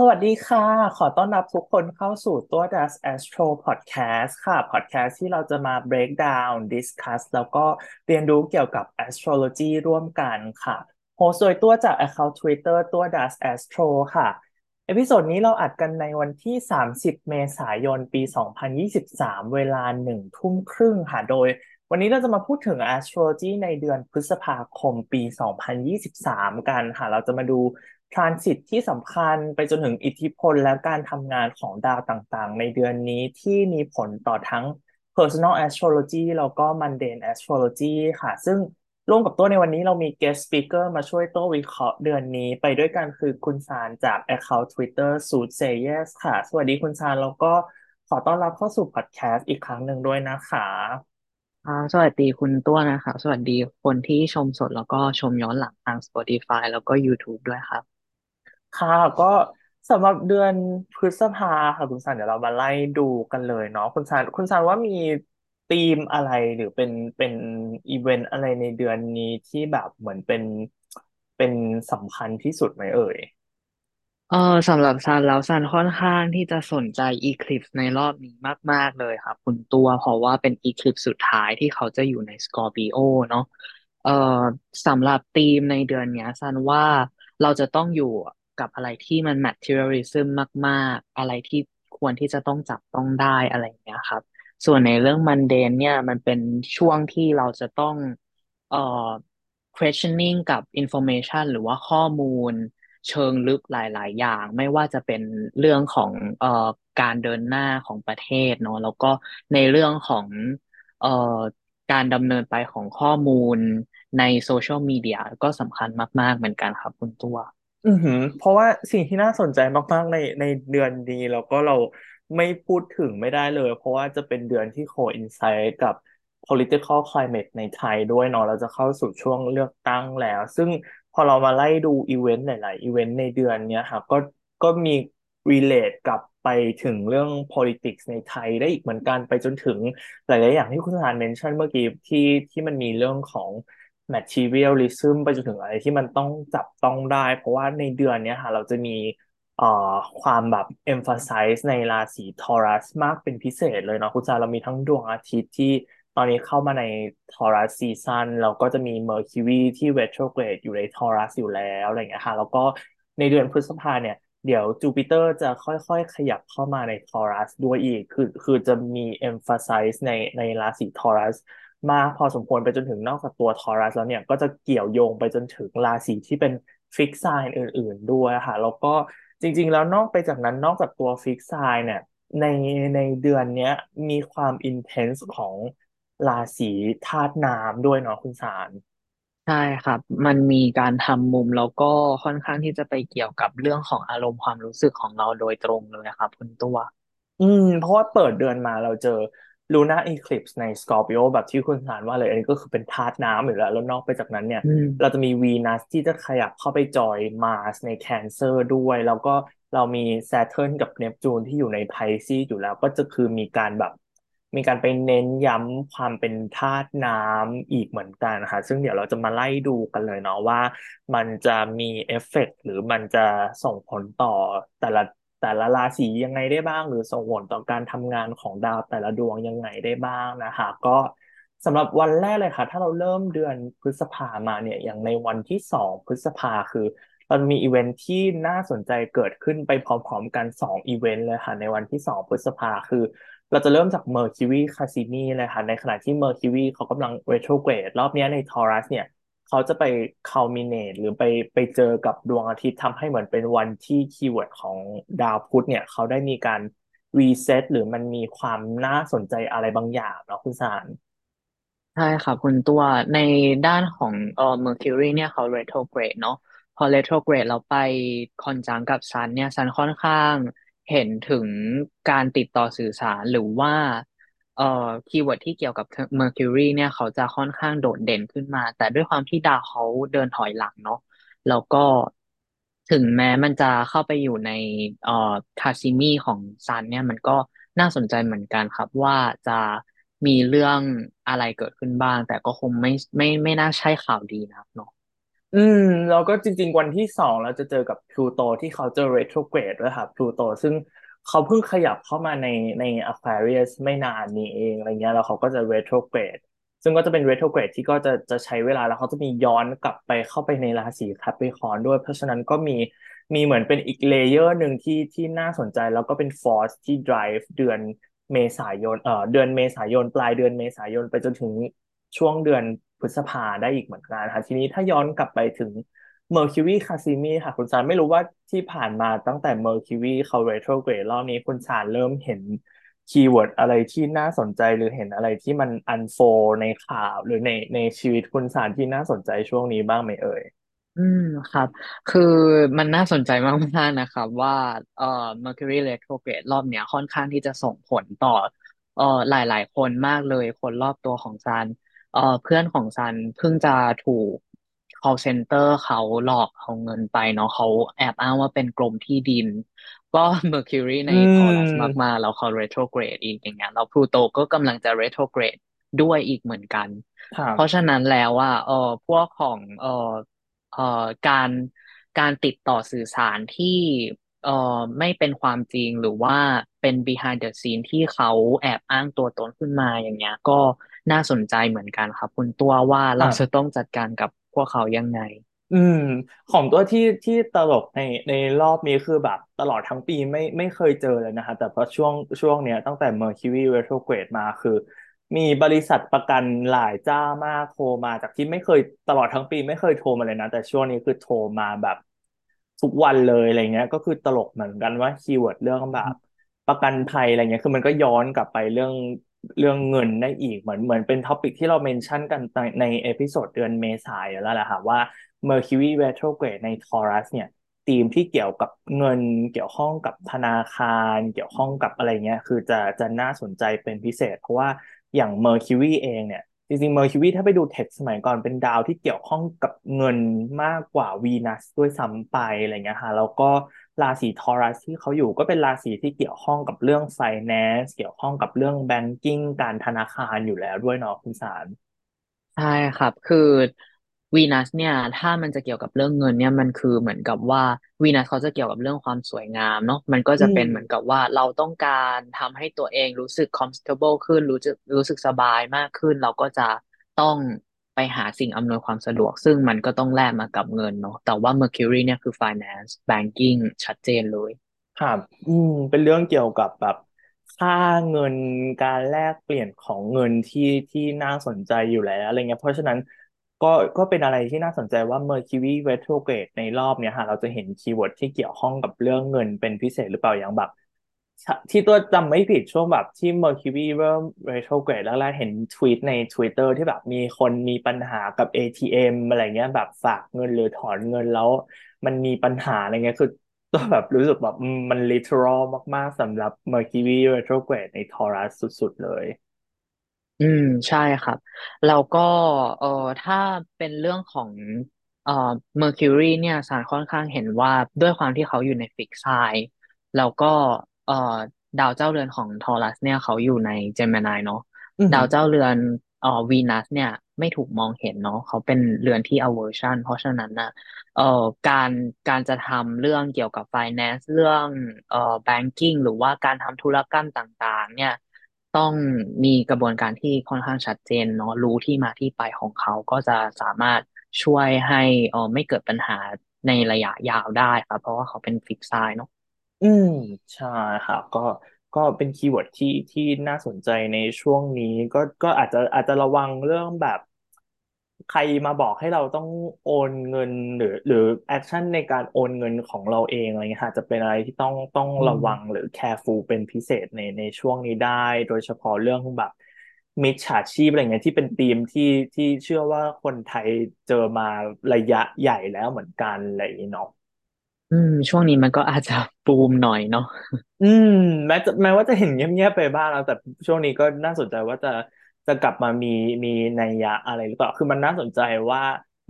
สวัสดีค่ะ ขอต้อนรับทุกคนเข้าสู่ตัว Das Astro Podcast ค่ะ podcast ที่เราจะมา break down discuss แล้วก็เรียนรู้เกี่ยวกับ astrology ร่วมกันค่ะ host โดยตัวจาก account Twitter ตัว Das Astro ค่ะ episode นี้เราอัดกันในวันที่ 30 เมษายนปี 2023 เวลาหนึ่งทุ่มครึ่งค่ะ โดยวันนี้เราจะมาพูดถึง astrology ในเดือนพฤษภาคมปี 2023 กันค่ะ เราจะมาดู ทรานสิตที่สำคัญไปจนถึงอิทธิพลและการทำงานของดาวต่างๆ ในเดือนนี้ที่มีผลต่อทั้ง personal astrology แล้วก็ mundane astrology ค่ะ ซึ่งร่วมกับตัวในวันนี้เรามี guest speaker มาช่วยโตัววิเคราะห์เดือนนี้ไปด้วยกันคือคุณซานจาก account Twitter Suit Say Yes ค่ะ สวัสดีคุณซานแล้วก็ขอต้อนรับเข้าสู่ podcast อีกครั้งหนึ่งด้วยนะคะสวัสดีคุณตัวนะคะ สวัสดีคนที่ชมสดแล้วก็ชมย้อนหลังทาง Spotify แล้วก็ YouTube ด้วยครับ ค่ะ ก็สำหรับเดือนพฤษภาค่ะคุณซานเดี๋ยวเรามาไล่ดูกันเลยเนาะคุณซานคุณซานว่ามีธีมอะไรหรือเป็นเป็นอีเวนต์อะไรในเดือนนี้ที่แบบเหมือนเป็นเป็นสำคัญที่สุดไหมเอ่ย เออสำหรับซันแล้วซันค่อนข้างที่จะสนใจ Eclipse ในรอบนี้มาก ๆ เลยครับคุณตัวเพราะว่าเป็น Eclipse สุดท้ายที่เขาจะอยู่ใน Scorpio เนาะเอ่อสำหรับธีมในเดือนเนี้ยซันว่าเราจะต้องอยู่ กับอะไรที่มัน materialism มากๆ อะไรที่ควรที่จะต้องจับต้องได้อะไรอย่างเงี้ยครับ ส่วนในเรื่อง mundane เนี่ยมันเป็นช่วงที่เราจะต้องเอ่อ questioning กับ information หรือว่าข้อมูลเชิงลึกหลาย ๆ อย่าง ไม่ว่าจะเป็นเรื่องของเอ่อการเดินหน้าของประเทศเนาะแล้วก็ในเรื่องของเอ่อการดำเนินไปของข้อมูลในโซเชียลมีเดียก็สำคัญมาก ๆ เหมือนกันครับคุณตัว อือหือ เพราะว่าสิ่งที่น่าสนใจมากๆในในเดือนนี้แล้วก็เราไม่พูดถึงไม่ได้เลย เพราะว่าจะเป็นเดือนที่ coincide กับ political climate ในไทยด้วยเนาะเราจะเข้าสู่ช่วงเลือกตั้งแล้ว ซึ่งพอเรามาไล่ดูอีเวนต์หลายๆอีเวนต์ในเดือนเนี้ยครับก็ก็มี relate กับไปถึงเรื่อง politics ในไทยได้อีกเหมือนกันไปจนถึงหลาย ๆ อย่างที่คุณสานเมนชั่นเมื่อกี้ที่ที่มันมีเรื่องของ materialism ไปจนถึงอะไรที่มันต้องจับต้องได้ เพราะว่าในเดือนนี้ค่ะ เราจะมีเอ่อความแบบ emphasize ในราศีทอรัสมากเป็นพิเศษเลยเนาะคุณจาเรามีทั้งดวงอาทิตย์ที่ตอนนี้เข้ามาใน Taurus season เราก็จะมี Mercury ที่ retrograde อยู่ใน Taurus อยู่แล้วอะไรอย่างเงี้ยค่ะแล้วก็ในเดือนพฤษภาเนี่ยเดี๋ยวจูปิเตอร์จะค่อยๆ ขยับเข้ามาใน Taurus ด้วยอีก คือคือจะมี emphasize ในในราศี Taurus มากพอสมควรไปจนถึงนอกจากตัว Taurus แล้วเนี่ย ก็จะเกี่ยวโยงไปจนถึงราศีที่เป็น fixed sign อื่น ๆ ด้วยค่ะแล้วก็จริง ๆ แล้วนอกไปจากนั้นนอกจากตัว fixed sign เนี่ยในในเดือนเนี้ยมีความ intense ของราศีธาตุน้ำด้วยเนาะคุณสารใช่ครับ มันมีการทำมุมแล้วก็ค่อนข้างที่จะไปเกี่ยวกับเรื่องของอารมณ์ความรู้สึกของเราโดยตรงเลยครับคุณตัว อืม เพราะว่าเปิดเดือนมาเราเจอ lunar eclipse ใน Scorpio แบบที่คุณสารว่าเลยอันนี้ก็คือเป็นธาตุน้ำอยู่แล้ว แล้วนอกไปจากนั้นเนี่ยอืมเราจะมีวีนัสที่จะขยับเข้าไป join Mars ใน Cancer ด้วย แล้วก็เรามี Saturn กับ Neptune ที่อยู่ใน Pisces อยู่แล้ว ก็จะคือมีการแบบ มีการไปเน้นย้ำความเป็นธาตุน้ำอีกเหมือนกันนะคะซึ่งเดี๋ยวเราจะมาไล่ดูกันเลยเนาะว่า มันจะมีเอฟเฟกต์หรือมันจะส่งผลต่อแต่ละ แต่ละราศียังไงได้บ้าง หรือส่งผลต่อการทำงานของดาวแต่ละดวงยังไงได้บ้างนะคะก็สำหรับวันแรกเลยค่ะ ถ้าเราเริ่มเดือนพฤษภามาเนี่ยอย่างในวันที่สองพฤษภาคือเรามีอีเวนท์ที่น่าสนใจเกิดขึ้นไปพร้อมๆกันสองอีเวนต์เลยค่ะ ในวันที่สองพฤษภาคือ เราจะเริ่มจาก Mercury cazimi เลยค่ะในขณะที่ Mercury เขากำลัง retrograde รอบนี้ใน Taurus เนี่ย เขาจะไป culminate หรือไปไปเจอกับดวงอาทิตย์ทำให้เหมือนเป็นวันที่ keyword ของดาวพุธเนี่ย เขาได้มีการ reset หรือมันมีความน่าสนใจอะไรบางอย่างเนาะคุณสารใช่ครับคุณตัวในด้านของเอ่อ Mercury เนี่ยเขา retrograde เนาะพอ retrograde เราไป conjunct กับ Sun เนี่ย Sun ค่อนข้างเห็นถึงการติดต่อสื่อสารหรือว่า เอ่อ keyword ที่เกี่ยวกับ Mercury เนี่ยเขาจะค่อนข้างโดดเด่นขึ้นมา แต่ด้วยความที่ดาวเขาเดินถอยหลังเนาะแล้วก็ถึงแม้มันจะเข้าไปอยู่ในเอ่อ cazimi ของ Sun เนี่ยมันก็น่าสนใจเหมือนกันครับ ว่าจะมีเรื่องอะไรเกิดขึ้นบ้าง แต่ก็คงไม่ไม่ไม่น่าใช่ข่าวดีนะครับเนาะอืมแล้วก็จริง ๆ วันที่สองเราจะเจอกับพลูโตที่เขาจะ retrograde ด้วยครับพลูโตซึ่ง เขาเพิ่งขยับเข้ามาในใน Aquarius ไม่นานนี้เองอะไรเงี้ยแล้วเขาก็จะ retrograde ซึ่งก็จะเป็น retrograde ที่ก็จะจะใช้เวลาแล้วเขาจะมีย้อนกลับไปเข้าไปในราศี Capricorn ด้วย เพราะฉะนั้นก็มีมีเหมือนเป็นอีกเลเยอร์หนึ่งที่ที่น่าสนใจแล้วก็เป็น force ที่ drive เดือนเมษายนเอ่อเดือนเมษายน ปลายเดือนเมษายนไปจนถึงช่วงเดือนพฤษภาได้อีกเหมือนกันค่ะทีนี้ถ้าย้อนกลับไปถึง Mercury Cazimi ค่ะ คุณซันไม่รู้ว่าที่ผ่านมาตั้งแต่ Mercury เขา retrograde รอบนี้คุณซันเริ่มเห็น keyword อะไรที่น่าสนใจหรือเห็นอะไรที่มัน unfold ในข่าวหรือในในชีวิตคุณซันที่น่าสนใจช่วงนี้บ้างไหมเอ่ย อืมครับ คือมันน่าสนใจมากๆนะครับ ว่าเอ่อ Mercury retrograde รอบเนี้ยค่อนข้างที่จะส่งผลต่อเอ่อหลาย ๆ คนมากเลยคนรอบตัวของซันเอ่อเพื่อนของซันเพิ่งจะถูก call center เขาหลอกเอาเงินไปเนาะเขาแอบอ้างว่าเป็นกรมที่ดิน ก็ Mercury ในอื Taurus มมากๆแล้วเขา retrograde อีกอย่างเงี้ยแล้วพลูโตก็กำลังจะ retrograde ด้วยอีกเหมือนกัน เพราะฉะครับนั้นแล้วว่าเออพวกของเออเอ่อการการติดต่อสื่อสารที่เอ่อไม่เป็นความจริงหรือว่าเป็น behind the scene ที่เขาแอบอ้างตัวตนขึ้นมาอย่างเงี้ย ก็น่าสนใจเหมือนกันครับ คุณตัวว่าเราจะครับต้องจัดการกับ พวกเขายังไง อืม ของตัวที่ที่ตลกในในรอบนี้คือแบบตลอดทั้งปีไม่ไม่เคยเจอเลยนะคะแต่พอช่วงช่วงเนี้ยตั้งแต่ Mercury retrograde มาคือ มีบริษัทประกันหลายเจ้ามากโทรมาจากที่ไม่เคยตลอดทั้งปีไม่เคยโทรมาเลยนะ แต่ช่วงนี้คือโทรมาแบบทุกวันเลยอะไรเงี้ย ก็คือตลกเหมือนกันว่า keyword เรื่องแบบประกันภัยอะไรเงี้ยคือมันก็ย้อนกลับไปเรื่อง เรื่องเงินได้อีกเหมือนเหมือนเป็น topic ที่เรา mention กันในใน episode เดือนเมษายนแล้วแหละค่ะว่า Mercury retrograde ใน Taurus เนี่ยธีมที่เกี่ยวกับเงินเกี่ยวข้องกับธนาคาร เกี่ยวข้องกับอะไรเงี้ยคือจะจะน่าสนใจเป็นพิเศษ เพราะว่าอย่าง Mercury เองเนี่ยจริงๆ Mercury ถ้าไปดูเท็กสมัยก่อนเป็นดาวที่เกี่ยวข้องกับเงินมากกว่าวีนัสด้วยซ้ำไปอะไรเงี้ยค่ะแล้วก็ ราศีทอรัสที่เขาอยู่ก็เป็นราศีที่เกี่ยวข้องกับเรื่อง finance เกี่ยวข้องกับเรื่อง banking การธนาคารอยู่แล้วด้วยเนาะคุณสารใช่ครับ คือวีนัสเนี่ย ถ้ามันจะเกี่ยวกับเรื่องเงินเนี่ยมันคือเหมือนกับว่าวีนัสเขาจะเกี่ยวกับเรื่องความสวยงามเนาะมันก็อืมจะเป็นเหมือนกับว่าเราต้องการทำให้ตัวเองรู้สึก comfortable ขึ้นรู้สึกรู้สึกสบายมากขึ้น เราก็จะต้อง ไปหาสิ่งอำนวยความสะดวก ซึ่งมันก็ต้องแลกมากับเงินเนาะแต่ว่า Mercury เนี่ยคือ finance banking ชัดเจนเลยครับอืมเป็นเรื่องเกี่ยวกับแบบค่าเงินการแลกเปลี่ยนของเงินที่ที่น่าสนใจอยู่แล้วอะไรเงี้ยเพราะฉะนั้นก็ก็เป็นอะไรที่น่าสนใจว่า Mercury retrograde ในรอบเนี้ยฮะเราจะเห็น keyword ที่เกี่ยวข้องกับเรื่องเงินเป็นพิเศษหรือเปล่าอย่างแบบ ที่ตัวจำไม่ผิดช่วงแบบที่ Mercury เริ่ม retrograde แล้วแรกเห็นทวีตใน Twitter ที่แบบมีคนมีปัญหากับ ATM อทีเอ็มอะไรเงี้ยแบบฝากเงินหรือถอนเงินแล้ว มันมีปัญหาอะไรเงี้ยคือก็แบบรู้สึกแบบมัน literal มากๆสำหรับ Mercury retrograde ใน Taurus สุดๆเลย อืม ใช่ครับ แล้วก็เอ่อถ้าเป็นเรื่องของเอ่อ Mercury เนี่ยสารค่อนข้างเห็นว่าด้วยความที่เขาอยู่ในฟิกไซน์แล้วก็ เอ่อดาวเจ้าเรือนของทอรัสเนี่ยเขาอยู่ในเจมินายเนาะดาวอือหือเจ้าเรือนเอ่อวีนัสเนี่ยไม่ถูกมองเห็นเนาะเขาเป็นเรือนที่ aversion เพราะฉะนั้นนะเอ่อการการจะทำเรื่องเกี่ยวกับ finance เรื่องเอ่อ banking หรือว่าการทำธุรกรรมต่างๆ เนี่ย ต้องมีกระบวนการที่ค่อนข้างชัดเจนเนาะรู้ที่มาที่ไปของเขาก็จะสามารถช่วยให้เออไม่เกิดปัญหาในระยะยาวได้ครับเพราะว่าเขาเป็น fixed sign เนาะ อืมใช่ครับก็ก็เป็น keyword ที่ที่น่าสนใจในช่วงนี้ ก็ก็อาจจะอาจจะระวังเรื่องแบบ ใครมาบอกให้เราต้องโอนเงินหรือ หรือ action ในการโอนเงินของเราเองอะไรเงี้ยค่ะจะเป็นอะไรที่ต้องต้องอืมระวังหรือ careful เป็นพิเศษในในช่วงนี้ได้ โดยเฉพาะเรื่องแบบมิจฉาชีพอะไรเงี้ยที่เป็นธีมที่ที่เชื่อว่าคนไทยเจอมาระยะใหญ่แล้วเหมือนกันอะไรอย่างเงี้ยเนาะ อืม ช่วงนี้มันก็อาจจะบูมหน่อยเนาะอืมแม้จะแม้ว่าจะเห็นเงียบๆไปบ้างแล้วแต่ช่วงนี้ก็น่าสนใจว่าจะจะกลับมามีมีนัยยะอะไรหรือเปล่าคือมันน่าสนใจว่า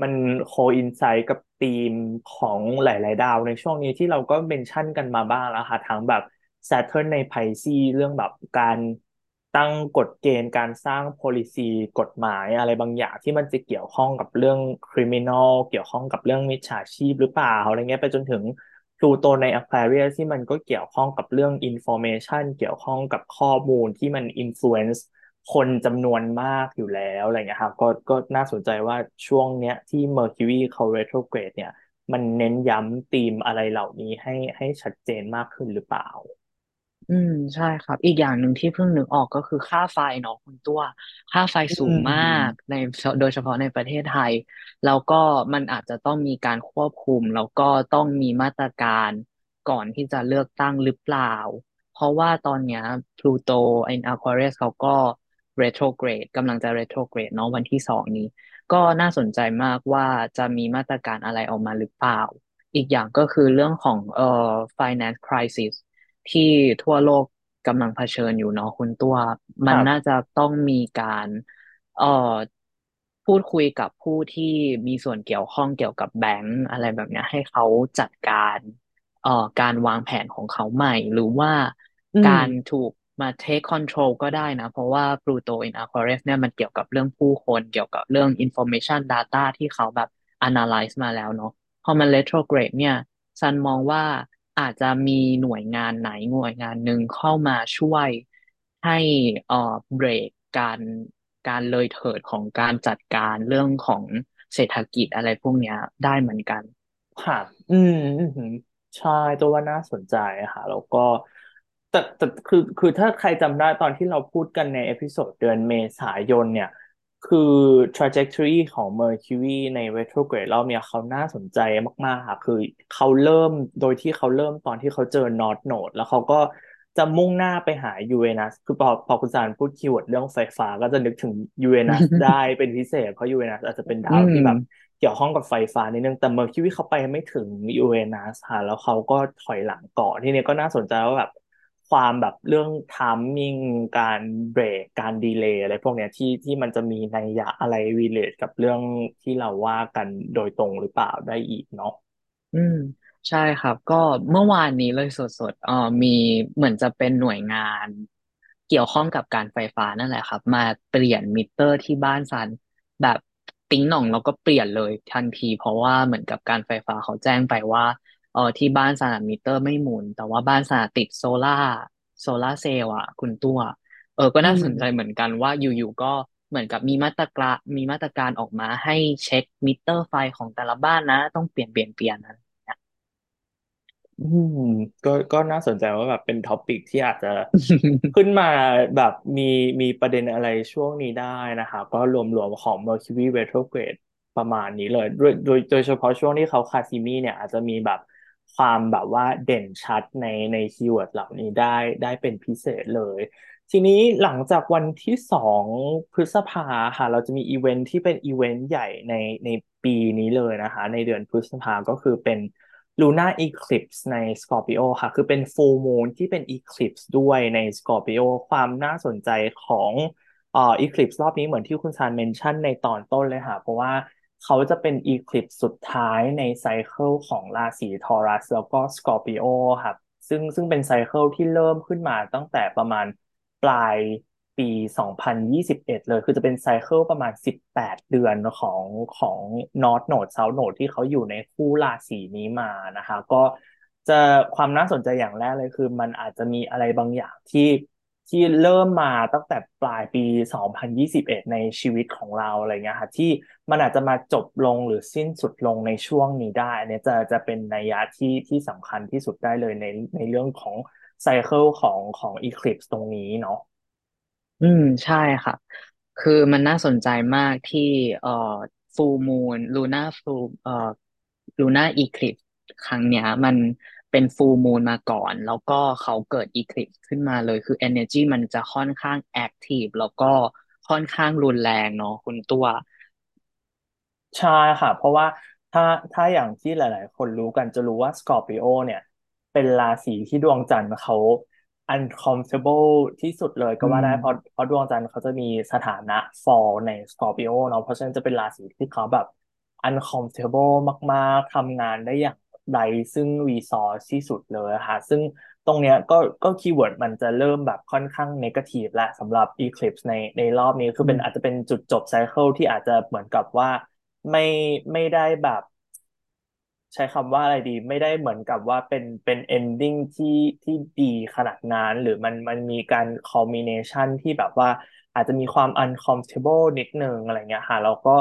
มัน coincide กับธีมของหลาย ๆ ดาวในช่วงนี้ที่เราก็ mention กันมาบ้างแล้วค่ะทั้งแบบ Saturn ในไพซีเรื่องแบบการ ตั้งกฎเกณฑ์การสร้าง policy กฎหมายอะไรบางอย่างที่มันจะเกี่ยวข้องกับเรื่อง criminal เกี่ยวข้องกับเรื่องมิจฉาชีพหรือเปล่าอะไรเงี้ยไปจนถึงพลูโตใน Aquarius ที่มันก็เกี่ยวข้องกับเรื่อง information เกี่ยวข้องกับข้อมูลที่มัน influence คนจำนวนมากอยู่แล้วอะไรเงี้ยครับก็ก็น่าสนใจว่าช่วงเนี้ยที่ Mercury เขา retrograde เนี่ย มันเน้นย้ำธีมอะไรเหล่านี้ให้ให้ชัดเจนมากขึ้นหรือเปล่า อืมใช่ครับ อีกอย่างหนึ่งที่เพิ่งนึกออกก็คือค่าไฟเนาะคุณตัว ค่าไฟอืสูงมากมในโดยเฉพาะในประเทศไทย แล้วก็มันอาจจะต้องมีการควบคุม แล้วก็ต้องมีมาตรการก่อนที่จะเลือกตั้งหรือเปล่า เพราะว่าตอนเนี้ยพลูโต in Aquarius เขาก็ retrograde กำลังจะ retrograde เนาะวันที่สองนี้ ก็น่าสนใจมากว่าจะมีมาตรการอะไรออกมาหรือเปล่า อีกอย่างก็คือเรื่องของเอ่อ finance crisis ที่ทั่วโลกกำลังเผชิญอยู่เนาะคุณตัว มันน่าครับจะต้องมีการเอ่อพูดคุยกับผู้ที่มีส่วนเกี่ยวข้องเกี่ยวกับแบงก์อะไรแบบเนี้ยให้เขาจัดการเอ่อการวางแผนของเขาใหม่ หรือว่าอืมการถูกมา take control ก็ได้นะ เพราะว่า Pluto in Aquarius เนี่ยมันเกี่ยวกับเรื่องผู้คน เกี่ยวกับเรื่อง information data ที่เขาแบบ analyze มาแล้วเนาะพอมัน retrograde เนี่ยซันมองว่า อาจจะมีหน่วยงานไหนหน่วยงานหนึ่งเข้ามาช่วยให้เอ่อเบรกการการเลยเถิดของการจัดการเรื่องของเศรษฐกิจอะไรพวกเนี้ยได้เหมือนกัน ค่ะ อืมอืมใช่ตัวว่าน่าสนใจค่ะ แล้วก็ แต่แต่คือคือถ้าใครจำได้ตอนที่เราพูดกันใน episode เดือนเมษายนเนี่ย คือ trajectory ของ Mercury ใน retrograde รอบเนี่ยเขาน่าสนใจมากๆค่ะคือเขาเริ่มโดยที่เขาเริ่มตอนที่เขาเจอ North Node แล้วเขาก็จะมุ่งหน้าไปหายูเรนัสคือพอพอคุณซันพูด keyword เรื่องไฟฟ้าก็จะนึกถึงยูเรนัสได้เป็นพิเศษ เพราะยูเรนัสอาจจะเป็นอืดาวที่แบบเกี่ยวข้องกับไฟฟ้านิดนึงแต่ Mercury เขาไปไม่ถึงยูเรนัสค่ะแล้วเขาก็ถอยหลังก่อนที่นี้ก็น่าสนใจว่าแบบ ความแบบเรื่อง timingการเบรกการ delay อะไรพวกเนี้ยที่ที่มันจะมีนัยยะอะไร relate กับเรื่องที่เราว่ากันโดยตรงหรือเปล่าได้อีกเนาะอืม ใช่ครับ ก็เมื่อวานนี้เลยสดๆเอ่อมีเหมือนจะเป็นหน่วยงาน เกี่ยวข้องกับการไฟฟ้านั่นแหละครับ มาเปลี่ยนมิเตอร์ที่บ้านซันแบบติ๊งหน่องแล้วก็เปลี่ยนเลยทันที เพราะว่าเหมือนกับการไฟฟ้าเขาแจ้งไปว่า เออที่บ้านซันอะมิเตอร์ไม่หมุน แต่ว่าบ้านซันอะติดโซล่าsolar cell อะ คุณตัว เออก็อืน่าสนใจเหมือนกันว่าอยู่ๆก็เหมือนกับมีมาตรการมีมาตรการออกมาให้เช็กมิเตอร์ไฟของแต่ละบ้านนะ ต้องเปลี่ยนเปลี่ยนเปลี่ยนนะอืมก็ก็น่าสนใจว่าแบบเป็น topic ที่อาจจะขึ้นมาแบบมีมีประเด็นอะไรช่วงนี้ได้นะคะก็รวมรวมของ Mercury retrograde ประมาณนี้เลยโดยโดยโดยเฉพาะช่วงที่เขา Cazimi เนี่ยอาจจะมีแบบ ความแบบว่าเด่นชัดในใน keyword เหล่านี้ได้ได้เป็นพิเศษเลย ทีนี้หลังจากวันที่สองพฤษภาค่ะเราจะมีอีเวนท์ที่เป็นอีเวนต์ใหญ่ในในปีนี้เลยนะคะ ในเดือนพฤษภาก็คือเป็น Lunar Eclipse ใน Scorpio ค่ะ คือเป็น Full Moon ที่เป็น Eclipse ด้วยใน Scorpio ความน่าสนใจของเอ่อ Eclipse รอบนี้เหมือนที่คุณซัน mention ในตอนต้นเลยค่ะ เพราะว่า เขาจะเป็น Eclipse สุดท้ายในไซเคิลของราศีทอรัสแล้วก็ Scorpio ครับซึ่งซึ่งเป็นไซเคิลที่เริ่มขึ้นมาตั้งแต่ประมาณปลายปี 2021เอ็ดเลย คือจะเป็นไซเคิลประมาณ 18 เดือนของของ North Node South Node ที่เขาอยู่ในคู่ราศีนี้มานะคะ ก็จะความน่าสนใจอย่างแรกเลยคือ มันอาจจะมีอะไรบางอย่างที่ ที่เริ่มมาตั้งแต่ปลายปี 2021 ในชีวิตของเราอะไรเงี้ยค่ะที่มันอาจจะมาจบลงหรือสิ้นสุดลงในช่วงนี้ได้อันเนี้ยจะจะเป็นนัยยะที่ที่สำคัญที่สุดได้เลยในในเรื่องของ cycle ของของ Eclipse ตรงนี้เนาะอืมใช่ค่ะ คือมันน่าสนใจมากที่เอ่อ Full Moon Lunar Full เอ่อ Lunar Eclipse ครั้งเนี้ยมัน เป็น Full Moon มาก่อน แล้วก็เขาเกิด Eclipse ขึ้นมาเลยคือ energy มันจะค่อนข้าง active แล้วก็ค่อนข้างรุนแรงเนาะคุณตัว ใช่ค่ะ เพราะว่าถ้าถ้าอย่างที่หลาย ๆ คนรู้กันจะรู้ว่า Scorpio เนี่ย เป็นราศีที่ดวงจันทร์เขา uncomfortable ที่สุดเลยก็อืมว่าได้เพราะเพราะดวงจันทร์เขาจะมีสถานะ fall ใน Scorpio เนาะเพราะฉะนั้นจะเป็นราศีที่เขาแบบ uncomfortable มาก ๆทำงานได้อย่าง ไร้ซึ่ง resource ที่สุดเลยค่ะซึ่งตรงเนี้ยก็ก็ keyword มันจะเริ่มแบบค่อนข้าง negative และสำหรับ Eclipse ในในรอบนี้คืออืมเป็นอาจจะเป็นจุดจบ cycle ที่อาจจะเหมือนกับว่าไม่ไม่ได้แบบ ใช้คำว่าอะไรดี ไม่ได้เหมือนกับว่าเป็นเป็น ending ที่ที่ดีขนาดนั้นหรือมันมันมีการ culmination ที่แบบว่าอาจจะมีความ uncomfortable นิดนึงอะไรเงี้ยค่ะแล้วก็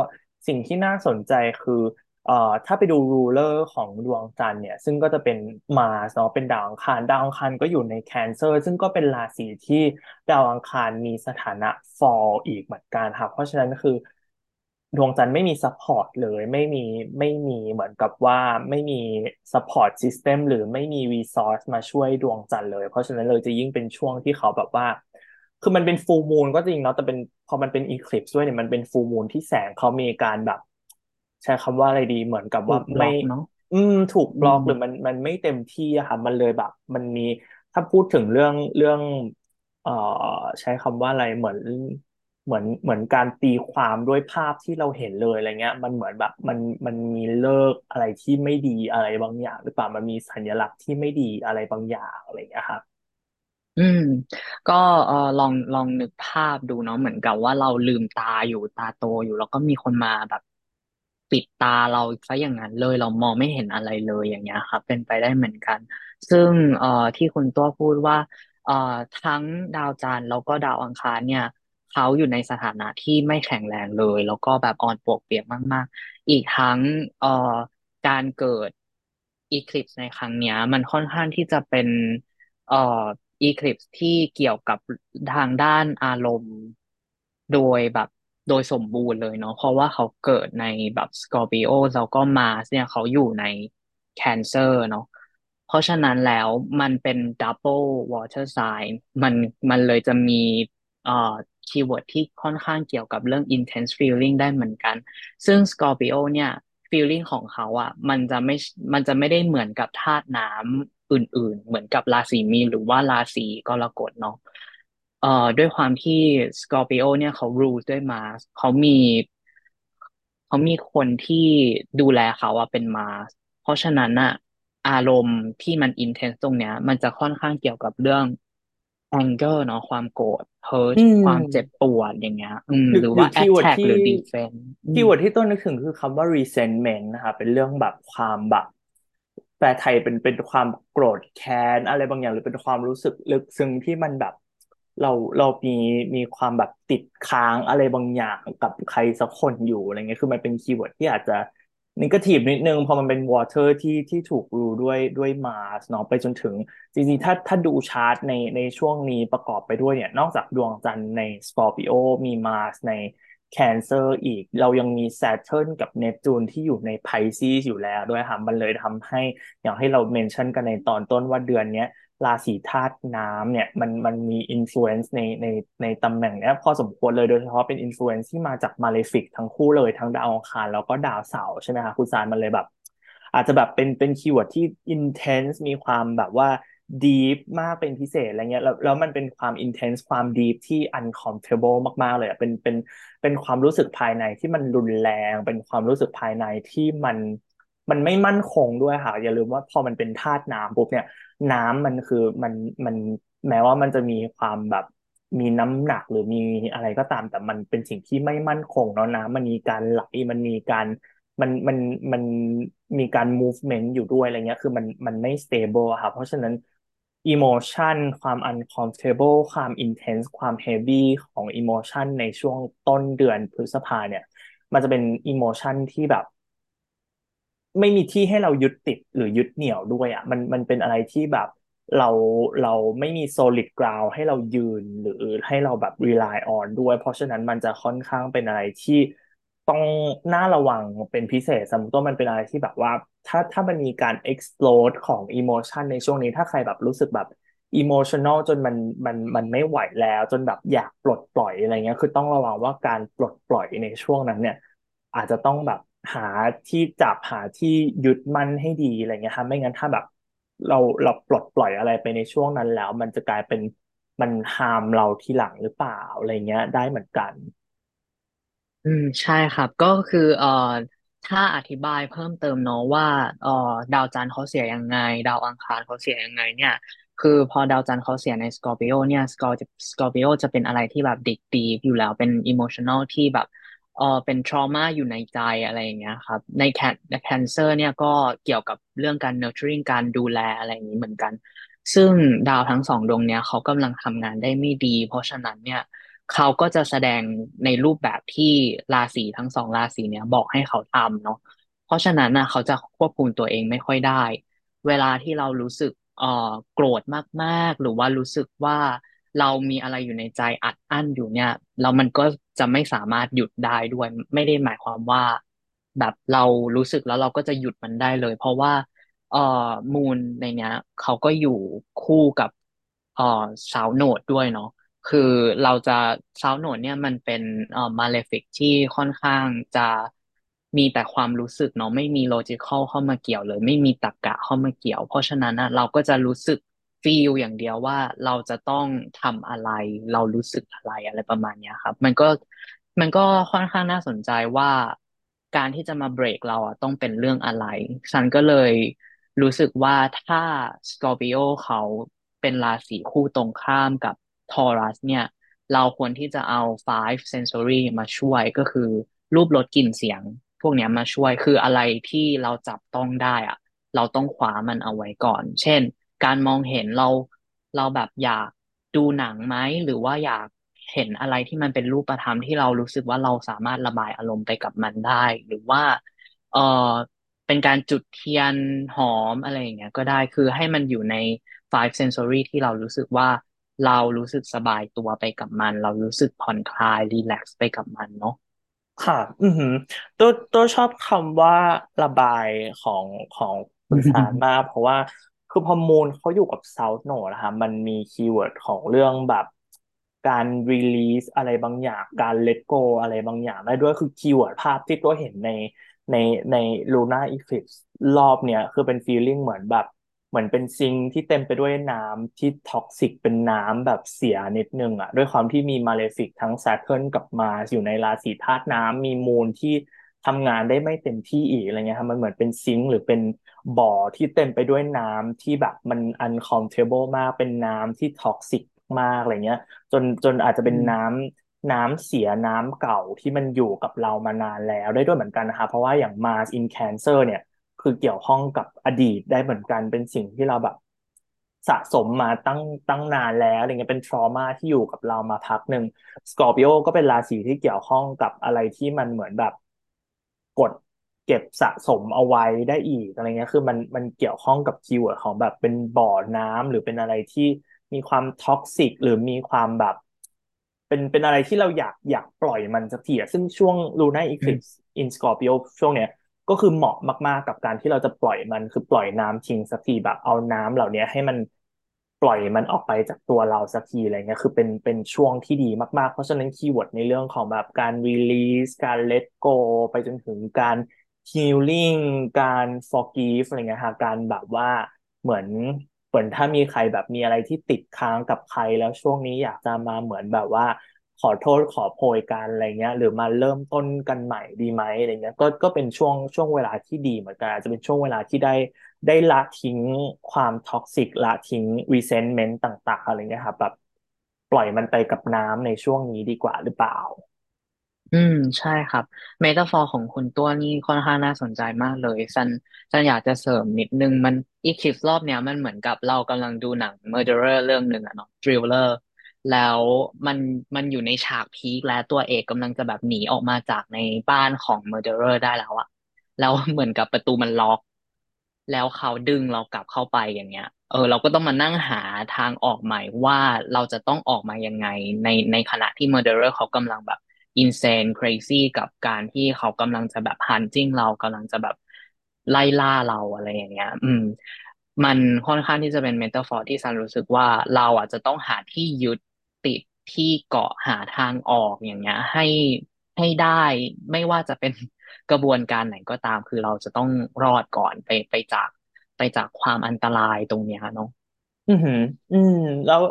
สิ่งที่น่าสนใจคือ เอ่อถ้าไปดู ruler ของดวงจันทร์เนี่ย ซึ่งก็จะเป็นMars เนาะเป็นดาวอังคารดาวอังคารก็อยู่ใน Cancer ซึ่งก็เป็นราศีที่ดาวอังคารมีสถานะ fall อีกเหมือนกันค่ะเพราะฉะนั้นคือ ดวงจันทร์ไม่มี support เลยไม่มีไม่มีเหมือนกับว่าไม่มี support system หรือไม่มี resource มาช่วยดวงจันทร์เลย เพราะฉะนั้นเลยจะยิ่งเป็นช่วงที่เขาแบบว่าคือมันเป็น full moon ก็จริงเนาะแต่เป็นพอมันเป็น eclipse ด้วยเนี่ยมันเป็น full moon ที่แสงเขามีการแบบ ใช้คำว่าอะไรดีเหมือนกับว่าถูกบไม่ล็อกเนาะอืม ถูกอืบล็อกหรือมันมมันไม่เต็มที่อะค่ะมันเลยแบบ มันมีถ้าพูดถึงเรื่องเรื่อง เอ่อ ใช้คำว่าอะไรเหมือนเหมือนเหมือนการตีความด้วยภาพที่เราเห็นเลยอะไรเงี้ย มันเหมือนแบบมันมันมีเลิกอะไรที่ไม่ดีอะไรบางอย่าง หรือเปล่ามันมีสัญลักษณ์ที่ไม่ดีอะไรบางอย่างอะไรเงี้ยครับอืม ก็เออลองลองนึกภาพดูเนาะเหมือนกับว่าเราลืมตาอยู่ตาโตอยู่ แล้วก็มีคนมาแบบ ปิดตาเราซะอย่างนั้นเลย เรามองไม่เห็นอะไรเลยอย่างเงี้ยครับเป็นไปได้เหมือนกัน ซึ่งเอ่อที่คุณตัวพูดว่าเอ่อทั้งดาวจันทร์แล้วก็ดาวอังคารเนี่ยเขาอยู่ในสถานะที่ไม่แข็งแรงเลย แล้วก็แบบอ่อนปวกเปียกมาก ๆ อีกทั้งเอ่อการเกิดอีคลิปในครั้งเนี้ย มันค่อนข้างที่จะเป็นเอ่ออีคลิปที่เกี่ยวกับทางด้านอารมณ์ โดยแบบ โดยสมบูรณ์เลยเนาะเพราะว่าเขาเกิดในแบบ Scorpio แล้วก็ Mars เนี่ยเขาอยู่ใน Cancer เนาะเพราะฉะนั้นแล้วมันเป็น double water sign มันมันเลยจะมีเอ่อ keyword ที่ค่อนข้างเกี่ยวกับเรื่อง intense feeling ได้เหมือนกัน ซึ่ง Scorpio เนี่ย feeling ของเขาอะ มันจะไม่ มันจะไม่ได้เหมือนกับธาตุน้ำอื่น ๆ เหมือนกับราศีมีนหรือว่าราศีกรกฎเนาะ เอ่อด้วยความที่ Scorpio เนี่ยเขา rule ด้วย Mars เขามีเขามีคนที่ดูแลเขาอะเป็น Mars เพราะฉะนั้นอะอารมณ์ที่มัน intense ตรงเนี้ย มันจะค่อนข้างเกี่ยวกับเรื่อง anger เนาะความโกรธ hurt อืความเจ็บปวดอย่างเงี้ย อืม หรือหรือว่าหรือคีย์เวิร์ด attack ที่หรือ defense อืม keyword ที่ตัวนึกถึงคือคำว่า resentment นะคะเป็นเรื่องแบบความแบบแปลไทยเป็นเป็นความโกรธแค้นอะไรบางอย่างหรือเป็นความรู้สึกลึกซึ้งที่มันแบบ เราเรามีมีความแบบติดค้างอะไรบางอย่างกับใครสักคนอยู่อะไรเงี้ยคือมันเป็น keyword ที่อาจจะ negative นิดนึงพอมันเป็น water ที่ที่ถูก rule ด้วยด้วย Mars เนาะไปจนถึงจริงๆถ้าถ้าดูชาร์ตในในช่วงนี้ประกอบไปด้วยเนี่ย นอกจากดวงจันทร์ใน Scorpio มี Mars ใน Cancer อีก เรายังมี Saturn กับ Neptune ที่อยู่ใน Pisces อยู่แล้วด้วยค่ะมันเลยทำให้อย่างที่เรา mention กันในตอนต้นว่าเดือนเนี้ย ราศีธาตุน้ำเนี่ยมันมันมีอิ f ฟ u เ n นซ์ในในในตำแหน่งเนี้ยพอสมควรเลยโดยเฉพาะเป็นอิ f ฟ u เ n นซ์ที่มาจากมาเลฟิกทั้งคู่เลยทั้งดาวอังคารแล้วก็ดาวเสาร์ใช่ไหมคะคุณซันมันเลยแบบ อาจจะแบบเป็นเป็น keyword ที่ intense มีความแบบว่า deep มากเป็นพิเศษอะไรเงี้ยแล้วแล้วมันเป็นความ intense ความ deep ที่ uncomfortable มากๆเลยเป็นเป็นเป็นความรู้สึกภายในที่มันรุนแรง เป็นความรู้สึกภายในที่มันมันไม่มั่นคงด้วยค่ะอย่าลืมว่าพอมันเป็นธาตุน้ำปุ๊บเนี่ย น้ำมันคือมันมันแม้ว่ามันจะมีความแบบมีน้ำหนักหรือมีอะไรก็ตาม แต่มันเป็นสิ่งที่ไม่มั่นคงเนาะน้ำมันมีการไหลมันมีการมันมันมันมีการ movement อยู่ด้วยอะไรเงี้ย คือมันมันไม่ stable ครับเพราะฉะนั้น emotion ความ uncomfortable ความ intense ความ heavy ของ emotion ในช่วงต้นเดือนพฤษภาเนี่ย มันจะเป็น emotion ที่แบบ ไม่มีที่ให้เรายึดติดหรือยึดเหนี่ยวด้วยอะมันมันเป็นอะไรที่แบบเราเราไม่มี solid ground ให้เรายืนหรือให้เราแบบ rely on ด้วย เพราะฉะนั้นมันจะค่อนข้างเป็นอะไรที่ต้องน่าระวังเป็นพิเศษสมมติว่ามันเป็นอะไรที่แบบว่า ถ้าถ้ามันมีการ explode ของ emotion ในช่วงนี้ถ้าใครแบบรู้สึกแบบ emotional จนมันมันมันไม่ไหวแล้ว จนแบบอยากปลดปล่อยอะไรเงี้ยคือต้องระวังว่าการปลดปล่อยในช่วงนั้นเนี่ย อาจจะต้องแบบ หาที่จับหาที่ยึดมั่นให้ดีอะไรเงี้ยครับไม่งั้นถ้าแบบเราเราปลดปล่อยอะไรไปในช่วงนั้นแล้ว มันจะกลายเป็นมัน harm เราทีหลังหรือเปล่าอะไรเงี้ย ได้เหมือนกัน อืมใช่ครับก็คือเอ่อถ้าอธิบายเพิ่มเติมเนาะว่าเอ่อดาวจันทร์เขาเสียยังไง ดาวอังคารเขาเสียยังไง เนี่ย คือพอดาวจันทร์เขาเสียใน Scorpio เนี่ย Scor- Scorpio จะเป็นอะไรที่แบบ dig deepอยู่แล้วเป็นอิโมชัน a ลที่แบบ เออเป็นทรมาอยู่ในใจอะไรอย่างเงี้ยครับ ในแคนในแคนเซอร์เนี่ยก็เกี่ยวกับเรื่องการ nurturing การดูแลอะไรอย่างนี้เหมือนกัน ซึ่งดาวทั้งสองดวงเนี่ยเขากำลังทำงานได้ไม่ดี เพราะฉะนั้นเนี่ยเขาก็จะแสดงในรูปแบบที่ราศีทั้งสองราศีเนี่ยบอกให้เขาทำเนาะเพราะฉะนั้นนะเขาจะควบคุมตัวเองไม่ค่อยได้ เวลาที่เรารู้สึกเอ่อโกรธมากๆ หรือว่ารู้สึกว่า เรามีอะไรอยู่ในใจอัดอั้นอยู่เนี่ยแล้วมันก็จะไม่สามารถหยุดได้ด้วย ไม่ได้หมายความว่า แบบเรารู้สึกแล้วเราก็จะหยุดมันได้เลย เพราะว่าเอ่อ Moon ในเนี้ยเขาก็อยู่คู่กับเอ่อ South Node ด้วยเนาะคือเราจะ South Node เนี่ยมันเป็นเอ่อ malefic ที่ค่อนข้างจะมีแต่ความรู้สึกเนาะไม่มี logical เข้ามาเกี่ยวเลย ไม่มีตรรกะเข้ามาเกี่ยว เพราะฉะนั้นนะเราก็จะรู้สึก ฟีลอย่างเดียวว่าเราจะต้องทำอะไร เรารู้สึกอะไรอะไรประมาณนี้ครับ มันก็มันก็ค่อนข้างน่าสนใจว่าการที่จะมาเบรกเราอะต้องเป็นเรื่องอะไร ฉันก็เลยรู้สึกว่าถ้าสกอร์ปิโอเขาเป็นราศีคู่ตรงข้ามกับทอรัสเนี่ย เราควรที่จะเอา five sensory มาช่วยก็คือรูปรสกลิ่นเสียง พวกนี้มาช่วยคืออะไรที่เราจับต้องได้อะเราต้องคว้ามันเอาไว้ก่อน เช่น การมองเห็นเราเราแบบอยากดูหนังไหมหรือว่าอยากเห็นอะไรที่มันเป็นรูปธรรมที่เรารู้สึกว่าเราสามารถระบายอารมณ์ไปกับมันได้ หรือว่า เออเป็นการจุดเทียนหอมอะไรอย่างเงี้ยก็ได้คือให้มันอยู่ใน five sensory ที่เรารู้สึกว่าเรารู้สึกสบายตัวไปกับมัน เรารู้สึกผ่อนคลายรีแลกซ์ไปกับมันเนาะค่ะ อือหือตัวตัวชอบคำว่าระบายของของคุณซันมากเพราะว่า คือพอ Moon เขาอยู่กับ South Node นะคะมันมี keyword ของเรื่องแบบการ release อะไรบางอย่าง การเล t โกอะไรบางอย่างได้ด้วยคือ keyword ภาพที่ตัวเห็นในในใน Lunar Eclipse รอบเนี้ยคือเป็น feeling เหมือนแบบเหมือนเป็น sink ที่เต็มไปด้วยน้ำที่ toxic เป็นน้ำแบบเสียนิดนึงอะด้วยความที่มี malefic ทั้ง Saturn กับมาอยู่ในราศีธาตุน้ำมี Moon ที่ ทำงานได้ไม่เต็มที่อีกอะไรเงี้ยครับมันเหมือนเป็นซิงค์หรือเป็นบ่อที่เต็มไปด้วยน้ำที่แบบมัน uncomfortable มากเป็นน้ำที่ท็อกซิกมากอะไรเงี้ย จนจนอาจจะเป็นน้ำน้ำเสียน้ำเก่าที่มันอยู่กับเรามานานแล้วได้ด้วยเหมือนกันนะคะเพราะว่าอย่าง Mars in Cancer เนี่ย คือเกี่ยวข้องกับอดีตได้เหมือนกันเป็นสิ่งที่เราแบบสะสมมาตั้งตั้งนานแล้วอะไรเงี้ยเป็นทรมาที่อยู่กับเรามาพักหนึ่งScorpio ก็เป็นราศีที่เกี่ยวข้องกับอะไรที่มันเหมือนแบบ กดเก็บสะสมเอาไว้ได้อีกอะไรเงี้ย คือมันมันเกี่ยวข้องกับ keyword ของแบบเป็นบ่อน้ำหรือเป็นอะไรที่มีความ toxic หรือมีความแบบ เป็นเป็นอะไรที่เราอยากอยากปล่อยมันสักทีอะซึ่งช่วง Lunar อืม Eclipse in Scorpio ช่วงเนี้ยก็คือเหมาะมาก ๆ กับการที่เราจะปล่อยมันคือปล่อยน้ำทิ้งสักทีแบบเอาน้ำเหล่านี้ให้มัน ปล่อยมันออกไปจากตัวเราสักทีอะไรเงี้ยคือเป็นเป็นช่วงที่ดีมากๆ เพราะฉะนั้นคีย์เวิร์ดในเรื่องของแบบการ release การ let go ไปจนถึงการ healing การ forgive อะไรเงี้ยค่ะการแบบว่าเหมือนเหมือนถ้ามีใครแบบมีอะไรที่ติดค้างกับใครแล้วช่วงนี้อยากจะมาเหมือนแบบว่า ขอโทษขอโพยกันอะไรเงี้ย หรือมาเริ่มต้นกันใหม่ดีไหมอะไรเงี้ยก็ก็เป็นช่วงช่วงเวลาที่ดีเหมือนกันอาจจะเป็นช่วงเวลาที่ได้ ได้ละทิ้งความท็อกซิกละทิ้งรีเซน t ์เมนต์ต่าง ๆ อะไรเงี้ยครับแบบปล่อยมันไปกับน้ำในช่วงนี้ดีกว่าหรือเปล่า อืม ใช่ครับ metaphor ของคุณตัวนี่ค่อนข้างน่าสนใจมากเลยซันซันอยากจะเสริมนิดนึงมัน eclipse รอบเนี้ยมันเหมือนกับเรากำลังดูหนัง Murderer เรื่องหนึ่งอะเนาะ Thriller แล้วมันมันอยู่ในฉาก peak และตัวเอกกำลังจะแบบหนีออกมาจากในบ้านของ Murderer ได้แล้วอะแล้วเหมือนกับประตูมันล็อก แล้วเขาดึงเรากลับเข้าไปอย่างเงี้ย เออ เราก็ต้องมานั่งหาทางออกใหม่ว่าเราจะต้องออกมายังไง ในในขณะที่ Murderer เขากำลังแบบ insane crazy กับการที่เขากำลังจะแบบ hunting เรากำลังจะแบบไล่ล่าเราอะไรอย่างเงี้ย อืม มันค่อนข้างที่จะเป็นเมตาฟอร์ที่ซันรู้สึกว่าเราอะจะต้องหาที่ยึดติดที่เกาะหาทางออกอย่างเงี้ย ให้ให้ได้ไม่ว่าจะเป็น กระบวนการไหนก็ตาม คือเราจะต้องรอดก่อนไปไปจากไปจากความอันตรายตรงเนี้ยเนาะอือหืออืม แล้ว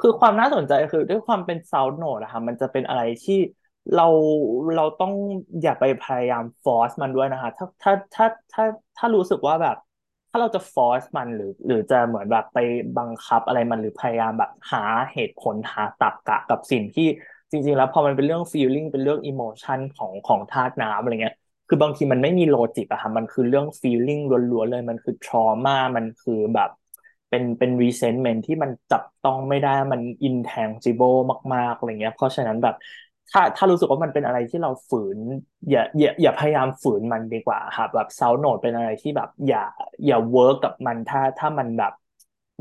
คือความน่าสนใจคือด้วยความเป็นเซาท์โนดอะค่ะมันจะเป็นอะไรที่เราเราต้องอย่าไปพยายามฟอร์สมันด้วยนะคะ ถ้าถ้าถ้าถ้าถ้ารู้สึกว่าแบบ ถ้าเราจะฟอร์สมันหรือ หรือจะเหมือนแบบไปบังคับอะไรมันหรือพยายามแบบหาเหตุผลหาตรรกะกับสิ่งที่จริง ๆ แล้วพอมันเป็นเรื่อง feeling เป็นเรื่อง emotion ของของธาตุน้ำอะไรเงี้ย คือบางทีมันไม่มีโลจิกอะค่ะมันคือเรื่อง feeling ล้วนๆเลย มันคือ trauma มันคือแบบ เป็นเป็น resentment ที่มันจับต้องไม่ได้มัน intangible มากๆอะไรเงี้ย เพราะฉะนั้นแบบถ้าถ้ารู้สึกว่ามันเป็นอะไรที่เราฝืน อย่าอย่าอย่าพยายามฝืนมันดีกว่าครับแบบเซาโนดเป็นอะไรที่แบบ อย่าอย่า work กับมันถ้าถ้ามันแบบ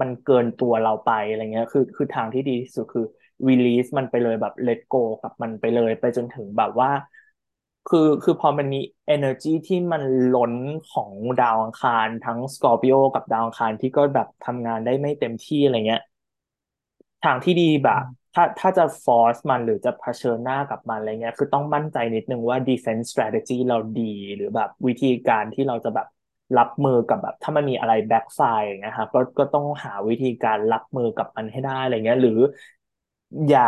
มันเกินตัวเราไปอะไรเงี้ย คือคือทางที่ดีที่สุดคือ release มันไปเลยแบบ let go กับมันไปเลย ไปจนถึงแบบว่า คือคือพอมันมี energy ที่มันล้นของดาวอังคารทั้ง Scorpio กับดาวอังคารที่ก็แบบทำงานได้ไม่เต็มที่อะไรเงี้ยทางที่ดีแบบ ถ้าถ้าจะ force มันหรือจะเผชิญหน้ากับมันอะไรเงี้ย คือต้องมั่นใจนิดนึงว่า defense strategy เราดีหรือแบบวิธีการที่เราจะแบบรับมือกับแบบ ถ้ามันมีอะไร backfire อย่างเงี้ยครับก็ก็ต้องหาวิธีการรับมือกับมันให้ได้อะไรเงี้ย หรืออย่า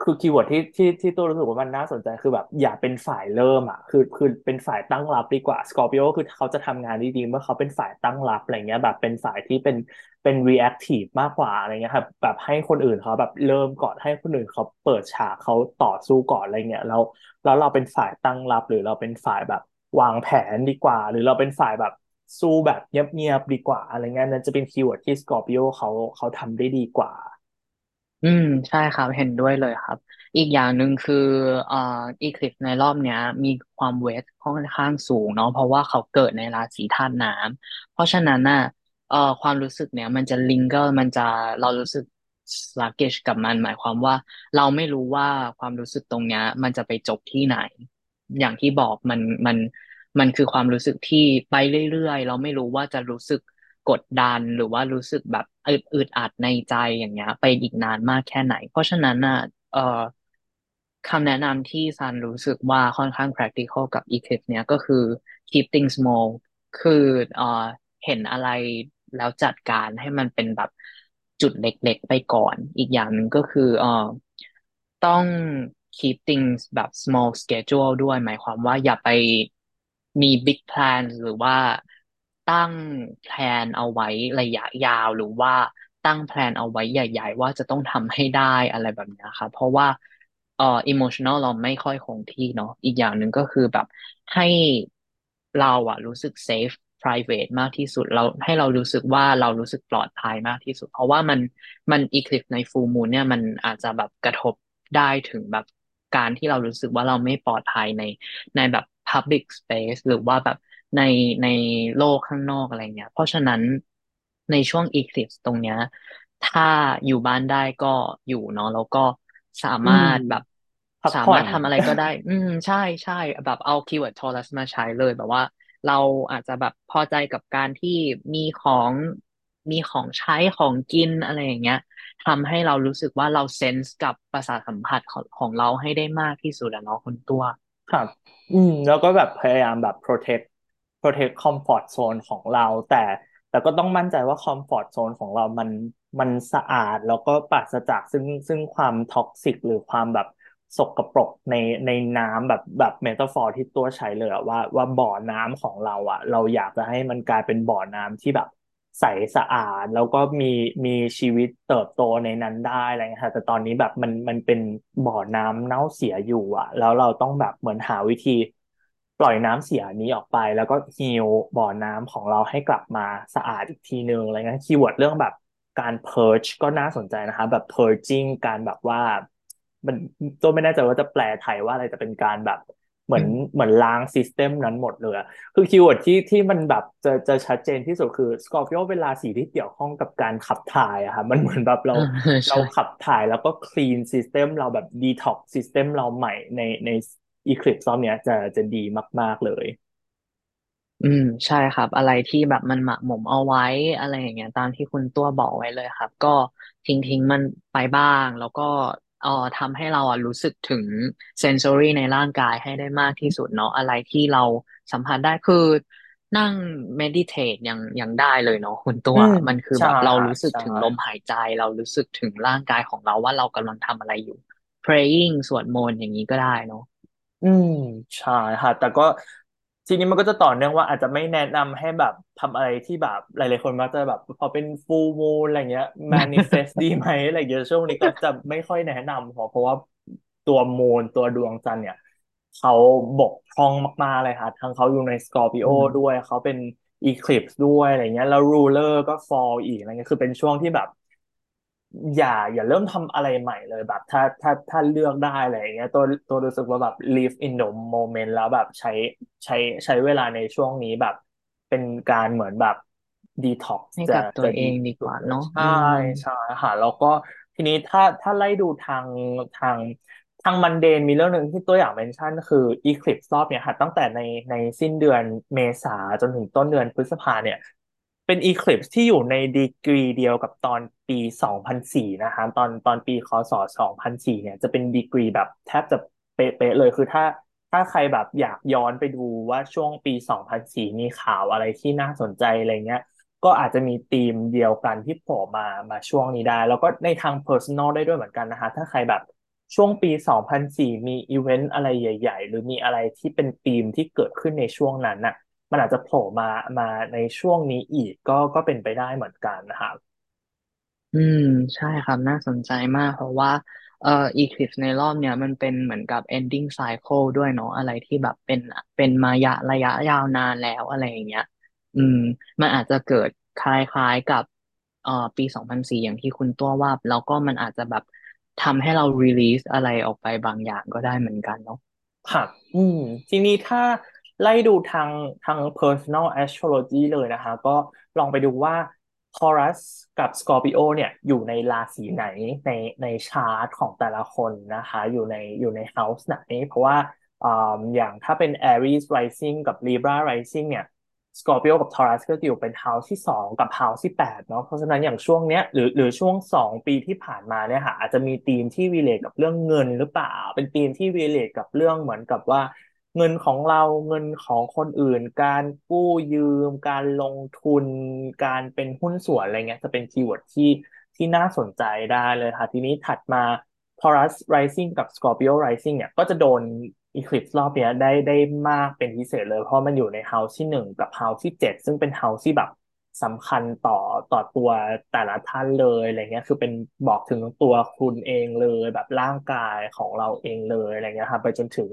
คือ keyword ที่ที่ที่ตัวรู้สึกว่ามันน่าสนใจคือแบบอย่าเป็นฝ่ายเริ่มอะคือคือเป็นฝ่ายตั้งรับดีกว่า Scorpio คือเขาจะทำงานได้ดีเมื่อเขาเป็นฝ่ายตั้งรับอะไรเงี้ยแบบเป็นฝ่ายที่เป็นเป็น reactive มากกว่าอะไรเงี้ยครับแบบให้คนอื่นเขาแบบเริ่มก่อนให้คนอื่นเขาเปิดฉากเขาต่อสู้ก่อนอะไรเงี้ยแล้วแล้วเราเป็นฝ่ายตั้งรับหรือเราเป็นฝ่ายแบบวางแผนดีกว่า หรือเราเป็นฝ่ายแบบสู้แบบเงียบๆดีกว่าอะไรเงี้ยนั่นจะเป็น keyword ที่ Scorpio เขาเขาทำได้ดีกว่า อืม ใช่ครับ เห็นด้วยเลยครับ อีกอย่างหนึ่งคืออ่า eclipse ในรอบเนี้ย มีความ weight ค่อนข้างสูงเนาะเพราะว่าเขาเกิดในราศีธาตุน้ำเพราะฉะนั้นน่ะเอ่อความรู้สึกเนี้ยมันจะ linger มันจะเรารู้สึกส u กเก h กับมัน หมายความว่า เราไม่รู้ว่าความรู้สึกตรงเนี้ย มันจะไปจบที่ไหน อย่างที่บอกมันมันมันคือความรู้สึกที่ไปเรื่อยๆ เราไม่รู้ว่าจะรู้สึก กดดันหรือว่ารู้สึกแบบอึดอึดอัดในใจอย่างเงี้ย ไปอีกนานมากแค่ไหน เพราะฉะนั้นน่ะเอ่อคำแนะนำที่ซันรู้สึกว่าค่อนข้าง practical กับ Eclipse เนี้ยก็คือ keep things small คือเอ่อเห็นอะไรแล้วจัดการให้มันเป็นแบบจุดเล็กๆ ไปก่อน อีกอย่างหนึ่งก็คือเอ่อต้อง keep things แบบ small schedule ด้วย หมายความว่าอย่าไปมี big plan หรือว่า ตั้งแพลนเอาไว้ระยะยาว หรือว่าตั้งแพลนเอาไว้ใหญ่ ๆ ว่าจะต้องทำให้ได้อะไรแบบนี้ครับเพราะว่าเอ่อ emotional เราไม่ค่อยคงที่เนาะอีกอย่างหนึ่งก็คือแบบให้เราอะรู้สึก safe private มากที่สุดเราให้เรารู้สึกว่าเรารู้สึกปลอดภัยมากที่สุด เพราะว่ามันมัน eclipse ใน full moon เนี่ยมันอาจจะแบบกระทบได้ถึงแบบการที่เรารู้สึกว่าเราไม่ปลอดภัยในในแบบ public space หรือว่าแบบ ในในโลกข้างนอกอะไรเงี้ย เพราะฉะนั้นในช่วง eclipse ตรงเนี้ย ถ้าอยู่บ้านได้ก็อยู่เนาะแล้วก็สาอืมารถแบบมพักผ่อนสามารถทำอะไรก็ได้ อืม ใช่ใช่แบบเอา keyword Taurus มาใช้เลยแบบว่า เราอาจจะแบบพอใจกับการที่มีของมีของใช้ของกินอะไรอย่างเงี้ยทำให้เรารู้สึกว่าเรา sense กับประสาทสัมผัสของของเราให้ได้มากที่สุดอะเนาะคุณตัว ครับ อืม แล้วก็แบบพยายามแบบ protect protect comfort zone ของเรา แต่แต่ก็ต้องมั่นใจว่า comfort zone ของเรามันมันสะอาดแล้วก็ปราศจากซึ่งซึ่งความ toxic หรือความแบบสกปรกในในน้ำแบบแบบ metaphor ที่ตัวใช้เลยอะว่าว่าบ่อน้ำของเราอะเราอยากจะให้มันกลายเป็นบ่อน้ำที่แบบใสสะอาดแล้วก็มีมีชีวิตเติบโตในนั้นได้อะไรเงี้ยค่ะแต่ตอนนี้แบบมันมันเป็นบ่อน้ำเน่าเสียอยู่อะแล้วเราต้องแบบเหมือนหาวิธี ปล่อยน้ำเสียนี้ออกไป แล้วก็ healบ่อน้ำของเราให้กลับมาสะอาดอีกทีนึงอะไรเงี้ย keyword เรื่องแบบการ purge ก็น่าสนใจนะคะ แบบ purging การแบบว่า มันตัวไม่แน่ใจว่าจะแปลไทยว่าอะไรแต่เป็นการแบบเหมือนอืมเหมือนล้าง system นั้นหมดเลยอะคือ keyword ที่ที่มันแบบจะจะชัดเจนที่สุดคือสกอร์ i ิโอเป็นราศีที่เกี่ยวข้องกับการขับถ่ายอะค่ะมันเหมือนแบบเราอ่าเราใช่ขับถ่ายแล้วก็ clean system เราแบบ detox system เราใหม่ในใน อีคลิปซอมเนี้ยจะจะดีมาก ๆเลย อืมใช่ครับ อะไรที่แบบมันหมักหมมเอาไว้อะไรอย่างเงี้ย ตามที่คุณตัวบอกไว้เลยครับ ก็ทิ้งทิ้งมันไปบ้าง แล้วก็เอ่อทำให้เราอะรู้สึกถึงเซน s อรี่ในร่างกายให้ได้มากที่สุดเนาะอะไรที่เราสัมผัสได้คือนั่งเมดิเทตยังยังได้เลยเนาะคุณตัวอืมมันคือใช่แบบเราค่ะรู้สึกใช่ ถึงลมหายใจ เรารู้สึกถึงร่างกายของเราว่าเรากำลังทำอะไรอยู่ praying สวดมนต์อย่างนี้ก็ได้เนาะ อืมใช่ค่ะแต่ก็ทีนี้มันก็จะต่อเนื่องว่าอาจจะไม่แนะนำให้แบบทำอะไรที่แบบหลายๆคนมักจะแบบ พอเป็น full moon อะไรเงี้ย manifest ดีไหมอะไรเงี้ยช่วงนี้ก็จะไม่ค่อยแนะนำเพราะเพราะว่าตัว moon ตัวดวงจันทร์เนี่ยเขาบกพร่องมากๆเลยค่ะทั้งเขาอยู่ในสกอร์ปิโออืมด้วยเขาเป็น eclipse ด้วยอะไรเงี้ยแล้ว ruler ก็ fall อีกอะไรเงี้ยคือเป็นช่วงที่แบบ อย่าอย่าเริ่มทำอะไรใหม่เลยแบบ ถ้าถ้าถ้าเลือกได้อะไรอย่างเงี้ยตัวตัวรู้สึกว่าแบบ live in the moment แล้วแบบใช้ใช้ใช้เวลาในช่วงนี้แบบ เป็นการเหมือนแบบ detox จะให้กับตัจะดีวเองดีสุดเลยกว่าเนาะใช่อืม ใช่ค่ะแล้วก็ทีนี้ถ้าถ้าไล่ดูทางทางทางมันเดนมีเรื่องหนึ่งที่ตัวอย่างเมนชั่นคือ eclipse รอบเนี่ยค่ะตั้งแต่ในในสิ้นเดือนเมษาจนถึงต้นเดือนพฤษภาเนี่ย เป็น eclipse ที่อยู่ในดีกรีเดียวกับตอนปี 2004 นะคะตอนตอนปีคศ2004 เนี่ยจะเป็นดีกรีแบบแทบจะเป๊ะเลยคือถ้าถ้าใครแบบอยากย้อนไปดูว่าช่วงปี 2004 มีข่าวอะไรที่น่าสนใจอะไรเงี้ย ก็อาจจะมีธีมเดียวกันที่โผล่มามาช่วงนี้ได้ แล้วก็ในทาง personal ได้ด้วยเหมือนกันนะคะ ถ้าใครแบบช่วงปี 2004 มีอีเวนต์อะไรใหญ่ ๆ หรือมีอะไรที่เป็นธีมที่เกิดขึ้นในช่วงนั้นน่ะ มันอาจจะโผล่มามาในช่วงนี้อีกก็ก็เป็นไปได้เหมือนกันนะครับ อืม ใช่ครับน่าสนใจมาก เพราะว่าเอ่อ Eclipse ในรอบเนี้ยมันเป็นเหมือนกับ ending cycle ด้วยเนาะอะไรที่แบบเป็นเป็นมายะระยะยาวนานแล้วอะไรอย่างเงี้ย อืม มันอาจจะเกิดคล้ายๆกับเอ่อปีสองพันสี่อย่างที่คุณตัวว่า แล้วก็มันอาจจะแบบทำให้เรา release อะไรออกไปบางอย่างก็ได้เหมือนกันเนาะค่ะอืม ทีนี้ถ้า ไล่ดูทางทาง personal astrology เลยนะคะ ก็ลองไปดูว่า Taurus กับ Scorpio เนี่ยอยู่ในราศีไหนในในชาร์ตของแต่ละคนนะคะ อยู่ในอยู่ใน house ไหน เพราะว่าอ่าอย่างถ้าเป็น Aries rising กับ Libra rising เนี่ยสกอร์ i o กับทอรัสก็จะอยู่เป็น House ที่สองกับ House ที่แปดเนาะเพราะฉะนั้นอย่างช่วงเนี้ยหรือหรือช่วงสองปีที่ผ่านมาเนี่ยค่ะอาจจะมีธีมที่ relate กับเรื่องเงินหรือเปล่า เป็นธีมที่ relate กับเรื่องเหมือนกับว่า เงินของเราเงินของคนอื่น การกู้ยืม การลงทุน การเป็นหุ้นส่วนอะไรเงี้ยจะเป็น keyword ที่ที่น่าสนใจได้เลยค่ะ ทีนี้ถัดมา Taurus Rising กับ Scorpio Rising เนี่ยก็จะโดน Eclipse รอบเนี้ยได้ได้มากเป็นพิเศษเลย เพราะมันอยู่ใน House ที่หนึ่งกับ House ที่เจ็ดซึ่งเป็น House ที่แบบ สำคัญต่อต่อตัวแต่ละท่านเลยอะไรเงี้ยคือเป็นบอกถึงตัวคุณเองเลย แบบร่างกายของเราเองเลยอะไรเงี้ยครับไปจนถึง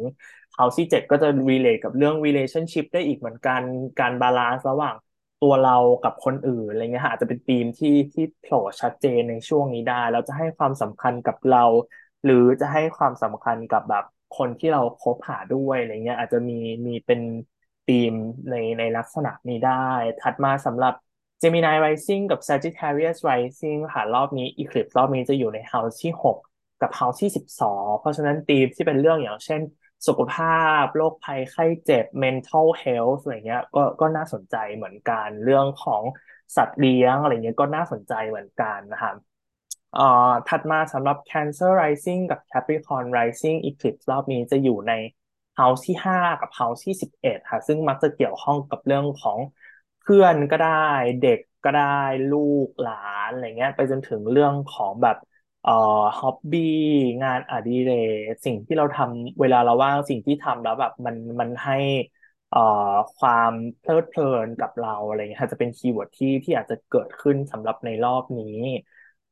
House ที่เจ็ดก็จะ relate กับเรื่อง relationship ได้อีกเหมือนกันการ balance ระหว่างตัวเรากับคนอื่นอะไรเงี้ยค่ะอาจจะเป็นธีมที่ที่โผล่ชัดเจนในช่วงนี้ได้แล้วจะให้ความสำคัญกับเรา หรือจะให้ความสำคัญกับแบบคนที่เราคบหาด้วยอะไรเงี้ยอาจจะมีมีเป็นธีมในในลักษณะนี้ได้ ถัดมาสำหรับ Gemini Rising กับ Sagittarius Rising ค่ะรอบนี้ Eclipse รอบนี้จะอยู่ใน House ที่หกกับ House ที่สิบสองเพราะฉะนั้นธีมที่เป็นเรื่องอย่างเช่น สุขภาพโรคภัยไข้เจ็บ mental health อะไรเงี้ยก็ก็น่าสนใจเหมือนกันเรื่องของสัตว์เลี้ยงอะไรเงี้ยก็น่าสนใจเหมือนกันนะครับเอ่อถัดมาสำหรับ Cancer Rising กับ Capricorn Rising Eclipse รอบนี้จะอยู่ใน House ที่ห้ากับ House ที่สิบเอ็ดค่ะ ซึ่งมักจะเกี่ยวข้องกับเรื่องของ พื่อนก็ได้เด็กก็ได้ลูกหลานอะไรเงี้ย ไปจนถึงเรื่องของแบบเอ่อ hobby งานอดิเรกสิ่งที่เราทำเวลาเราว่างสิ่งที่ทำแล้วแบบมันมันให้เอ่อความเพลิดเพลินกับเราอะไรเงี้ยจะเป็น keyword ที่ที่อาจจะเกิดขึ้นสำหรับในรอบนี้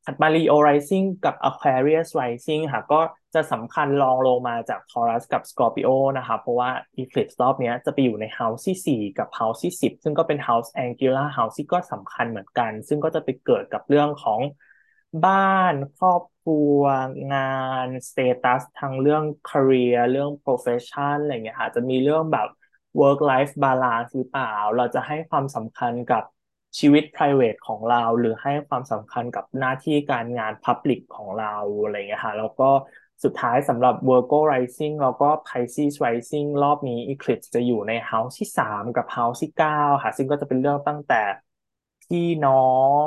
ถัดมา Leo Rising กับ Aquarius Rising ค่ะก็จะสำคัญรองลงมาจาก Taurus กับ Scorpio นะคะเพราะว่า Eclipse รอบนี้จะไปอยู่ใน House ที่ 4 กับ House ที่ 10 ซึ่งก็เป็น House Angular House ที่ก็สำคัญเหมือนกัน ซึ่งก็จะไปเกิดกับเรื่องของบ้านครอบครัวงาน status ทั้งเรื่อง career เรื่อง profession อะไรเงี้ยค่ะจะมีเรื่องแบบ work life balance หรือเปล่า เราจะให้ความสำคัญกับ ชีวิต private ของเรา หรือให้ความสำคัญกับหน้าที่การงาน public ของเราอะไรอย่างเงี้ยค่ะแล้วก็สุดท้ายสำหรับ Virgo Rising แล้วก็ Pisces Rising รอบนี้ Eclipse จะอยู่ใน House ที่สามกับ House ที่เก้าค่ะ ซึ่งก็จะเป็นเรื่องตั้งแต่พี่น้อ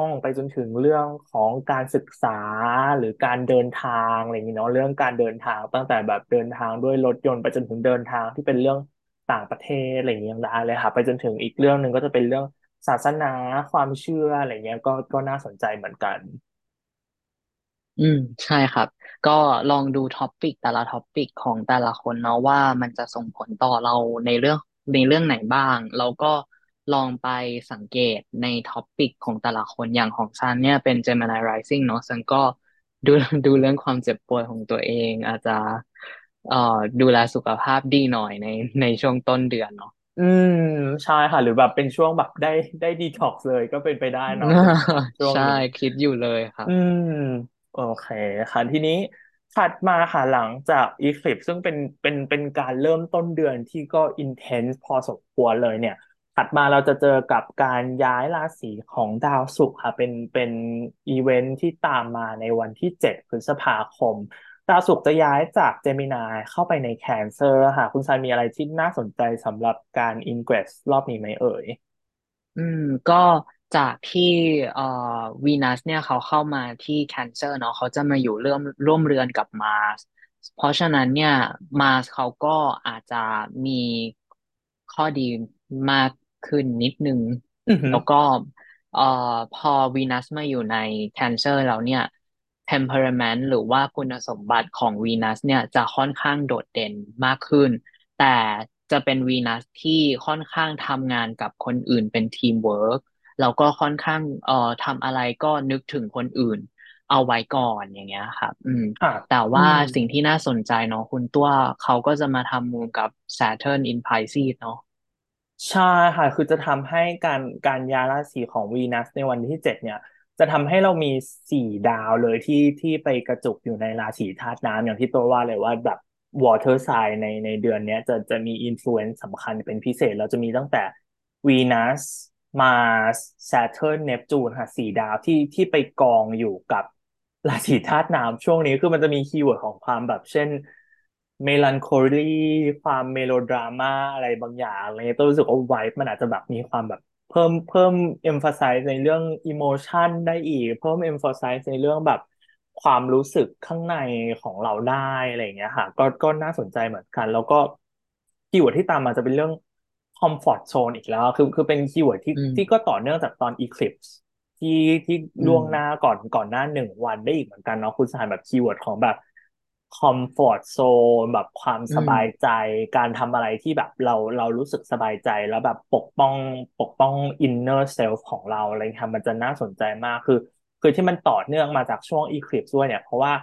งไปจนถึงเรื่องของการศึกษาหรือการเดินทางอะไรอย่างเงี้ยเนาะเรื่องการเดินทางตั้งแต่แบบเดินทางด้วยรถยนต์ไปจนถึงเดินทางที่เป็นเรื่องต่างประเทศอะไรอย่างเงี้ยยังได้เลยค่ะ ไปจนถึงอีกเรื่องหนึ่งก็จะเป็นเรื่อง ศาสนาความเชื่ออะไรเงี้ยก็ก็น่าสนใจเหมือนกัน อืม ใช่ครับ ก็ลองดู topic แต่ละ topic ของแต่ละคนเนาะว่ามันจะส่งผลต่อเราในเรื่องในเรื่องไหนบ้างแล้วก็ลองไปสังเกตใน topic ของแต่ละคนอย่างของซันเนี่ยเป็น Gemini Rising เนอะซันก็ดูดูเรื่องความเจ็บป่วยของตัวเอง อาจจะเอ่อดูแลสุขภาพดีหน่อยในในช่วงต้นเดือนเนาะ อืม ใช่ค่ะ หรือแบบเป็นช่วงแบบได้ได้ดีท็อกซ์เลยก็เป็นไปได้เนาะช่วงช่วงใช่นี้ คิดอยู่เลยครับอืมโอเคค่ะทีนี้ถัดมาค่ะหลังจาก Eclipse ซึ่งเป็นเป็นเป็นการเริ่มต้นเดือนที่ก็ intense พอสมควรเลยเนี่ย ถัดมาเราจะเจอกับการย้ายราศีของดาวศุกร์ค่ะ เป็นเป็นอีเวนท์ที่ตามมาในวันที่7พฤษภาคม ดาวศุกร์จะย้ายจาก Gemini เข้าไปใน Cancer ค่ะ คุณซันมีอะไรที่น่าสนใจสำหรับการ ingress รอบนี้ไหมเอ่ย อืม ก็จากที่เอ่อวีนัสเนี่ยเขาเข้ามาที่ Cancer เนาะเขาจะมาอยู่ร่วมร่วมเรือนกับ Mars เพราะฉะนั้นเนี่ย Mars เขาก็อาจจะมีข้อดีมากขึ้นนิดนึง อือหือแล้วก็เอ่อพอวีนัสมาอยู่ใน Cancer แล้วเนี่ย temperament หรือว่าคุณสมบัติของวีนัสเนี่ยจะค่อนข้างโดดเด่นมากขึ้น แต่จะเป็นวีนัสที่ค่อนข้างทำงานกับคนอื่นเป็นทีมเวิร์กแล้วก็ค่อนข้างเอ่อทำอะไรก็นึกถึงคนอื่น เอาไว้ก่อนอย่างเงี้ยครับ อืมค่ะแต่อืว่ามสิ่งที่น่าสนใจเนาะคุณตัวเขาก็จะมาทำมูลกับ Saturn in Pisces เนาะใช่ค่ะ คือจะทำให้การการย้ายราศีของวีนัสในวันที่เจ็ดเนี่ย จะทำให้เรามีสี่ดาวเลยที่ที่ไปกระจุกอยู่ในราศีธาตุน้ำอย่างที่ตัวว่าเลยว่าแบบ water sign ในในเดือนเนี้ยจะจะมี influence สำคัญเป็นพิเศษ เราจะมีตั้งแต่วีนัสมาร์ส Saturn เนปจูนค่ะสี่ดาวที่ที่ไปกองอยู่กับราศีธาตุน้ำช่วงนี้คือมันจะมี keyword ของความแบบเช่น melancholy ความเมโลดราม่าอะไรบางอย่างอะไรเงี้ยตัวรู้สึกว่าไวท์มันอาจจะแบบมีความแบบ เพิ่มเพิ่ม emphasize ในเรื่อง emotion ได้อีก เพิ่ม emphasize ในเรื่องแบบความรู้สึกข้างในของเราได้อะไรอย่างเงี้ยค่ะ ก็ก็น่าสนใจเหมือนกัน แล้วก็คีย์เวิร์ดที่ตามมาจะเป็นเรื่องคอมฟอร์ z โซนอีกแล้ว คือคือเป็น keyword ที่อืมที่ก็ต่อเนื่องจากตอน Eclipse ที่ที่อืมล่วงหน้าก่อนก่อนหน้าหนึ่งวันได้อีกเหมือนกันเนาะคุณซันแบบ keyword ของแบบ คอมฟอร์ z โซนแบบความสบายใจ การทำอะไรที่แบบเราเรารู้สึกสบายใจแล้วแบบปกป้องปกป้อง inner self ของเราอะไรเงี้ยมันจะน่าสนใจมากคือ คือที่มันต่อเนื่องมาจากช่วง Eclipse ด้วยเนี่ย เพราะว่า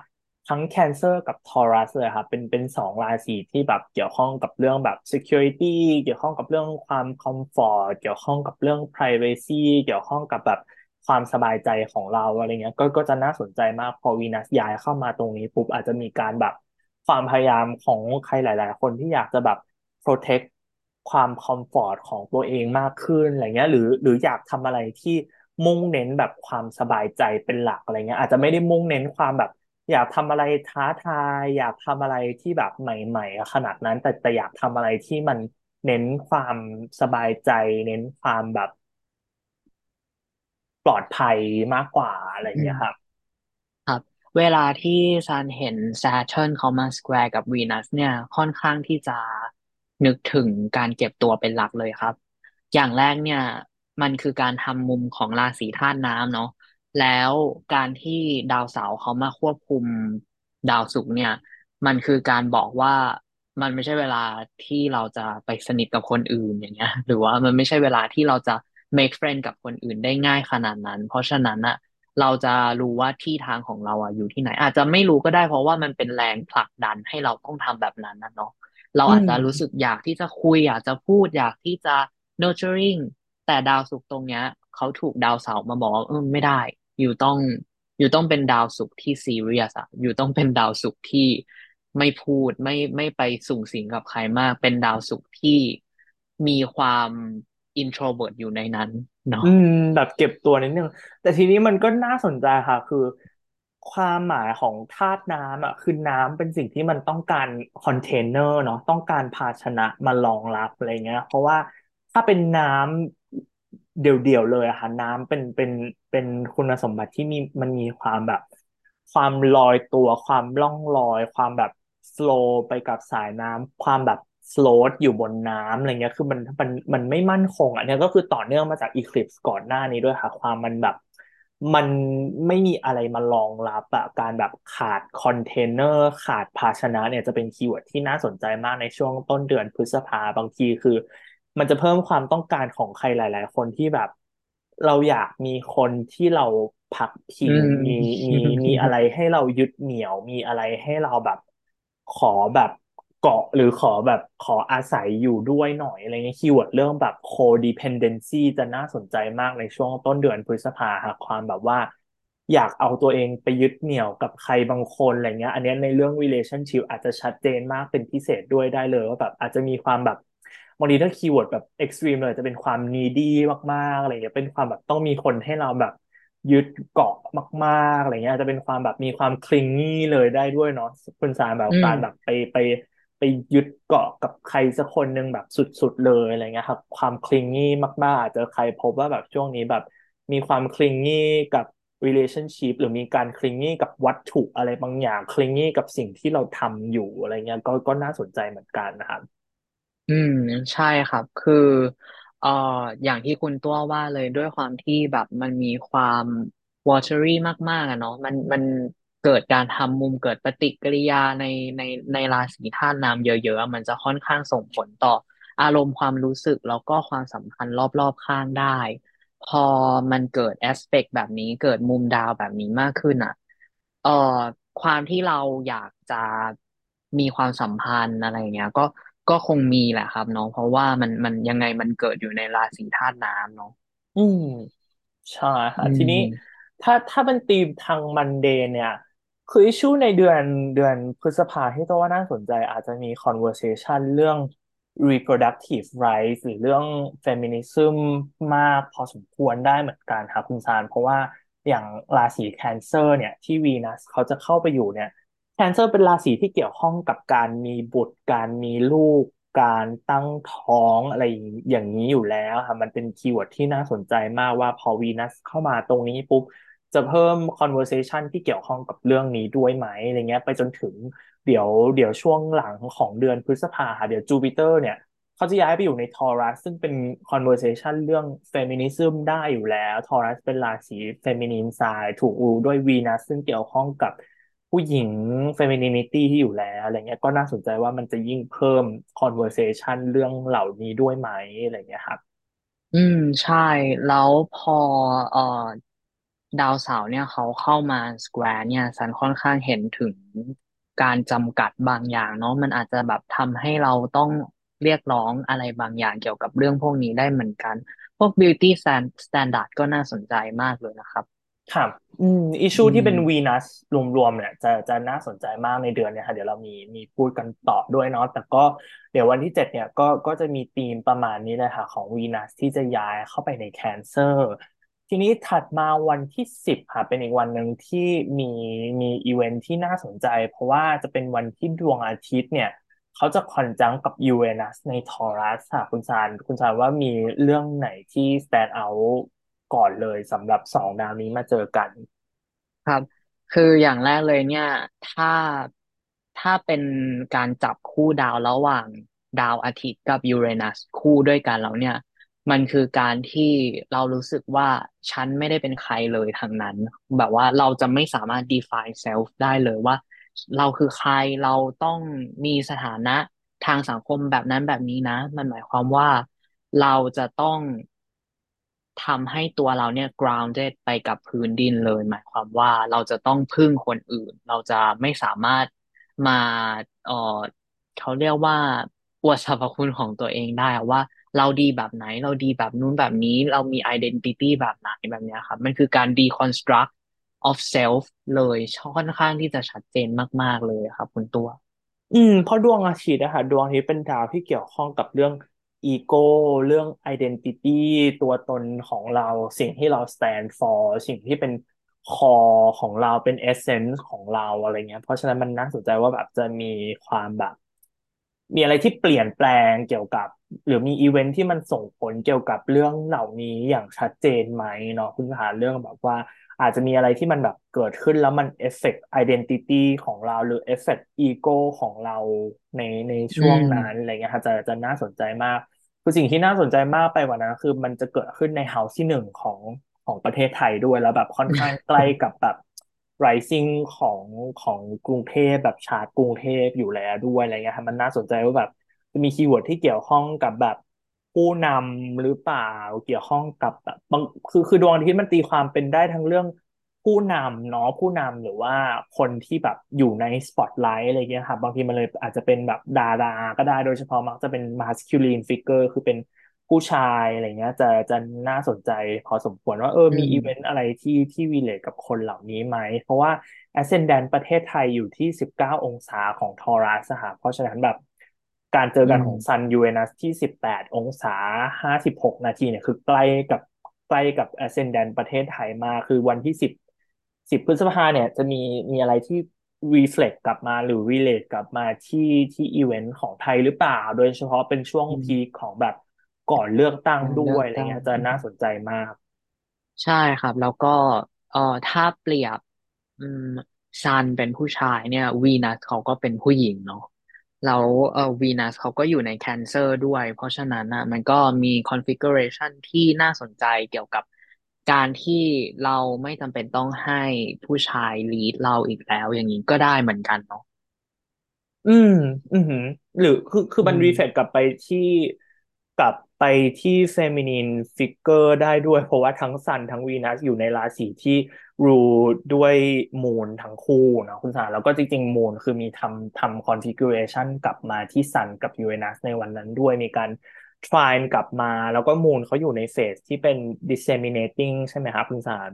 ทั้ง Cancer กับ Taurus เลยครับเป็นเป็นสองราศีที่แบบเกี่ยวข้องกับเรื่องแบบ security เกี่ยวข้องกับเรื่องความ comfort เกี่ยวข้องกับเรื่อง privacy เกี่ยวข้องกับแบบ ความสบายใจของเราอะไรเงี้ยก็ก็จะน่าสนใจมากพอวีนัสย้ายเข้ามาตรงนี้ปุ๊บอาจจะมีการแบบความพยายามของใครหลาย ๆ คนที่อยากจะแบบ protect ความคอมฟอร์ตของตัวเองมากขึ้นอะไรเงี้ยหรือหรืออยากทำอะไรที่มุ่งเน้นแบบความสบายใจเป็นหลักอะไรเงี้ยอาจจะไม่ได้มุ่งเน้นความแบบ อยากทำอะไรท้าทาย อยากทำอะไรที่แบบใหม่ๆขนาดนั้น แต่แต่อยากทำอะไรที่มันเน้นความสบายใจ เน้นความแบบ ปลอดภัยมากกว่าอะไรอืมเงี้ยครับครับ เวลาที่ซันเห็น Saturn เขามาสแควร์กับวีนัสเนี่ยค่อนข้างที่จะนึกถึงการเก็บตัวเป็นหลักเลยครับ อย่างแรกเนี่ย มันคือการทำมุมของราศีธาตุน้ำเนาะแล้วการที่ดาวเสาร์เขามาควบคุมดาวศุกร์เนี่ย มันคือการบอกว่ามันไม่ใช่เวลาที่เราจะไปสนิทกับคนอื่นอย่างเงี้ย หรือว่ามันไม่ใช่เวลาที่เราจะ make friend กับคนอื่นได้ง่ายขนาดนั้น เพราะฉะนั้นอะเราจะรู้ว่าที่ทางของเราอะอยู่ที่ไหน อาจจะไม่รู้ก็ได้เพราะว่ามันเป็นแรงผลักดันให้เราต้องทำแบบนั้นนะเนาะเราอาจจะรู้สึกอยากที่จะคุย อยากจะพูดอยากที่จะ nurturing แต่ดาวศุกตรงเนี้ยเขาถูกดาวเสาร์มาบอกว่าเออไม่ได้ อยู่ต้องอยู่ต้องเป็นดาวศุกที่ serious อะอยู่ต้องเป็นดาวศุกที่ไม่พูดไม่ไม่ไปสุงสิงกับใครมาก เป็นดาวศุกที่มีความ introvert อยู่ในนั้นเนาะอืม แบบเก็บตัวนิดนึง แต่ทีนี้มันก็น่าสนใจค่ะ คือ ความหมายของธาตุน้ำอะ คือน้ำเป็นสิ่งที่มันต้องการคอนเทนเนอร์เนาะต้องการภาชนะมารองรับอะไรเงี้ย เพราะว่าถ้าเป็นน้ำเดี่ยวๆเลยอะค่ะ น้ำเป็นเป็นเป็นคุณสมบัติที่มีมันมีความแบบ ความลอยตัว ความล่องลอย ความแบบ flow ไปกับสายน้ำความแบบ float อยู่บนน้ำอะไรเงี้ยคือมันมันมันไม่มั่นคงอะเนี่ยก็คือต่อเนื่องมาจาก Eclipse ก่อนหน้านี้ด้วยค่ะ ความมันแบบ มันไม่มีอะไรมารองรับอะการแบบขาดคอนเทนเนอร์ ขาดภาชนะเนี่ยจะเป็น keyword ที่น่าสนใจมากในช่วงต้นเดือนพฤษภาบางทีคือ มันจะเพิ่มความต้องการของใครหลาย ๆ คนที่แบบ เราอยากมีคนที่เราพักพิง อืม มีมีมีอะไรให้เรายึดเหนี่ยวมีอะไรให้เราแบบขอแบบ เกาะหรือขอแบบขออาศัยอยู่ด้วยหน่อยอะไรเงี้ย keyword เรื่องแบบ codependency จะน่าสนใจมากในช่วงต้นเดือนพฤษภาค่ะความแบบว่า อยากเอาตัวเองไปยึดเหนี่ยวกับใครบางคนอะไรเงี้ย อันเนี้ยในเรื่อง relationship อาจจะชัดเจนมากเป็นพิเศษด้วยได้เลยว่าแบบอาจจะมีความแบบบางทีถ้า keyword แบบ extreme เลยจะเป็นความ needy มากๆอะไรเงี้ยเป็นความแบบต้องมีคนให้เราแบบยึดเกาะมากๆอะไรเงี้ยอาจจะเป็นความแบบมีความ clingy เลยได้ด้วยเนาะคุณซันแบบการแบบไปไป ไปยึดเกาะกับใครสักคนหนึ่งแบบสุดๆเลยอะไรเงี้ยครับ ความ clingy มากๆอาจจะใครพบว่าแบบช่วงนี้แบบ มีความ clingy กับ relationship หรือมีการ clingy กับวัตถุอะไรบางอย่าง clingy กับสิ่งที่เราทำอยู่อะไรเงี้ยก็ก็น่าสนใจเหมือนกันนะครับ อืม ใช่ครับ คือเอ่ออย่างที่คุณตัวว่าเลยด้วยความที่แบบมันมีความ watery มากๆอะเนาะมันมัน เกิดการทำมุมเกิดปฏิกิริยาในในในราศีธาตุน้ำเยอะๆอะมันจะค่อนข้างส่งผลต่ออารมณ์ความรู้สึกแล้วก็ความสัมพันธ์รอบๆข้างได้ พอมันเกิดแอสเปกแบบนี้เกิดมุมดาวแบบนี้มากขึ้นอะเอ่อความที่เราอยากจะมีความสัมพันธ์อะไรเงี้ย ก็ก็คงมีแหละครับเนาะเพราะว่ามันมันยังไงมันเกิดอยู่ในราศีธาตุน้ำเนาะอืมใช่อืค่ะทีนี้มถ้าถ้าเป็นธีมทางมันเดย์เนี่ย คืออิชชูในเดือนเดือนพฤษภาที่ตัวว่าน่าสนใจอาจจะมี conversation เรื่อง reproductive rights หรือเรื่อง feminism มากพอสมควรได้เหมือนกันครับคุณซาน เพราะว่าอย่างราศี Cancer เนี่ยที่วีนัสเขาจะเข้าไปอยู่เนี่ย Cancer เป็นราศีที่เกี่ยวข้องกับการมีบุตรการมีลูกการตั้งท้องอะไรอย่างนี้อยู่แล้วค่ะมันเป็น keyword ที่น่าสนใจมากว่าพอวีนัสเข้ามาตรงนี้ปุ๊บ จะเพิ่ม conversation ที่เกี่ยวข้องกับเรื่องนี้ด้วยไหมอะไรเงี้ย ไปจนถึงเดี๋ยวเดี๋ยวช่วงหลังของเดือนพฤษภาค่ะเดี๋ยวจูปิเตอร์เนี่ยเขาจะย้ายไปอยู่ใน Taurus ซึ่งเป็น conversation เรื่อง feminism ได้อยู่แล้วทอรัสเป็นราศี feminine side ถูกรูด้วยวีนัสซึ่งเกี่ยวข้องกับผู้หญิง femininity ที่อยู่แล้วอะไรเงี้ยก็น่าสนใจว่ามันจะยิ่งเพิ่ม conversation เรื่องเหล่านี้ด้วยไหมอะไรเงี้ยครับ อืมใช่แล้วพอเอ่อ ดาวเสาร์เนี่ยเขาเข้ามาสแควร์เนี่ยฉันค่อนข้างเห็นถึงการจำกัดบางอย่างเนาะมันอาจจะแบบทำให้เราต้องเรียกร้องอะไรบางอย่างเกี่ยวกับเรื่องพวกนี้ได้เหมือนกัน พวก beauty standard ก็น่าสนใจมากเลยนะครับ ครับ อืม issue ที่เป็นวีมนัสรวมๆเนี่ยจะจะน่าสนใจมากในเดือนเนี่ยค่ะเดี๋ยวเรามีมีพูดกันต่อด้วยเนาะแต่ก็เดี๋ยววันที่เจ็ดเนี่ยก็ก็จะมีธีมประมาณนี้เลยค่ะของวีนัสที่จะย้ายเข้าไปใน Cancer ทีนี้ถัดมาวันที่สิบค่ะเป็นอีกวันหนึ่งที่มีมีอีเวนท์ที่น่าสนใจ เพราะว่าจะเป็นวันที่ดวงอาทิตย์เนี่ยเขาจะคอนจังกับยูเรนัสในทอรัสค่ะคุณซานคุณซานว่ามีเรื่องไหนที่ stand out ก่อนเลยสำหรับสองดาวนี้มาเจอกัน ครับ คืออย่างแรกเลยเนี่ย ถ้าถ้าเป็นการจับคู่ดาวระหว่างดาวอาทิตย์กับยูเรนัสคู่ด้วยกันแล้วเนี่ย มันคือการที่เรารู้สึกว่าฉันไม่ได้เป็นใครเลยทางนั้น แบบว่าเราจะไม่สามารถ define self ได้เลยว่า เราคือใครเราต้องมีสถานะทางสังคมแบบนั้นแบบนี้นะ มันหมายความว่าเราจะต้องทำให้ตัวเราเนี่ย grounded ไปกับพื้นดินเลย หมายความว่าเราจะต้องพึ่งคนอื่น เราจะไม่สามารถมาเออเขาเรียกว่าอวดสรรพคุณของตัวเองได้ว่า เราดีแบบไหน เราดีแบบนู้นแบบนี้ เรามี identity แบบไหนแบบเนี้ยครับ มันคือการ deconstruct of self เลยค่อนข้างที่จะชัดเจนมากๆเลยครับ คุณตัว อืมเพราะดวงอาทิตย์นะคะดวงอาทิตย์เป็นดาวที่เกี่ยวข้องกับเรื่องีโก้เรื่อง identity ตัวตนของเราสิ่งที่เรา stand for สิ่งที่เป็น core ของเราเป็น essence ของเราอะไรเงี้ย เพราะฉะนั้นมันน่าสนใจว่าแบบจะมีความแบบ มีอะไรที่เปลี่ยนแปลงเกี่ยวกับ หรือมีอีเวนท์ที่มันส่งผลเกี่ยวกับเรื่องเหล่านี้อย่างชัดเจนไหมเนาะคุณซันเรื่องแบบว่า อาจจะมีอะไรที่มันแบบเกิดขึ้นแล้วมัน effect identity ของเราหรือ effect ego ของเราในในช่วงนั้นอะไรเงี้ยค่ะจะจะน่าสนใจมากคือสิ่งที่น่าสนใจมากไปกว่านั้นคือมันจะเกิดขึ้นใน house ที่หนึ่งของของประเทศไทยด้วยแล้วแบบค่อนข้างใกล้กับแบบ rising ของของกรุงเทพแบบชาร์ตกรุงเทพอยู่แล้วด้วยอะไรเงี้ยครับมันน่าสนใจว่าแบบ มี keyword ที่เกี่ยวข้องกับแบบผู้นำหรือเปล่าเกี่ยวข้องกับแบบบางคือคือดวงอาทิตย์มันตีความเป็นได้ทั้งเรื่องผู้นำเนาะผู้นำหรือว่าคนที่แบบอยู่ในสปอตไลท์อะไรเงี้ยครับบางทีมันเลยอาจจะเป็นแบบดาราก็ได้โดยเฉพาะมักจะเป็น masculine figure คือเป็นผู้ชายอะไรเงี้ย จะจะน่าสนใจพอสมควรว่าเอออืมมีอีเวนต์มอะไรที่ที่ relate กับคนเหล่านี้ไหม เพราะว่า Ascendant ประเทศไทยอยู่ที่สิบเก้าองศาของ Taurus อะค่ะเพราะฉะนั้นแบบ การเจออืมกันของซันยูเรนัสที่สิบแปดองศาห้าสิบหกนาทีเนี่ยคือใกล้กับใกล้กับ Ascendant ประเทศไทยมากคือวันที่สิบสิบพฤษภาเนี่ยจะมีมีอะไรที่ reflect กลับมาหรือ relate กลับมาที่ที่อีเวนต์ของไทยหรือเปล่า โดยเฉพาะเป็นช่วงอืมพีคของแบบก่อนเลือกตั้งการด้วยเลือกตั้งอะไรเงี้ยจะน่าสนใจมาก ใช่ครับ แล้วก็เอ่อถ้าเปรียบอืมSun เป็นผู้ชายเนี่ยวีนัสเขาก็เป็นผู้หญิงเนาะ แล้วเอ่อวีนัสเขาก็อยู่ใน Cancer ด้วย เพราะฉะนั้นนะมันก็มี configuration ที่น่าสนใจเกี่ยวกับการที่เราไม่จำเป็นต้องให้ผู้ชาย lead เราอีกแล้วอย่างนี้ก็ได้เหมือนกันเนาะอืม อืมหือ หรือคือคืออืมัน reflect กลับไปที่กลับไปที่ feminine figure ได้ด้วย เพราะว่าทั้ง Sun ทั้งวีนัสอยู่ในราศีที่ rule ด้วย Moon ทั้งคู่นะคุณสารแล้วก็จริงๆ Moon คือมีทำทำ configuration กลับมาที่ Sun กับยูเรนัสในวันนั้นด้วยมีการ trine กลับมาแล้วก็ Moon เขาอยู่ใน phase ที่เป็น disseminating ใช่ไหมครับคุณสาร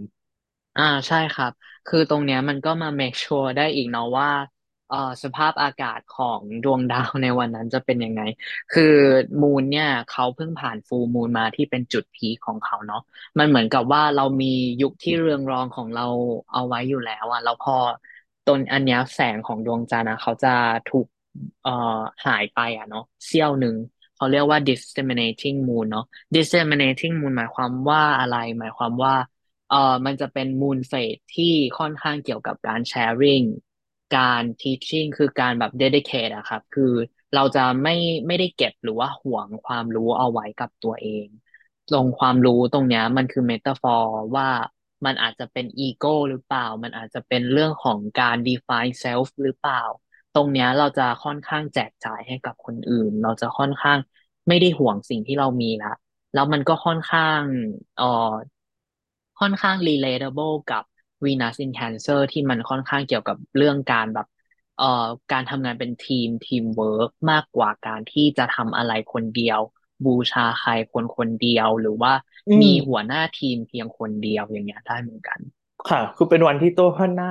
อ่าใช่ครับ คือตรงเนี้ยมันก็มา make sure ได้อีกเนาะว่า เอ่อสภาพอากาศของดวงดาวในวันนั้นจะเป็นยังไง คือ Moon เนี่ยเขาเพิ่งผ่าน Full Moon มาที่เป็นจุด peak ของเขาเนาะมันเหมือนกับว่าเรามียุคที่เรืองรองของเราเอาไว้อยู่แล้วอะแล้วพอต้นอันเนี้ยแสงของดวงจันทร์นะเขาจะถูกเอ่อหายไปอะเนาะเสี้ยวหนึ่งเขาเรียกว่า disseminating moon เนาะ disseminating moon หมายความว่าอะไร หมายความว่า เอ่อมันจะเป็น moon phase ที่ค่อนข้างเกี่ยวกับการ sharing การทีช i ิ g คือการแบบ dedicate อะครับ คือเราจะไม่ไม่ได้เก็บหรือว่าหวงความรู้เอาไว้กับตัวเองตรงความรู้ตรงเนี้ย มันคือ metaphor ว่ามันอาจจะเป็นอีโก้หรือเปล่า มันอาจจะเป็นเรื่องของการ define self หรือเปล่า ตรงเนี้ยเราจะค่อนข้างแจกจ่ายให้กับคนอื่น เราจะค่อนข้างไม่ได้ห่วงสิ่งที่เรามีละแล้วมันก็ค่อนข้างเอ่อค่อนข้าง relatable กับ Venus in Cancer ที่มันค่อนข้างเกี่ยวกับเรื่องการแบบเอ่อการทำงานเป็นทีมทีมเวิร์กมากกว่าการที่จะทำอะไรคนเดียว บูชาใครคนคนเดียวหรือว่าอืมมีหัวหน้าทีมเพียงคนเดียวอย่างเงี้ยได้เหมือนกัน ค่ะ คือเป็นวันที่ตัวว่าน่า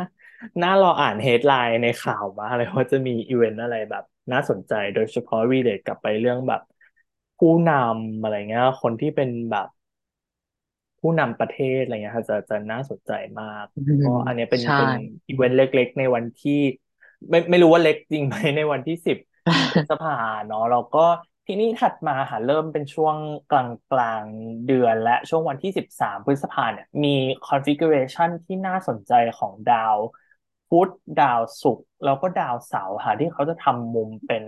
น่ารออ่าน headline ในข่าวมากเลยว่าจะมีอีเวนต์อะไรแบบ น่าสนใจโดยเฉพาะ relate กลับไปเรื่องแบบ ผู้นำอะไรเงี้ย คนที่เป็นแบบ ผู้นำประเทศอะไรเงี้ยค่ะจะจะน่าสนใจมากอืมก็อันเนี้ยเป็นใช่เป็นอีเวนต์เล็ก ๆ ในวันที่ ไม่ไม่รู้ว่าเล็กจริงไหมในวันที่สิบพฤษภาเนาะแล้วก็ทีนี้ถัดมาค่ะเริ่มเป็นช่วงกลางกลางเดือนและช่วงวันที่สิบสามพฤษภาเนี่ยมี configuration ที่น่าสนใจของดาวพุธดาวศุกร์แล้วก็ดาวเสาร์ค่ะที่เขาจะทำมุมเป็น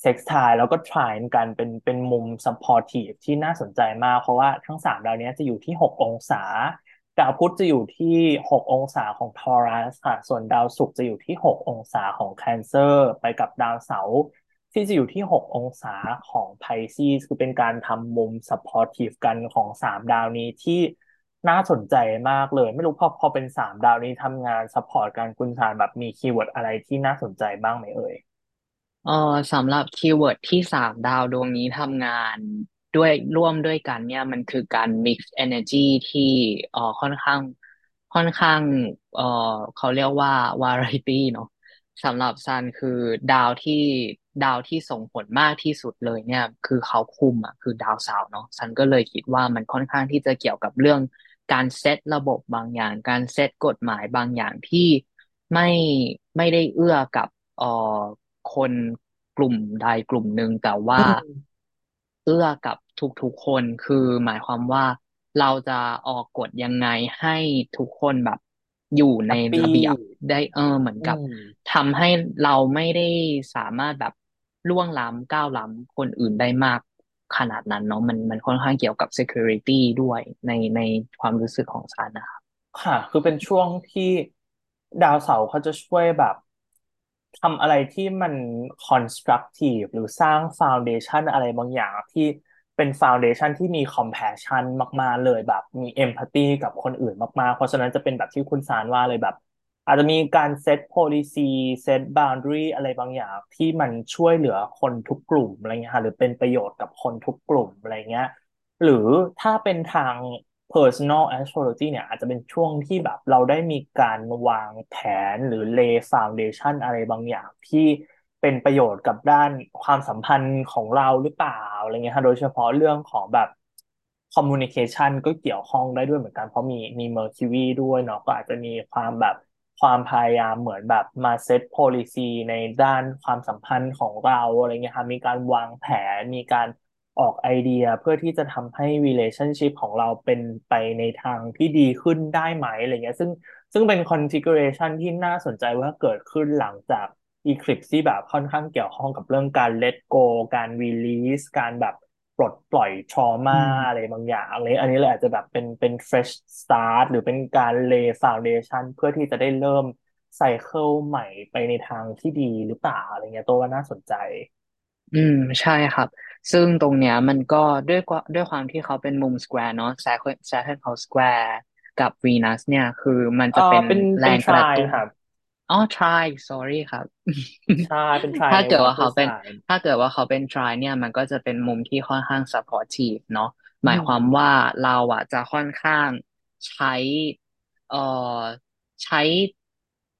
sextile แล้วก็ trine กันเป็นเป็นมุม supportive ที่น่าสนใจมากเพราะว่าทั้งสามดาวนี้จะอยู่ที่หกองศา ดาวพุธจะอยู่ที่หกองศาของ Taurus ค่ะส่วนดาวศุกร์จะอยู่ที่หกองศาของ Cancer ไปกับดาวเสาร์ที่จะอยู่ที่หกองศาของ Pisces คือเป็นการทำมุม supportive กันของสามดาวนี้ที่น่าสนใจมากเลย ไม่รู้พอพอเป็นสามดาวนี้ทำงาน support กันคุณชานแบบมี keyword อะไรที่น่าสนใจบ้างไหมเอ่ย เออสำหรับ keyword ที่สามดาวดวงนี้ทำงานด้วยร่วมด้วยกันเนี่ยมันคือการ mix energy ที่เออค่อนข้างค่อนข้างเออเขาเรียกว่า variety เนาะสำหรับซันคือดาวที่ดาวที่ส่งผลมากที่สุดเลยเนี่ย คือเขาคุมอะคือดาวเสาร์เนาะซันก็เลยคิดว่ามันค่อนข้างที่จะเกี่ยวกับเรื่องการเซตระบบบางอย่าง การเซตกฎหมายบางอย่างที่ไม่ไม่ได้เอื้อกับเอ่อ คนกลุ่มใดกลุ่มหนึ่งแต่อืว่ามเอื้อกับทุกๆคนคือหมายความว่าเราจะออกกฎยังไงให้ทุกคนแบบอยู่ในแฮปปี้ระเบียบได้เออเหมือนอืกับมทำให้เราไม่ได้สามารถแบบล่วงล้ำก้าวล้ำคนอื่นได้มากขนาดนั้นเนาะมันมันค่อนข้างเกี่ยวกับ security ด้วยในในความรู้สึกของฉันนะครับค่ะ คือเป็นช่วงที่ดาวเสาร์เขาจะช่วยแบบ ทำอะไรที่มัน constructive หรือสร้าง foundation อะไรบางอย่างที่เป็นฟ u n เดชันที่มี compassion มากๆเลยแบบมี empathy กับคนอื่นมากๆ เพราะฉะนั้นจะเป็นแบบที่คุณสารว่าเลยแบบ อาจจะมีการ set policy set boundary อะไรบางอย่างที่มันช่วยเหลือคนทุกกลุ่มอะไรเงี้ยค่ะหรือเป็นประโยชน์กับคนทุกกลุ่มอะไรเงี้ยหรือถ้าเป็นทาง personal astrology เนี่ยอาจจะเป็นช่วงที่แบบเราได้มีการวางแผนหรือ lay foundation อะไรบางอย่างที่เป็นประโยชน์กับด้านความสัมพันธ์ของเราหรือเปล่าอะไรเงี้ยค่ะโดยเฉพาะเรื่องของแบบ communication ก็เกี่ยวข้องได้ด้วยเหมือนกันเพราะมีมี Mercury ด้วยเนาะก็อาจจะมีความแบบความพยายามเหมือนแบบมา set policy ในด้านความสัมพันธ์ของเราอะไรเงี้ยค่ะมีการวางแผนมีการ ออกไอเดียเพื่อที่จะทำให้ relationship ของเราเป็นไปในทางที่ดีขึ้นได้ไหมอะไรเงี้ย ซึ่งซึ่งเป็น configuration ที่น่าสนใจว่าเกิดขึ้นหลังจาก Eclipse ที่แบบค่อนข้างเกี่ยวข้องกับเรื่องการ let go การ release การแบบปลดปล่อย trauma อืมอะไรบางอย่างอะไรอันนี้เลยอาจจะแบบเป็นเป็น fresh start หรือเป็นการ lay foundation เพื่อที่จะได้เริ่ม cycle ใหม่ไปในทางที่ดีหรือเปล่าอะไรเงี้ยตัวว่าน่าสนใจ อืมใช่ครับ ซึ่งตรงเนี้ยมันก็ด้วยกว่าด้วยความที่เขาเป็นมุม square เนาะ Saturn Saturn เขา squareกับวีนัสเนี่ยคือมันเออจะเป็นเป็นแรเป็นงกระ try ตุ้นครับอ๋อ try sorry ครับใช่เป็น try ถ้าเกิดในว่า water เขาเป็น sign ถ้าเกิดว่าเขาเป็น try เนี่ยมันก็จะเป็นมุมที่ค่อนข้าง supportive เนาะหอืมายความมว่าเราอะจะค่อนข้างใช้เอ่อใช้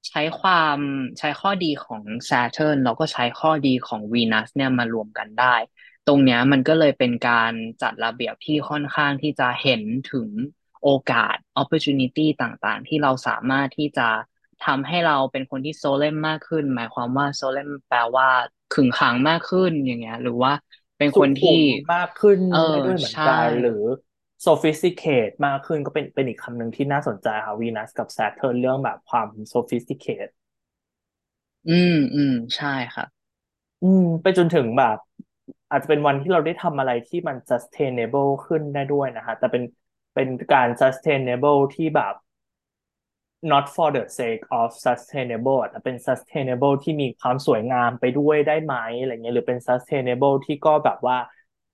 ใช้ความใช้ข้อดีของ Saturn แล้วก็ใช้ข้อดีของ Venus เนี่ยมารวมกันได้ ตรงเนี้ยมันก็เลยเป็นการจัดระเบียบที่ค่อนข้างที่จะเห็นถึงโอกาส opportunity ต่างๆ ที่เราสามารถที่จะทำให้เราเป็นคนที่โซเลมมากขึ้น หมายความว่าโซเลมแปลว่าขึงขังมากขึ้นอย่างเงี้ย หรือว่าเป็นสุขุคนที่มมากขึ้นเออได้ด้วยเหมือนใช่กันหรือ sophisticate มากขึ้นก็เป็นเป็นอีกคำหนึ่งที่น่าสนใจค่ะวีนัสกับ Saturn เรื่องแบบความ sophisticate อืมอืมใช่ครับอืม ไปจนถึงแบบ อาจจะเป็นวันที่เราได้ทำอะไรที่มัน sustainable ขึ้นได้ด้วยนะฮะแต่เป็นเป็นการ sustainable ที่แบบ not for the sake of sustainable แต่เป็น sustainable ที่มีความสวยงามไปด้วยได้ไหมอะไรเงี้ยหรือเป็น sustainable ที่ก็แบบว่า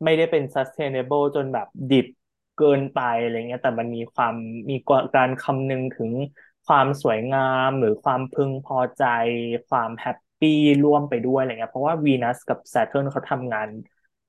ไม่ได้เป็น sustainable จนแบบดิบเกินไปอะไรเงี้ยแต่มันมีความมีการคำนึงถึงความสวยงามหรือความพึงพอใจ ความแฮป ปี้ร่วมไปด้วยอะไรเงี้ยเพราะว่า Venus กับ Saturn เขาทำงาน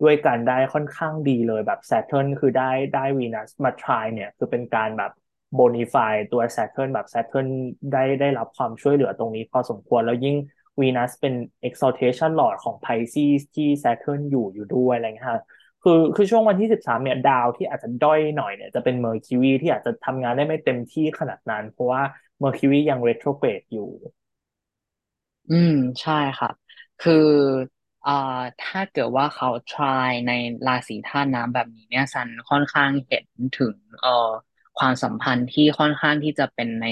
ด้วยกันได้ค่อนข้างดีเลยแบบ Saturn คือได้ได้ Venus มา try เนี่ยคือเป็นการแบบ bonify ตัว Saturn แบบ Saturn ได้ได้รับความช่วยเหลือตรงนี้พอสมควรแล้วยิ่ง Venus เป็น exaltation lord ของ Pisces ที่ Saturn อยู่อยู่ด้วยอะไรเงี้ยค่ะคือคือช่วงวันที่สิบสามเนี่ยดาวที่อาจจะด้อยหน่อยเนี่ยจะเป็น Mercury ที่อาจจะทำงานได้ไม่เต็มที่ขนาดนั้น เพราะว่า Mercury ยัง retrograde อยู่ อืม ใช่ครับ คืออ่าถ้าเกิดว่าเขา try ในราศีธาตุน้ำแบบนี้เนี่ยซันค่อนข้างเห็นถึงเอ่อความสัมพันธ์ที่ค่อนข้างที่จะเป็นใน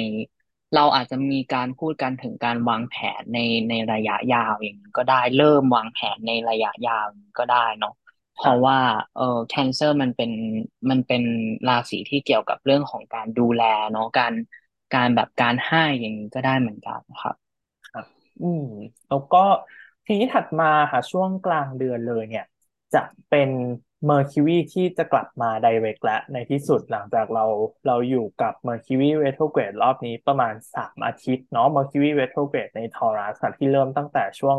เราอาจจะมีการพูดกันถึงการวางแผนในในระยะยาวอย่างนี้ก็ได้เริ่มวางแผนในระยะยาวอย่างนี้ก็ได้เนาะเพราะว่าเอ่อแคนเซอร์มันเป็นมันเป็นราศีที่เกี่ยวกับเรื่องของการดูแลเนาะการการแบบการให้อย่างนี้ก็ได้เหมือนกันครับ อืม แล้วก็ทีนี้ถัดมาค่ะช่วงกลางเดือนเลยเนี่ย จะเป็น Mercury ที่จะกลับมา direct และในที่สุดหลังจากเราเราอยู่กับ Mercury retrograde รอบนี้ประมาณสามอาทิตย์เนาะ Mercury retrograde ใน Taurus ค่ะที่เริ่มตั้งแต่ช่วง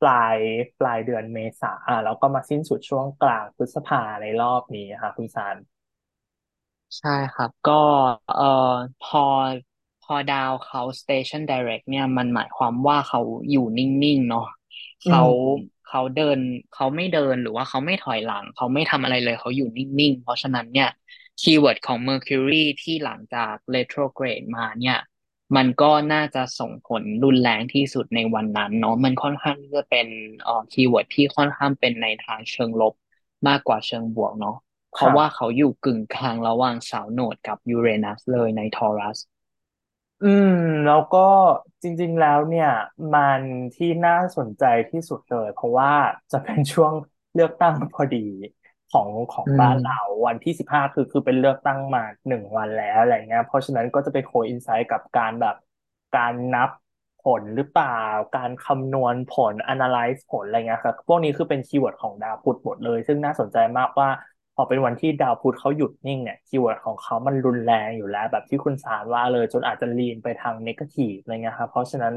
ปลายปลายเดือนเมษาอะแล้วก็มาสิ้นสุดช่วงกลางพฤษภาในรอบนี้ค่ะคุณซานใช่ครับ ก็เอ่อพอ พอดาวเขา Station Direct เนี่ยมันหมายความว่าเขาอยู่นิ่งๆเนาะอืเขามเขาเดินเขาไม่เดินหรือว่าเขาไม่ถอยหลัง เขาไม่ทำอะไรเลยเขาอยู่นิ่งๆ เพราะฉะนั้นเนี่ยคีย์เวิร์ดของ Mercury ที่หลังจาก retrograde มาเนี่ยมันก็น่าจะส่งผลรุนแรงที่สุดในวันนั้นเนาะมันค่อนข้างที่จะเป็นเอ่อ keyword ที่ค่อนข้างเป็นในทางเชิงลบมากกว่าเชิงบวกเนาะเพราะว่าครับเขาอยู่กึ่งกลางระหว่าง South Node กับยูเรนัสเลยใน Taurus อืม แล้วก็จริงๆแล้วเนี่ย มันที่น่าสนใจที่สุดเลย เพราะว่าจะเป็นช่วงเลือกตั้งพอดีของของอืมบ้านเราวันที่สิบห้าคือคือเป็นเลือกตั้งมาหนึ่งวันแล้วอะไรเงี้ยเพราะฉะนั้นก็จะไป coincide กับการแบบการนับผลหรือเปล่า การคำนวณผล analyze ผลอะไรเงี้ยครับพวกนี้คือเป็น keyword ของดาวพุธหมดเลย ซึ่งน่าสนใจมากว่า พอเป็นวันที่ดาวพุธเขาหยุดนิ่งเนี่ย keyword ของเขามันรุนแรงอยู่แล้วแบบที่คุณสารว่าเลยจนอาจจะ lean ไปทาง negative อะไรเงี้ยครับเพราะฉะนั้น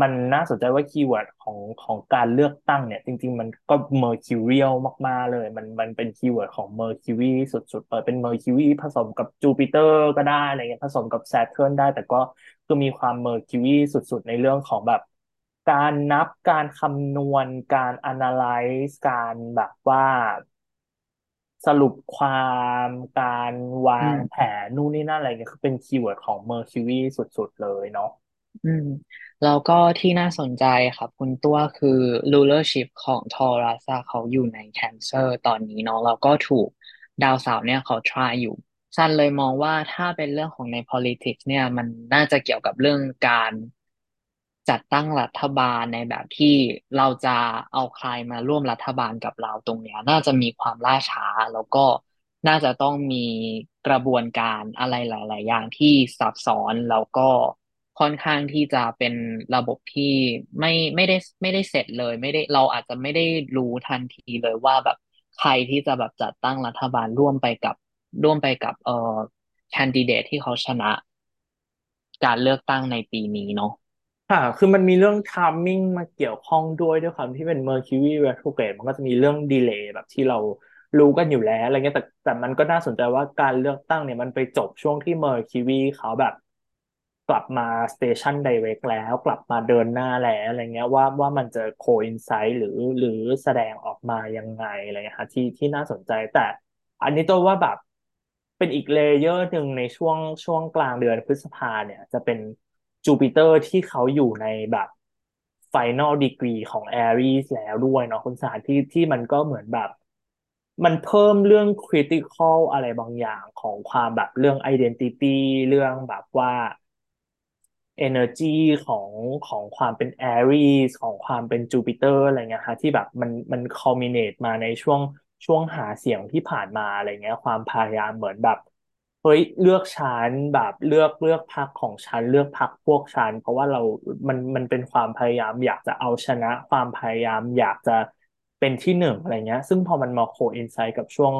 มันน่าสนใจว่า keyword ของของการเลือกตั้งเนี่ย จริง ๆ มันก็ mercurial มาก ๆ เลย มันมันเป็น keyword ของ Mercury สุดๆเปิดเป็น Mercury ผสมกับจูปิเตอร์ก็ได้อะไรเงี้ยผสมกับแซ t เทิร์นได้ แต่ก็คือมีความ Mercury สุดๆ ในเรื่องของแบบ การนับการคำนวณการ analyze การแบบว่า สรุปความการวางแผนนู่นนี่นั่นอะไรเงี้ยคือเป็น keyword ของ Mercury สุดๆเลยเนาะอืมแล้วก็ที่น่าสนใจครับ คุณตัวคือ rulership ของ Taurus เขาอยู่ใน Cancer ตอนนี้เนาะแล้วก็ถูกดาวเสาร์เนี่ยเขา trine อยู่ซันเลยมองว่าถ้าเป็นเรื่องของใน politics เนี่ย มันน่าจะเกี่ยวกับเรื่องการ จัดตั้งรัฐบาลในแบบที่เราจะเอาใครมาร่วมรัฐบาลกับเราตรงเนี้ย น่าจะมีความล่าช้า แล้วก็น่าจะต้องมีกระบวนการอะไรหลาย ๆ อย่างที่ซับซ้อนแล้วก็ค่อนข้างที่จะเป็นระบบที่ไม่ไม่ได้ไม่ได้เสร็จเลย ไม่ได้เราอาจจะไม่ได้รู้ทันทีเลยว่าแบบใครที่จะแบบจัดตั้งรัฐบาลร่วมไปกับร่วมไปกับเอ่อแคนดิเดตที่เขาชนะ การเลือกตั้งในปีนี้เนาะ ค่ะ คือมันมีเรื่อง timing มาเกี่ยวข้องด้วยด้วยความที่เป็น Mercury retrograde มันก็จะมีเรื่องดีเลย์แบบที่เรารู้กันอยู่แล้วอะไรเงี้ยแต่แต่มันก็น่าสนใจว่าการเลือกตั้งเนี่ยมันไปจบช่วงที่ Mercury เขาแบบ กลับมา Station Direct แล้วกลับมาเดินหน้าแล้วอะไรเงี้ยว่าว่ามันจะ coincide หรือหรือแสดงออกมายังไงอะไรเงี้ยค่ะที่ที่น่าสนใจแต่ อันนี้ตัวว่าแบบเป็นอีก layer หนึ่งในช่วงช่วงกลางเดือนพฤษภาเนี่ย จะเป็น จูปิเตอร์ที่เขาอยู่ในแบบไฟน a ลดีกรีของแอรีสแล้วด้วยเนาะคุณสารที่ที่มันก็เหมือนแบบ มันเพิ่มเรื่อง critical อะไรบางอย่างของความแบบเรื่อง identity เรื่องแบบว่า energy ของของความเป็น Aries ของความเป็น Jupiter อะไรเงี้ยฮะที่แบบมันมัน culminate มาในช่วงช่วงหาเสียงที่ผ่านมาอะไรเงี้ย ความพยายามเหมือนแบบ เฮ้ยเลือกฉันแบบเลือกเลือกพรรคของฉันเลือกพรรคพวกฉันเพราะว่าเรา มันมันเป็นความพยายามอยากจะเอาชนะความพยายามอยากจะเป็นที่หนึ่งอะไรเงี้ย ซึ่งพอมันมา coincide กับช่วง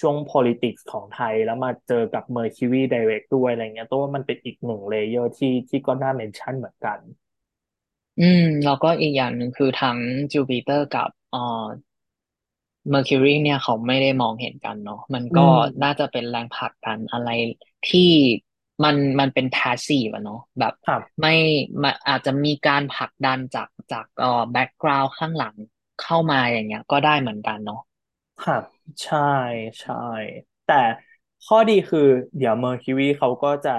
ช่วง politics ของไทยแล้วมาเจอกับ Mercury Direct ด้วยอะไรเงี้ยตัวว่ามันเป็นอีกหนึ่ง layer ที่ที่ก็น่า mention เหมือนกัน อืม แล้วก็อีกอย่างหนึ่งคือทั้งจูปิเตอ ร์กับเอ่อ Mercury เนี่ยเขาไม่ได้มองเห็นกันเนาะมันอืก็น่ามจะเป็นแรงผลักดันอะไรที่มันมันเป็น passive อะเนาะแบบครับไม่มาอาจจะมีการผลักดันจากจากเอ่อ background ข้างหลังเข้ามาอย่างเงี้ย ก็ได้เหมือนกันเนาะครับใช่ใช่แต่ข้อดีคือเดี๋ยว Mercury เขาก็จะ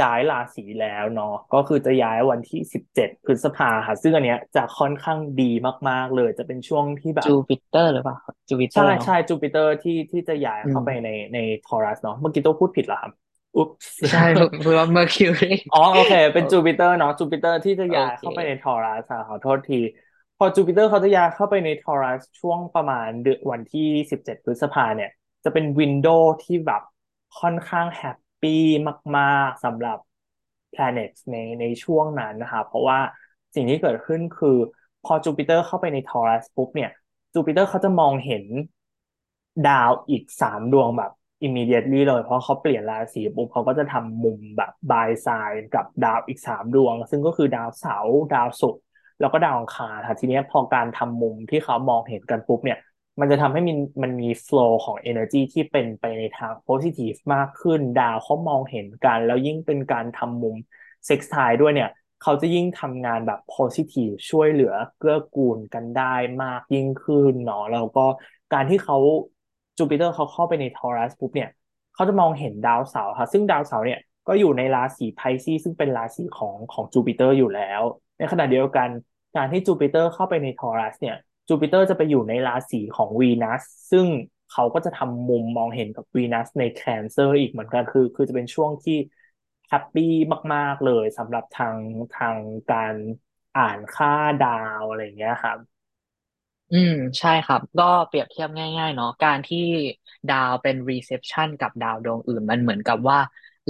ย้ายราศีแล้วเนาะก็คือจะย้ายวันที่สิบเจ็ดพฤษภาค่ะซึ่งอันเนี้ยจะค่อนข้างดีมาก ๆ เลยจะเป็นช่วงที่แบบจูปิเตอร์หรือเปล่าจูปิเตใช่เนาะใช่จูปิเตอร์ที่ที่จะย้ายอืมเข้าไปในใน Taurus เนาะเมื่อกี้ตัวพูดผิดเหรอครับ oops ใช่เพราะว่า Mercury อ๋อโอเคเป็นจูปิเตอร์เนาะจูปิเตอร์ที่จะโอเคย้ายเข้าไปใน Taurus อะขอโทษที พอจูปิเตอร์เขาจะย้ายเข้าไปใน Taurus ช่วงประมาณเดือนวันที่สิบเจ็ดพฤษภาเนี่ย จะเป็น window ที่แบบค่อนข้าง happy มากๆสำหรับ planets ในในช่วงนั้นนะคะเพราะว่าสิ่งที่เกิดขึ้นคือพอจูปิเตอร์เข้าไปใน Taurus ปุ๊บเนี่ยจูปิเตอร์เขาจะมองเห็นดาวอีกสามดวงแบบ immediately เลยเพราะเขาเปลี่ยนราศีปุ๊บเขาก็จะทำมุมแบบ by sign กับดาวอีกสามดวง ซึ่งก็คือดาวเสาร์ดาวศุกร์แล้วก็ดาวอังคารค่ะทีนี้พอการทำมุมที่เขามองเห็นกันปุ๊บเนี่ย มันจะทำให้มันมันมี flow ของ energy ที่เป็นไปในทาง positive มากขึ้น ดาวเขามองเห็นกัน แล้วยิ่งเป็นการทำมุม sextile ด้วยเนี่ย เขาจะยิ่งทำงานแบบ positive ช่วยเหลือเกื้อกูลกันได้มากยิ่งขึ้นเนาะแล้วก็การที่เขาจูปิเตอร์เขาเข้าไปใน Taurus ปุ๊บเนี่ยเขาจะมองเห็นดาวเสาร์ค่ะซึ่งดาวเสาร์เนี่ยก็อยู่ในราศี Pisces ซึ่งเป็นราศีของของจูปิเตอร์อยู่แล้ว ในขณะเดียวกันการที่จูปิเตอร์เข้าไปใน Taurus เนี่ย จูปิเตอร์จะไปอยู่ในราศีของวีนัสซึ่งเขาก็จะทำมุมมองเห็นกับวีนัสใน Cancer อีกเหมือนกันคือ คือจะเป็นช่วงที่ happy มาก ๆ เลยสำหรับทางทางการอ่านค่าดาวอะไรอย่างเงี้ยครับ อืม ใช่ครับ ก็เปรียบเทียบง่าย ๆ เนาะการที่ดาวเป็น reception กับดาวดวงอื่น มันเหมือนกับว่า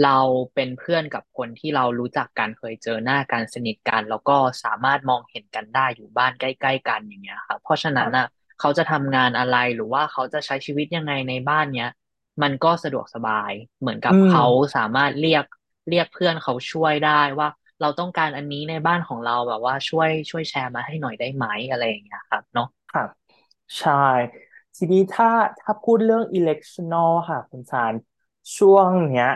เราเป็นเพื่อนกับคนที่เรารู้จักกันเคยเจอหน้ากันสนิทกัน แล้วก็สามารถมองเห็นกันได้อยู่บ้านใกล้ ๆ กันอย่างเงี้ยครับเพราะฉะนั้นน่ะครับเขาจะทำงานอะไรหรือว่าเขาจะใช้ชีวิตยังไงในบ้านเนี้ยมันก็สะดวกสบายเหมือนกัอืมบเขาสามารถเรียกเรียกเพื่อนเขาช่วยได้ว่าเราต้องการอันนี้ในบ้านของเราแบบว่าช่วยช่วยแชร์มาให้หน่อยได้ไหมอะไรอย่างเงี้ยครับเนาะครับใช่ทีนี้ถ้าถ้าพูดเรื่อง electional ค่ะคุณสารช่วงเนี้ย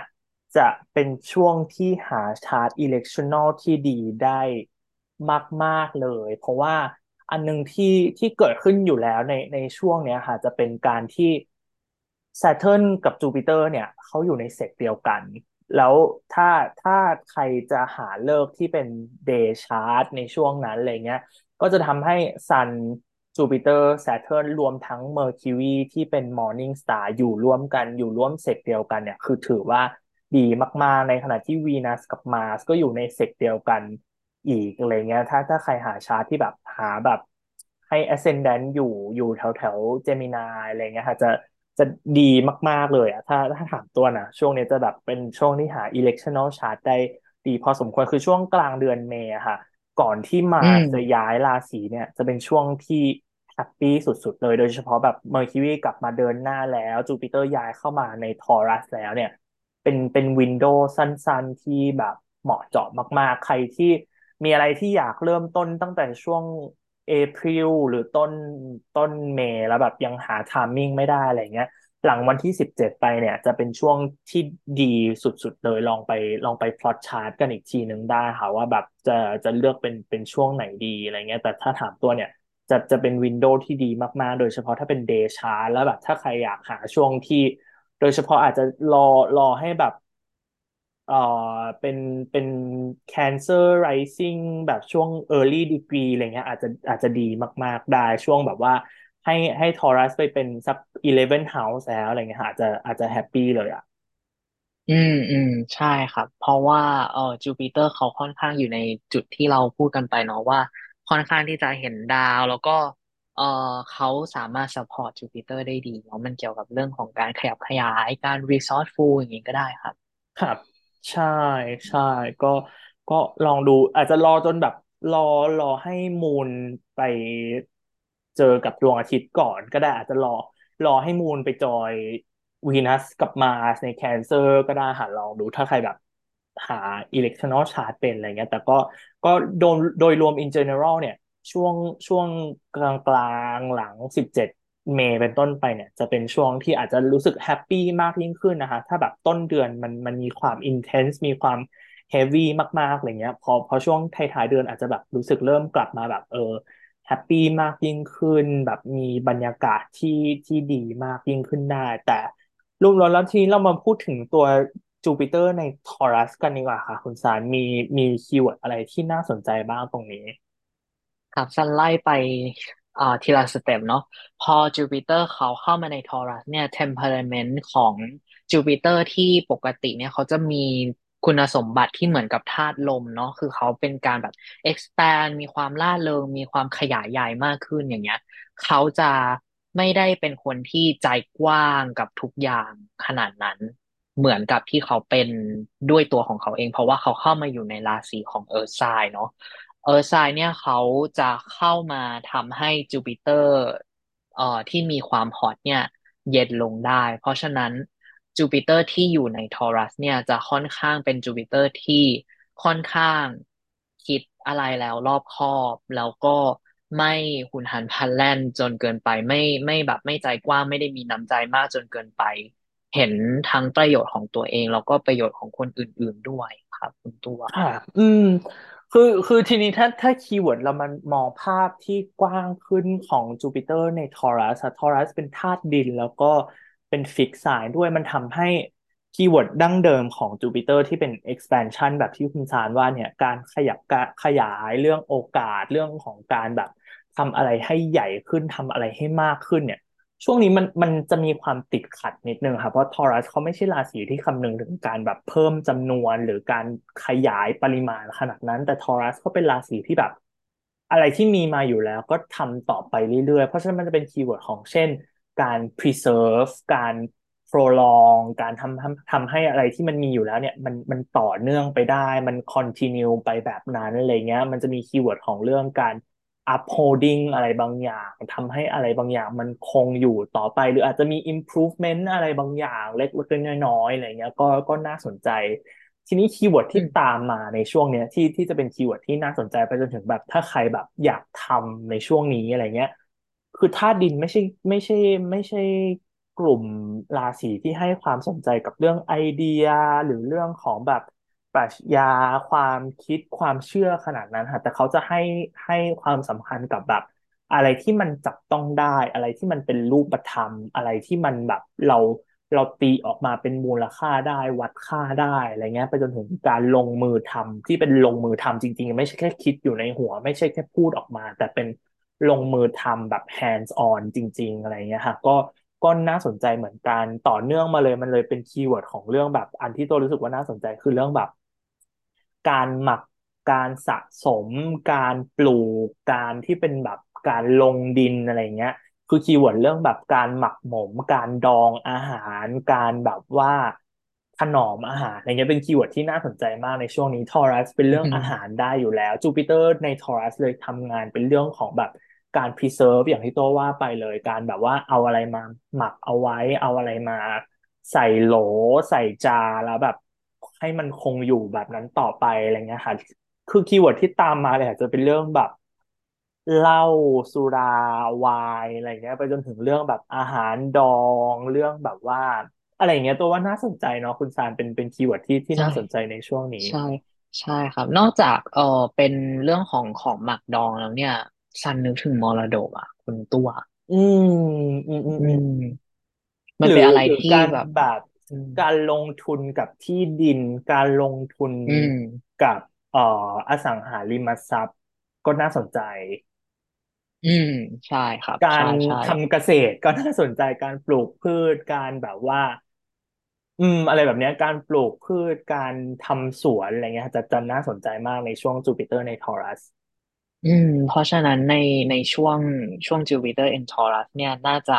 จะเป็นช่วงที่หา chart electional ที่ดีได้มาก ๆ เลย เพราะว่าอันหนึ่งที่ที่เกิดขึ้นอยู่แล้วในในช่วงเนี้ยค่ะจะเป็นการที่ Saturn กับจูปิเตอร์เนี่ยเขาอยู่ใน sect เดียวกัน แล้วถ้าถ้าใครจะหาฤกษ์ที่เป็น day chart ในช่วงนั้นอะไรเงี้ย ก็จะทำให้ Sun Jupiter Saturn รวมทั้ง Mercury ที่เป็น morning star อยู่ร่วมกันอยู่ร่วม sect เดียวกันเนี่ย คือถือว่า ดีมากๆ ในขณะที่วีนัสกับ Mars ก็อยู่ใน sect เดียวกันอีกอะไรเงี้ย ถ้าถ้าใครหาชาร์ตที่แบบหาแบบให้ ascendant อยู่อยู่แถวแถว Gemini อะไรเงี้ยค่ะจะจะดีมาก ๆ เลยอะถ้าถ้าถามตัวนะช่วงนี้จะแบบเป็นช่วงที่หา electional chart ได้ดีพอสมควรคือช่วงกลางเดือนเมษอะค่ะ ก่อนที่มาอืมจะย้ายราศีเนี่ย จะเป็นช่วงที่ happy สุด ๆ เลย โดยเฉพาะแบบ Mercury กลับมาเดินหน้าแล้วจูปิเตอร์ย้ายเข้ามาใน Taurus แล้วเนี่ย เป็นเป็น window สั้น ๆ ที่แบบเหมาะเจาะมาก ๆ ใครที่มีอะไรที่อยากเริ่มต้นตั้งแต่ช่วงเอพ i l หรือต้นต้น May แล้วแบบยังหา timing ไม่ได้อะไรเงี้ย หลังวันที่สิบเจ็ดไปเนี่ย จะเป็นช่วงที่ดีสุด ๆ เลยลองไปลองไป plot chart กันอีกทีหนึ่งได้ค่ะว่าแบบจะจะเลือกเป็นเป็นช่วงไหนดีอะไรเงี้ย แต่ถ้าถามตัวเนี่ยจะจะเป็น window ที่ดีมาก ๆ โดยเฉพาะถ้าเป็น day chart แล้วแบบถ้าใครอยากหาช่วงที่ โดยเฉพาะอาจจะรอรอให้แบบเอ่อเป็นเป็น Cancer Rising แบบช่วง Early Degree อะไรเงี้ยอาจจะอาจจะดีมาก ๆ ได้ช่วงแบบว่าให้ให้ Taurus ไปเป็นสัก eleven house แล้วอะไรเงี้ยอาจจะอาจจะ happy เลยอะอืมอืมใช่ครับ เพราะว่าเออจูปิเตอร์เขาค่อนข้างอยู่ในจุดที่เราพูดกันไปเนาะว่า ค่อนข้างที่จะเห็นดาว แล้วก็ เออเขาสามารถ support Jupiter ได้ดีเนาะมันเกี่ยวกับเรื่องของการขยับขยายการ resourceful อย่างนี้ก็ได้ครับ ครับ ใช่ใช่ก็ก็ลองดู อาจจะรอจนแบบ รอรอให้ Moon ไปเจอกับดวงอาทิตย์ก่อนก็ได้อาจจะรอ รอให้ Moon ไป join Venus กับ Mars ใน Cancer ก็ได้หาลองดูถ้าใครแบบหา electional chart เป็นอะไรเงี้ย แต่ก็ก็โดยโดยรวม in general เนี่ย ช่วงช่วงกลางกลางหลังสิบเจ็ด May เป็นต้นไปเนี่ย จะเป็นช่วงที่อาจจะรู้สึก happy มากยิ่งขึ้นนะคะ ถ้าแบบต้นเดือนมันมันมีความ intense มีความ heavy มากๆอะไรเงี้ย พอพอช่วงท้ายๆเดือนอาจจะแบบรู้สึกเริ่มกลับมาแบบเออ happy มากยิ่งขึ้น แบบมีบรรยากาศที่ที่ดีมากยิ่งขึ้นได้ แต่รวมๆแล้วทีนี้เรามาพูดถึงตัวจูปิเตอร์ใน Taurus กันดีกว่าค่ะ คุณซานมีมี keyword อะไรที่น่าสนใจบ้างตรงนี้ ครับซานไล่ไปอ่าทีละสเต็ปเนาะพอจูปิเตอร์เขาเข้ามาใน Taurus เนี่ย temperament ของจูปิเตอร์ที่ปกติเนี่ยเขาจะมีคุณสมบัติที่เหมือนกับธาตุลมเนาะคือเขาเป็นการแบบ expand มีความร่าเริงมีความขยายใหญ่มากขึ้นอย่างเงี้ยเขาจะไม่ได้เป็นคนที่ใจกว้างกับทุกอย่างขนาดนั้น เหมือนกับที่เขาเป็นด้วยตัวของเขาเอง เพราะว่าเขาเข้ามาอยู่ในราศีของ earth sign เนาะ earth sign เนี่ยเขาจะเข้ามาทำให้จูปิเตอร์เอ่อที่มีความ hot เนี่ย เย็นลงได้ เพราะฉะนั้นจูปิเตอร์ที่อยู่ใน Taurus เนี่ยจะค่อนข้างเป็นจูปิเตอร์ที่ค่อนข้างคิดอะไรแล้วรอบคอบ แล้วก็ไม่หุนหันพลันแล่นจนเกินไป ไม่ไม่แบบไม่ใจกว้างไม่ได้มีน้ำใจมากจนเกินไป เห็นทั้งประโยชน์ของตัวเอง แล้วก็ประโยชน์ของคนอื่น ๆด้วยครับคุณตัว ค่ะ อืม คือคือทีนี้ถ้าถ้า keyword เรามันมองภาพที่กว้างขึ้นของจูปิเตอร์ใน Taurus Taurus เป็นธาตุดินแล้วก็เป็น fixed sign ด้วยมันทำให้ keyword ดั้งเดิมของจูปิเตอร์ที่เป็น expansion แบบที่คุณซานว่าเนี่ยการขยับขยายเรื่องโอกาสเรื่องของการแบบทำอะไรให้ใหญ่ขึ้นทำอะไรให้มากขึ้นเนี่ย ช่วงนี้มันมันจะมีความติดขัดนิดนึงค่ะเพราะ Taurus เขาไม่ใช่ราศีที่คำนึงถึงการแบบเพิ่มจำนวนหรือการขยายปริมาณขนาดนั้น แต่ Taurus เขาเป็นราศีที่แบบ อะไรที่มีมาอยู่แล้วก็ทำต่อไปเรื่อยๆ เพราะฉะนั้นมันจะเป็น keyword ของเช่น การ preserve การ prolong การทำทำทำให้อะไรที่มันมีอยู่แล้วเนี่ยมันมันต่อเนื่องไปได้ มัน continue ไปแบบนั้นอะไรเงี้ยมันจะมี keyword ของเรื่องการ upholding อะไรบางอย่างทำให้อะไรบางอย่างมันคงอยู่ต่อไป หรืออาจจะมี improvement อะไรบางอย่างเล็กๆน้อยๆอะไรเงี้ยก็ก็น่าสนใจ ทีนี้ keyword ที่ตาอืมมมาในช่วงเนี้ยที่ที่จะเป็น keyword ที่น่าสนใจไปจนถึงแบบถ้าใครแบบอยากทำในช่วงนี้อะไรเงี้ยคือธาตุดินไม่ใช่ไม่ใช่ไม่ใช่กลุ่มราศีที่ให้ความสนใจกับเรื่องไอเดียหรือเรื่องของแบบ ปรัชญาความคิดความเชื่อขนาดนั้นค่ะแต่เขาจะให้ให้ความสำคัญกับแบบ อะไรที่มันจับต้องได้ อะไรที่มันเป็นรูปธรรม อะไรที่มันแบบเราเราตีออกมาเป็นมูลค่าได้วัดค่าได้อะไรเงี้ยไปจนถึงการลงมือทำที่เป็นลงมือทำจริง ๆ ไม่ใช่แค่คิดอยู่ในหัว ไม่ใช่แค่พูดออกมา แต่เป็นลงมือทำแบบ hands on จริง ๆ อะไรเงี้ยค่ะ ก็ก็น่าสนใจเหมือนกันต่อเนื่องมาเลยมันเลยเป็น keyword ของเรื่องแบบอันที่ตัวรู้สึกว่าน่าสนใจคือเรื่องแบบ การหมักการสะสม การปลูกการที่เป็นแบบการลงดินอะไรเงี้ย คือ keyword เรื่องแบบการหมักหมม การดองอาหาร การแบบว่าถนอมอาหารอะไรเงี้ยเป็น keyword ที่น่าสนใจมากในช่วงนี้ Taurus เป็นเรื่องอาหารอืมได้อยู่แล้วจูปิเตอร์ใน Taurus เลยทำงานเป็นเรื่องของแบบการ preserve อย่างที่ตัวว่าไปเลย การแบบว่าเอาอะไรมาหมักเอาไว้ เอาอะไรมาใส่โหล ใส่จานแล้วแบบ ให้มันคงอยู่แบบนั้นต่อไปอะไรเงี้ยค่ะ คือ keyword ที่ตามมาเลยอาจจะเป็นเรื่องแบบเหล้าสุราไวน์อะไรเงี้ย ไปจนถึงเรื่องแบบอาหารดองเรื่องแบบว่า อะไรเงี้ยตัวว่าน่าสนใจเนาะคุณซานเป็นเป็น keyword ที่ที่ใช่น่าสนใจในช่วงนี้ ใช่ใช่ครับ นอกจากเออเป็นเรื่องของของหมักดองแล้วเนี่ยซานนึกถึงมรดกอะคุณตัว อืม อืมอืมอือืมมมันหรือเป็นอะไรที่หรือการแบบแบบอืม การลงทุนกับที่ดิน การลงทุนอืมกับเอ่ออสังหาริมทรัพย์ ก็น่าสนใจ อืมใช่ครับการใช่ใช่ทำเกษตรก็น่าสนใจการปลูกพืชการแบบว่า อืม อะไรแบบเนี้ยการปลูกพืชการทำสวนอะไรเงี้ยจะจะน่าสนใจมากในช่วงจูปิเตอร์ในทอรัสอืม เพราะฉะนั้นในในช่วงช่วง Jupiter in Taurus เนี่ยน่าจะ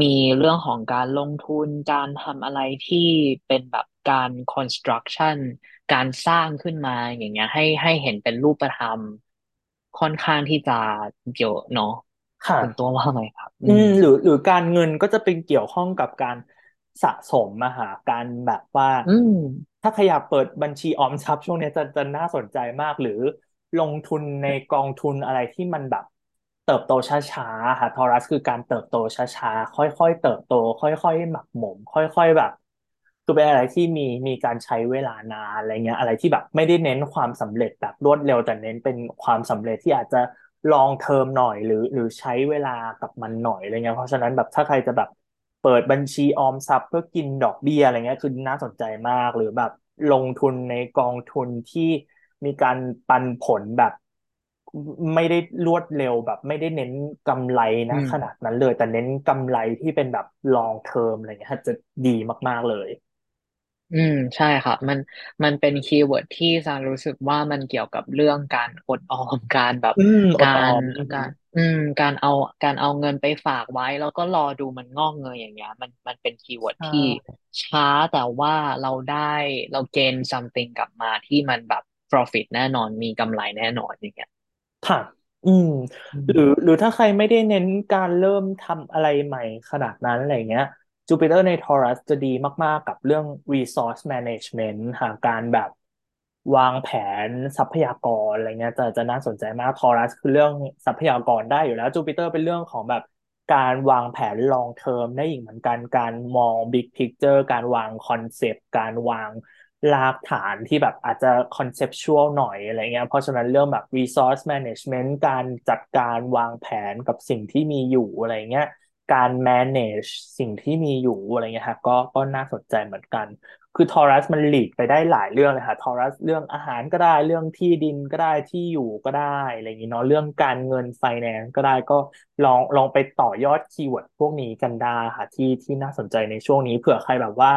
มีเรื่องของการลงทุนการทำอะไรที่เป็นแบบการ construction การสร้างขึ้นมาอย่างเงี้ย ให้ให้เห็นเป็นรูปธรรม ค่อนข้างที่จะเยอะเนาะค่ะคุณตัวว่าไงครับ อือืมมหรือหรือการเงินก็จะเป็นเกี่ยวข้องกับการสะสมมาหาการแบบว่า อืม ถ้าใครอยากเปิดบัญชีออมทรัพย์ช่วงเนี้ยจะจะน่าสนใจมากหรือลงทุนในกองทุนอะไรที่มันแบบ เติบโตช้าๆค่ะทอรัสคือการเติบโตช้าๆค่อยๆเติบโต ค่อยๆหมักหมม ค่อยๆแบบคือเป็นอะไรที่มีมีการใช้เวลานานอะไรเงี้ย อะไรที่แบบไม่ได้เน้นความสำเร็จแบบรวดเร็วแต่เน้นเป็นความสำเร็จที่อาจจะลองเทอมหน่อยหรือหรือใช้เวลากับมันหน่อยอะไรเงี้ยเพราะฉะนั้นแบบถ้าใครจะแบบเปิดบัญชีออมทรัพย์เพื่อกินดอกเบี้ยอะไรเงี้ยคือน่าสนใจมากหรือแบบลงทุนในกองทุนที่มีการปันผลแบบ ไม่ได้รวดเร็วแบบ ไม่ได้เน้นกำไรนะ ขนาดอืมนั้นเลย แต่เน้นกำไรที่เป็นแบบ long term อะไรเงี้ยจะดีมากๆเลย อืมใช่ครับมันมันเป็น keyword ที่ซานรู้สึกว่ามันเกี่ยวกับเรื่องการอดออมการแบบอืมการดออมอืมการ อืม การเอาการเอาเงินไปฝากไว้ แล้วก็รอดูมันงอกเงยอย่างเงี้ย มันมันเป็น keyword ใช่ที่ช้าแต่ว่าเราได้เราเกณฑ์ something กลับมาที่มันแบบ profit แน่นอนมีกำไรแน่นอนอย่างเงี้ย ค่ะ อืมอืหรือมหรือถ้าใครไม่ได้เน้นการเริ่มทำอะไรใหม่ขนาดนั้นอะไรเงี้ยจูปิเตอร์ในทอรัสจะดีมาก ๆ กับเรื่อง resource management หาการแบบวางแผนทรัพยากรอะไรเงี้ยจะจะน่าสนใจมากทอรัสคือเรื่องทรัพยากรได้อยู่แล้วจูปิเตอร์เป็นเรื่องของแบบการวางแผน long term ได้อีกเหมือนกัน การมอง big picture การวางคอนเซปต์ การวาง รากฐานที่แบบอาจจะ conceptual หน่อยอะไรเงี้ย เพราะฉะนั้นเรื่องแบบ resource management การจัดการวางแผนกับสิ่งที่มีอยู่อะไรเงี้ย การ manage สิ่งที่มีอยู่อะไรเงี้ยฮะก็ก็น่าสนใจเหมือนกัน คือ Taurus มัน lead ไปได้หลายเรื่องเลยค่ะ Taurus เรื่องอาหารก็ได้เรื่องที่ดินก็ได้ที่อยู่ก็ได้อะไรอย่างงี้เนาะเรื่องการเงินไฟแนนซ์ก็ได้ก็ลองลองไปต่อยอด keyword พวกนี้กันได้ค่ะที่ที่น่าสนใจในช่วงนี้เผื่อใครแบบว่า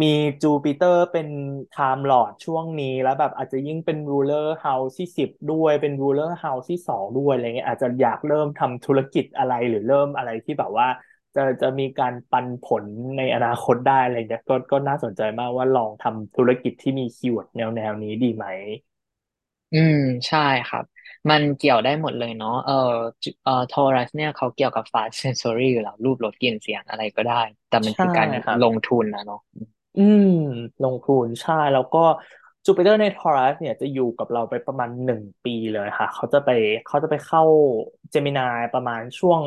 มีจูปิเตอร์เป็น time lord ช่วงนี้แล้วแบบอาจจะยิ่งเป็น ruler house ที่สิบด้วยเป็น ruler house ที่สองด้วยอะไรเงี้ยอาจจะอยากเริ่มทำธุรกิจอะไรหรือเริ่มอะไรที่แบบว่า จะจะมีการปันผลในอนาคตได้อะไรเงี้ยก็ก็น่าสนใจมากว่าลองทำธุรกิจที่มี keyword แนวแนวนี้ดีไหม อืมใช่ครับ มันเกี่ยวได้หมดเลยเนาะเออจุเอ่อโทรัสเนี่ยเขาเกี่ยวกับ fast sensory อยู่แล้วรูปรสกลิ่นเสียงอะไรก็ได้ แต่มันใช่คือการครับ ลงทุนนะเนาะ อืม ลงทุนใช่ แล้วก็จูปิเตอร์ในทอรัสเนี่ยจะอยู่กับเราไปประมาณหนึ่งปีเลยค่ะ เขาจะไปเขาจะไปเข้าเจมินายประมาณช่วง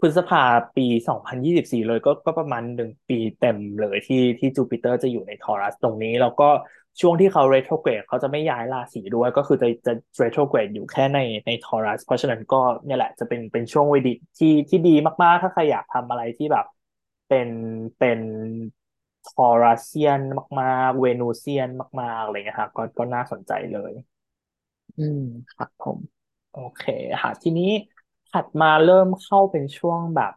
พฤษภาปีสองพันยี่สิบสี่เลยก็ก็ประมาณหนึ่งปีเต็มเลยที่ที่จูปิเตอร์จะอยู่ในทอรัสตรงนี้ แล้วก็ช่วงที่เขาเรโทรเกรดเขาจะไม่ย้ายราศีด้วย ก็คือจะจะเรโทรเกรดอยู่แค่ในในทอรัสเพราะฉะนั้นก็เนี่ยแหละจะเป็นเป็นช่วงเวดีที่ที่ดีมากๆ ถ้าใครอยากทำอะไรที่แบบ เป็นเป็น ทอราเซียนมากๆ เวนูเซียนมากๆอะไรเงี้ยครับก็ก็น่าสนใจเลย อืมครับผม โอเคค่ะทีนี้ถัดมาเริ่มเข้าเป็นช่วงแบบ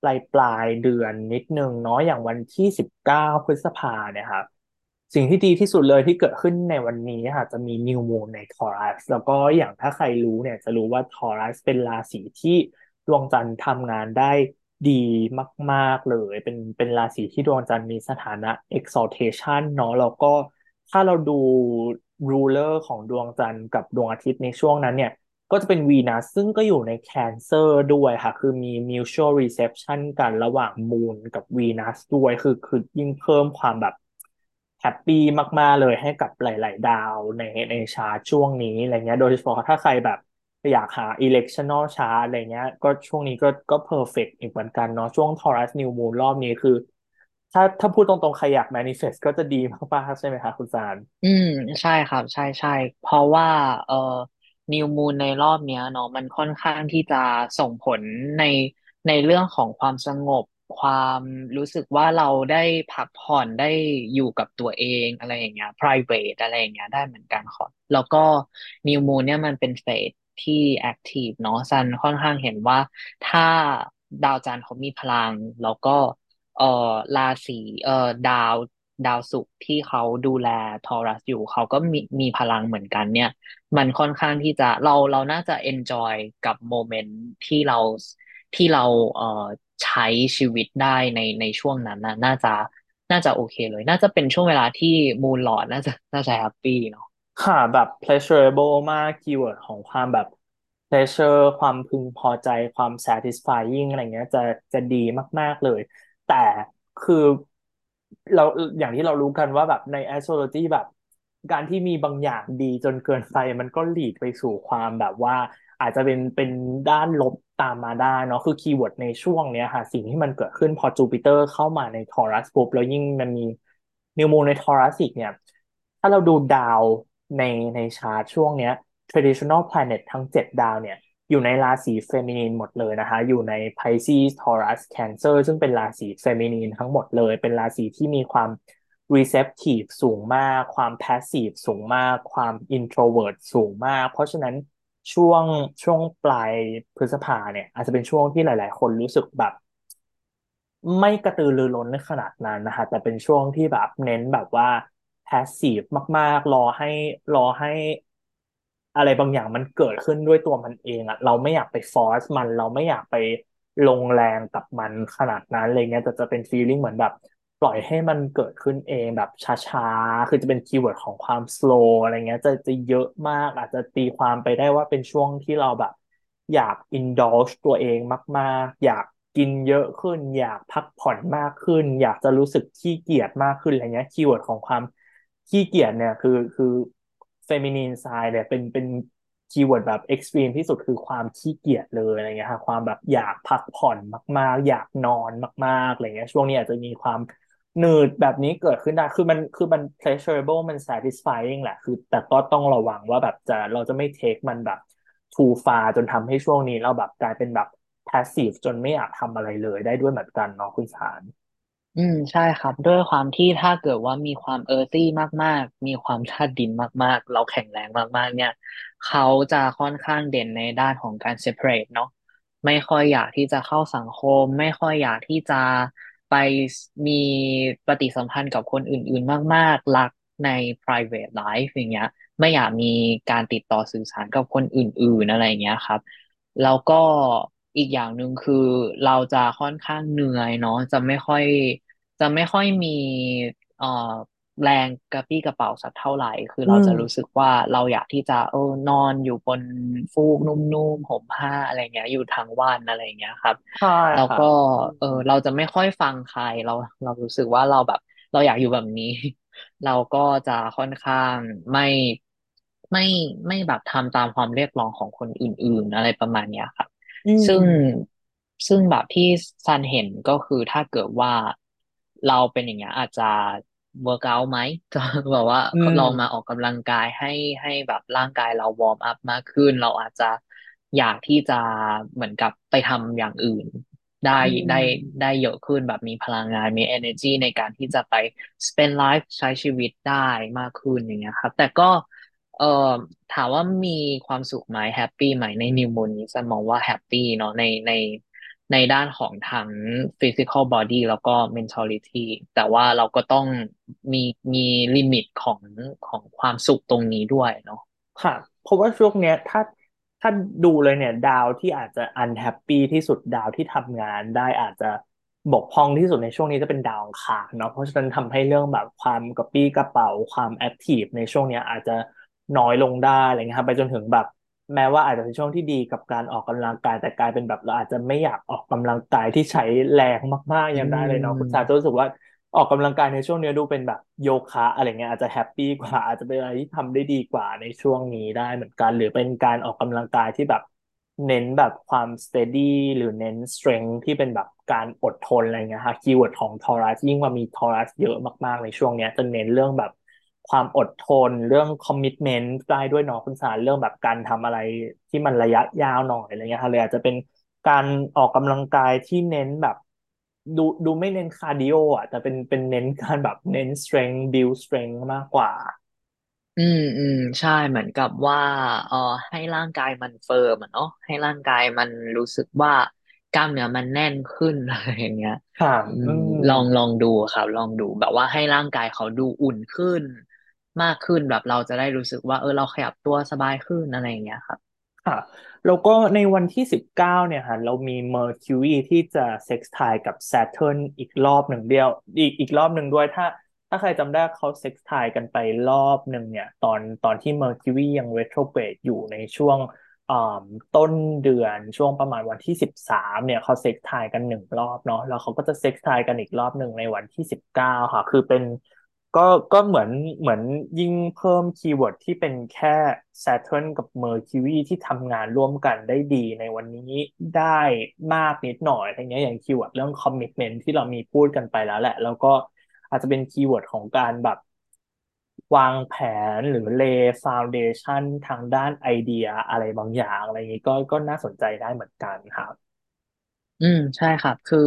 ปลายปลายเดือนนิดนึงเนาะอย่างวันที่สิบเก้าพฤษภาเนี่ยครับสิ่งที่ดีที่สุดเลยที่เกิดขึ้นในวันนี้ค่ะจะมีนิวมูนในทอรัสแล้วก็อย่างถ้าใครรู้เนี่ยจะรู้ว่าทอรัสเป็นราศีที่ดวงจันทร์ทำงานได้ ดีมาก ๆ เลย เป็นเป็นราศีที่ดวงจันทร์มีสถานะ exaltation เนาะแล้วก็ถ้าเราดู ruler ของดวงจันทร์กับดวงอาทิตย์ในช่วงนั้นเนี่ย ก็จะเป็นวีนัสซึ่งก็อยู่ใน Cancer ด้วยค่ะ คือมี mutual reception กันระหว่างมูนกับวีนัสด้วยคือคือยิ่งเพิ่มความแบบhappy มาก ๆ เลยให้กับหลาย ๆ ดาวในในชาร์ตช่วงนี้อะไรเงี้ยโดยเฉพาะถ้าใครแบบ อยากหา electional chart อะไรเงี้ย ก็ช่วงนี้ก็ก็ perfect อีกเหมือนกันเนาะช่วง Taurus New Moon รอบนี้คือ ถ้าถ้าพูดตรงๆใครอยาก manifest ก็จะดีมากๆใช่ไหมคะคุณซานอืม ใช่ครับ ใช่ใช่เพราะว่า เอ่อ new moon ในรอบเนี้ยเนาะมันค่อนข้างที่จะส่งผลในในเรื่องของความสงบ ความรู้สึกว่าเราได้พักผ่อนได้อยู่กับตัวเองอะไรอย่างเงี้ย private อะไรอย่างเงี้ยได้เหมือนกันครับแล้วก็ New Moon เนี่ยมันเป็น phase ที่ active เนาะซันค่อนข้างเห็นว่าถ้าดาวจันทร์เขามีพลัง แล้วก็เอ่อราศีเอ่อดาวดาวศุกร์ที่เขาดูแล Taurus อยู่เขาก็มีมีพลังเหมือนกัน เนี่ย มันค่อนข้างที่จะเราเราน่าจะ enjoy กับ moment ที่เราที่เราเอ่อใช้ชีวิตได้ในในช่วงนั้นนะน่าจะน่าจะโอเคเลย น่าจะเป็นช่วงเวลาที่ Moon lord น่าจะน่าจะ happy เนาะ ค่ะแบบ pleasurable มาก keyword ของความแบบ pleasure ความพึงพอใจความ satisfying อะไรเงี้ยจะจะดีมาก ๆ เลย แต่คือเราอย่างที่เรารู้กันว่าแบบใน astrology แบบ การที่มีบางอย่างดีจนเกินไปมันก็ lead ไปสู่ความแบบว่า อาจจะเป็นเป็นด้านลบตามมาได้เนาะคือ keyword ในช่วงเนี้ยค่ะสิ่งที่มันเกิดขึ้นพอจูปิเตอร์เข้ามาใน Taurus ปุ๊บแล้วยิ่งมันมี New Moon ใน Taurus อีกเนี่ย ถ้าเราดูดาว ในในชาร์ตช่วงเนี้ย traditional planet ทั้งเจ็ดดาวเนี่ย อยู่ในราศี feminine หมดเลยนะคะ อยู่ใน Pisces Taurus Cancer ซึ่งเป็นราศี feminine ทั้งหมดเลย เป็นราศีที่มีความ receptive สูงมาก ความ passive สูงมาก ความ introvert สูงมาก เพราะฉะนั้นช่วงช่วงปลายพฤษภาเนี่ย อาจจะเป็นช่วงที่หลาย ๆ คนรู้สึกแบบ ไม่กระตือรือร้นในขนาดนั้นนะคะ แต่เป็นช่วงที่แบบเน้นแบบว่า passive มาก ๆ รอให้รอให้อะไรบางอย่างมันเกิดขึ้นด้วยตัวมันเองอะเราไม่อยากไปฟอร์สมัน เราไม่อยากไปลงแรงกับมันขนาดนั้นอะไรเงี้ยแต่จะเป็นฟีลลิ่งเหมือนแบบ ปล่อยให้มันเกิดขึ้นเองแบบช้าๆ คือจะเป็น keyword ของความ slow อะไรเงี้ยจะจะเยอะมากอาจจะตีความไปได้ว่าเป็นช่วงที่เราแบบ อยาก indulge ตัวเองมาก ๆ อยากกินเยอะขึ้น อยากพักผ่อนมากขึ้น อยากจะรู้สึกขี้เกียจมากขึ้นอะไรเงี้ย keyword ของความ ขี้เกียจเนี่ยคือคือ feminine side เนี่ยเป็นเป็น keyword แบบ extreme ที่สุดคือความขี้เกียจเลยอะไรเงี้ยค่ะความแบบอยากพักผ่อนมาก ๆ อยากนอนมากๆอะไรเงี้ยช่วงนี้อาจจะมีความหนืดแบบนี้เกิดขึ้นได้คือมันคือมัน pleasurable มัน satisfying แหละ คือ แต่ก็ต้องระวังว่าแบบจะเราจะไม่เทคมันแบบ too far จนทำให้ช่วงนี้เราแบบกลายเป็นแบบ passive จนไม่อยากทำอะไรเลยได้ด้วยเหมือนกันเนาะคุณสาร อืมใช่ครับ ด้วยความที่ถ้าเกิดว่ามีความเออร์ตี้มาก ๆ มีความธาตุดินมาก ๆ เราแข็งแรงมาก ๆ เนี่ย เขาจะค่อนข้างเด่นในด้านของการ separate เนาะไม่ค่อยอยากที่จะเข้าสังคม ไม่ค่อยอยากที่จะไปมีปฏิสัมพันธ์กับคนอื่น ๆ มาก ๆ รักใน private life อย่างเงี้ย ไม่อยากมีการติดต่อสื่อสารกับคนอื่น ๆ อะไรอย่างเงี้ยครับ แล้วก็ อีกอย่างหนึ่งคือเราจะค่อนข้างเหนื่อยเนาะจะไม่ค่อย จะไม่ค่อยมีเอ่อแรงกระปี้กระเป๋าสักเท่าไหร่ คืออืมเราจะรู้สึกว่าเราอยากที่จะเออนอนอยู่บนฟูกนุ่มๆห่มผ้าอะไรเงี้ย อยู่ทั้งวันอะไรเงี้ยครับ ใช่แล้วค่ะก็ อืเออมเราจะไม่ค่อยฟังใครเราเรารู้สึกว่าเราแบบ เราอยากอยู่แบบนี้ เราก็จะค่อนข้างไม่ไม่ไม่แบบทำตามความเรียกร้องของคนอื่น ๆ อะไรประมาณเนี้ยครับอื ซึ่งมซึ่งแบบที่ซันเห็นก็คือถ้าเกิดว่าเราเป็นอย่างเงี้ยอาจจะ work เอาไหมจะแบบว่าอืมลองมาออกกำลังกายให้ให้แบบร่างกายเรา warm up มากขึ้น เราอาจจะอยากที่จะเหมือนกับไปทำอย่างอื่น ได้อืได้ได้มเยอะขึ้นแบบมีพลังงานมี energy ในการที่จะไป spend life ใช้ชีวิตได้มากขึ้นอย่างเงี้ยครับ แต่ก็ เอ่อถามว่ามีความสุขไหม happy ไหมใน New Moon นี้ซันมองว่า happy เนาะในในในด้านของทั้ง physical body แล้วก็ mentality แต่ว่าเราก็ต้องมีมี limit ของของความสุขตรงนี้ด้วยเนาะค่ะ เพราะว่าช่วงเนี้ยถ้าถ้าดูเลยเนี่ย ดาวที่อาจจะ unhappy ที่สุดดาวที่ทำงานได้อาจจะบกพร่องที่สุดในช่วงนี้จะเป็นดาวอังคารเนาะเพราะฉะนั้นทำให้เรื่องแบบความกระปรี้กระเปร่าความ active ในช่วงเนี้ยอาจจะ น้อยลงได้อะไรเงี้ยครับไปจนถึงแบบ แม้ว่าอาจจะเป็นช่วงที่ดีกับการออกกำลังกายแต่กลายเป็นแบบเราอาจจะไม่อยากออกกำลังกายที่ใช้แรงมากๆอืยังได้เลยเนาะคุณซันจะรู้สึกว่าออกกำลังกายในช่วงนี้ดูเป็นแบบโยคะ อะไรเงี้ยอาจจะ happy กว่า อาจจะเป็นอะไรที่ทำได้ดีกว่าในช่วงนี้ได้เหมือนกัน หรือเป็นการออกกำลังกายที่แบบเน้นแบบความ steady หรือเน้น strength ที่เป็นแบบการอดทนอะไรเงี้ยค่ะ keyword ของ Taurus ยิ่งว่ามี Taurus เยอะมากๆในช่วงเนี้ยจะเน้นเรื่องแบบ ความอดทนเรื่องคอมมิ t เมนต์ได้ด้วยเนาะคุณซันเรื่องแบบการทำอะไรที่มันระยะยาวหน่อยอะไรเงี้ยค่ะเลยอาจจะเป็นการออกกำลังกายที่เน้นแบบดูดูไม่เน้น cardio อะแต่เป็นเป็นเน้นการแบบเน้น strength build strength มากกว่า อืมอืมใช่เหมือนกับว่าเอ่อให้ร่างกายมัน firm อะเนาะให้ร่างกายมันรู้สึกว่ากล้ามเนื้อมันแน่นขึ้นอะไรอย่างเงี้ยค่ะอือืมมลองลองดูครับ ลองดูแบบว่าให้ร่างกายเขาดูอุ่นขึ้น มากขึ้นแบบเราจะได้รู้สึกว่าเออเราขยับตัวสบายขึ้นอะไรอย่างเงี้ยครับค่ะแล้วก็ในวันที่สิบเก้าเนี่ยค่ะเรามี Mercury ที่จะ sextile กับ Saturn อีกรอบหนึ่งเดียว อีกอีกรอบหนึ่งด้วยถ้า ถ้าใครจำได้เขา sextile กันไปรอบหนึ่งเนี่ย ตอนตอนที่ Mercury ยัง retrograde อยู่ในช่วงต้นเดือนช่วงประมาณวันที่สิบสามเนี่ยเขาเซ็กทายกันหนึ่งรอบเนาะแล้วเขาก็จะเซ็กทายกันอีกรอบหนึ่งในวันที่สิบเก้าค่ะ คือเป็น ก็ก็เหมือนเหมือนยิ่งเพิ่ม keyword ที่เป็นแค่ Saturn กับ Mercury ที่ทำงานร่วมกันได้ดีในวันนี้ได้มากนิดหน่อยอะไรเงี้ยอย่าง keyword เรื่อง commitment ที่เรามีพูดกันไปแล้วแหละ แล้วก็อาจจะเป็น keyword ของการแบบ วางแผนหรือ lay foundation ทางด้านไอเดียอะไรบางอย่างอะไรอย่างนี้ก็ก็น่าสนใจได้เหมือนกันครับ อืม ใช่ครับ คือ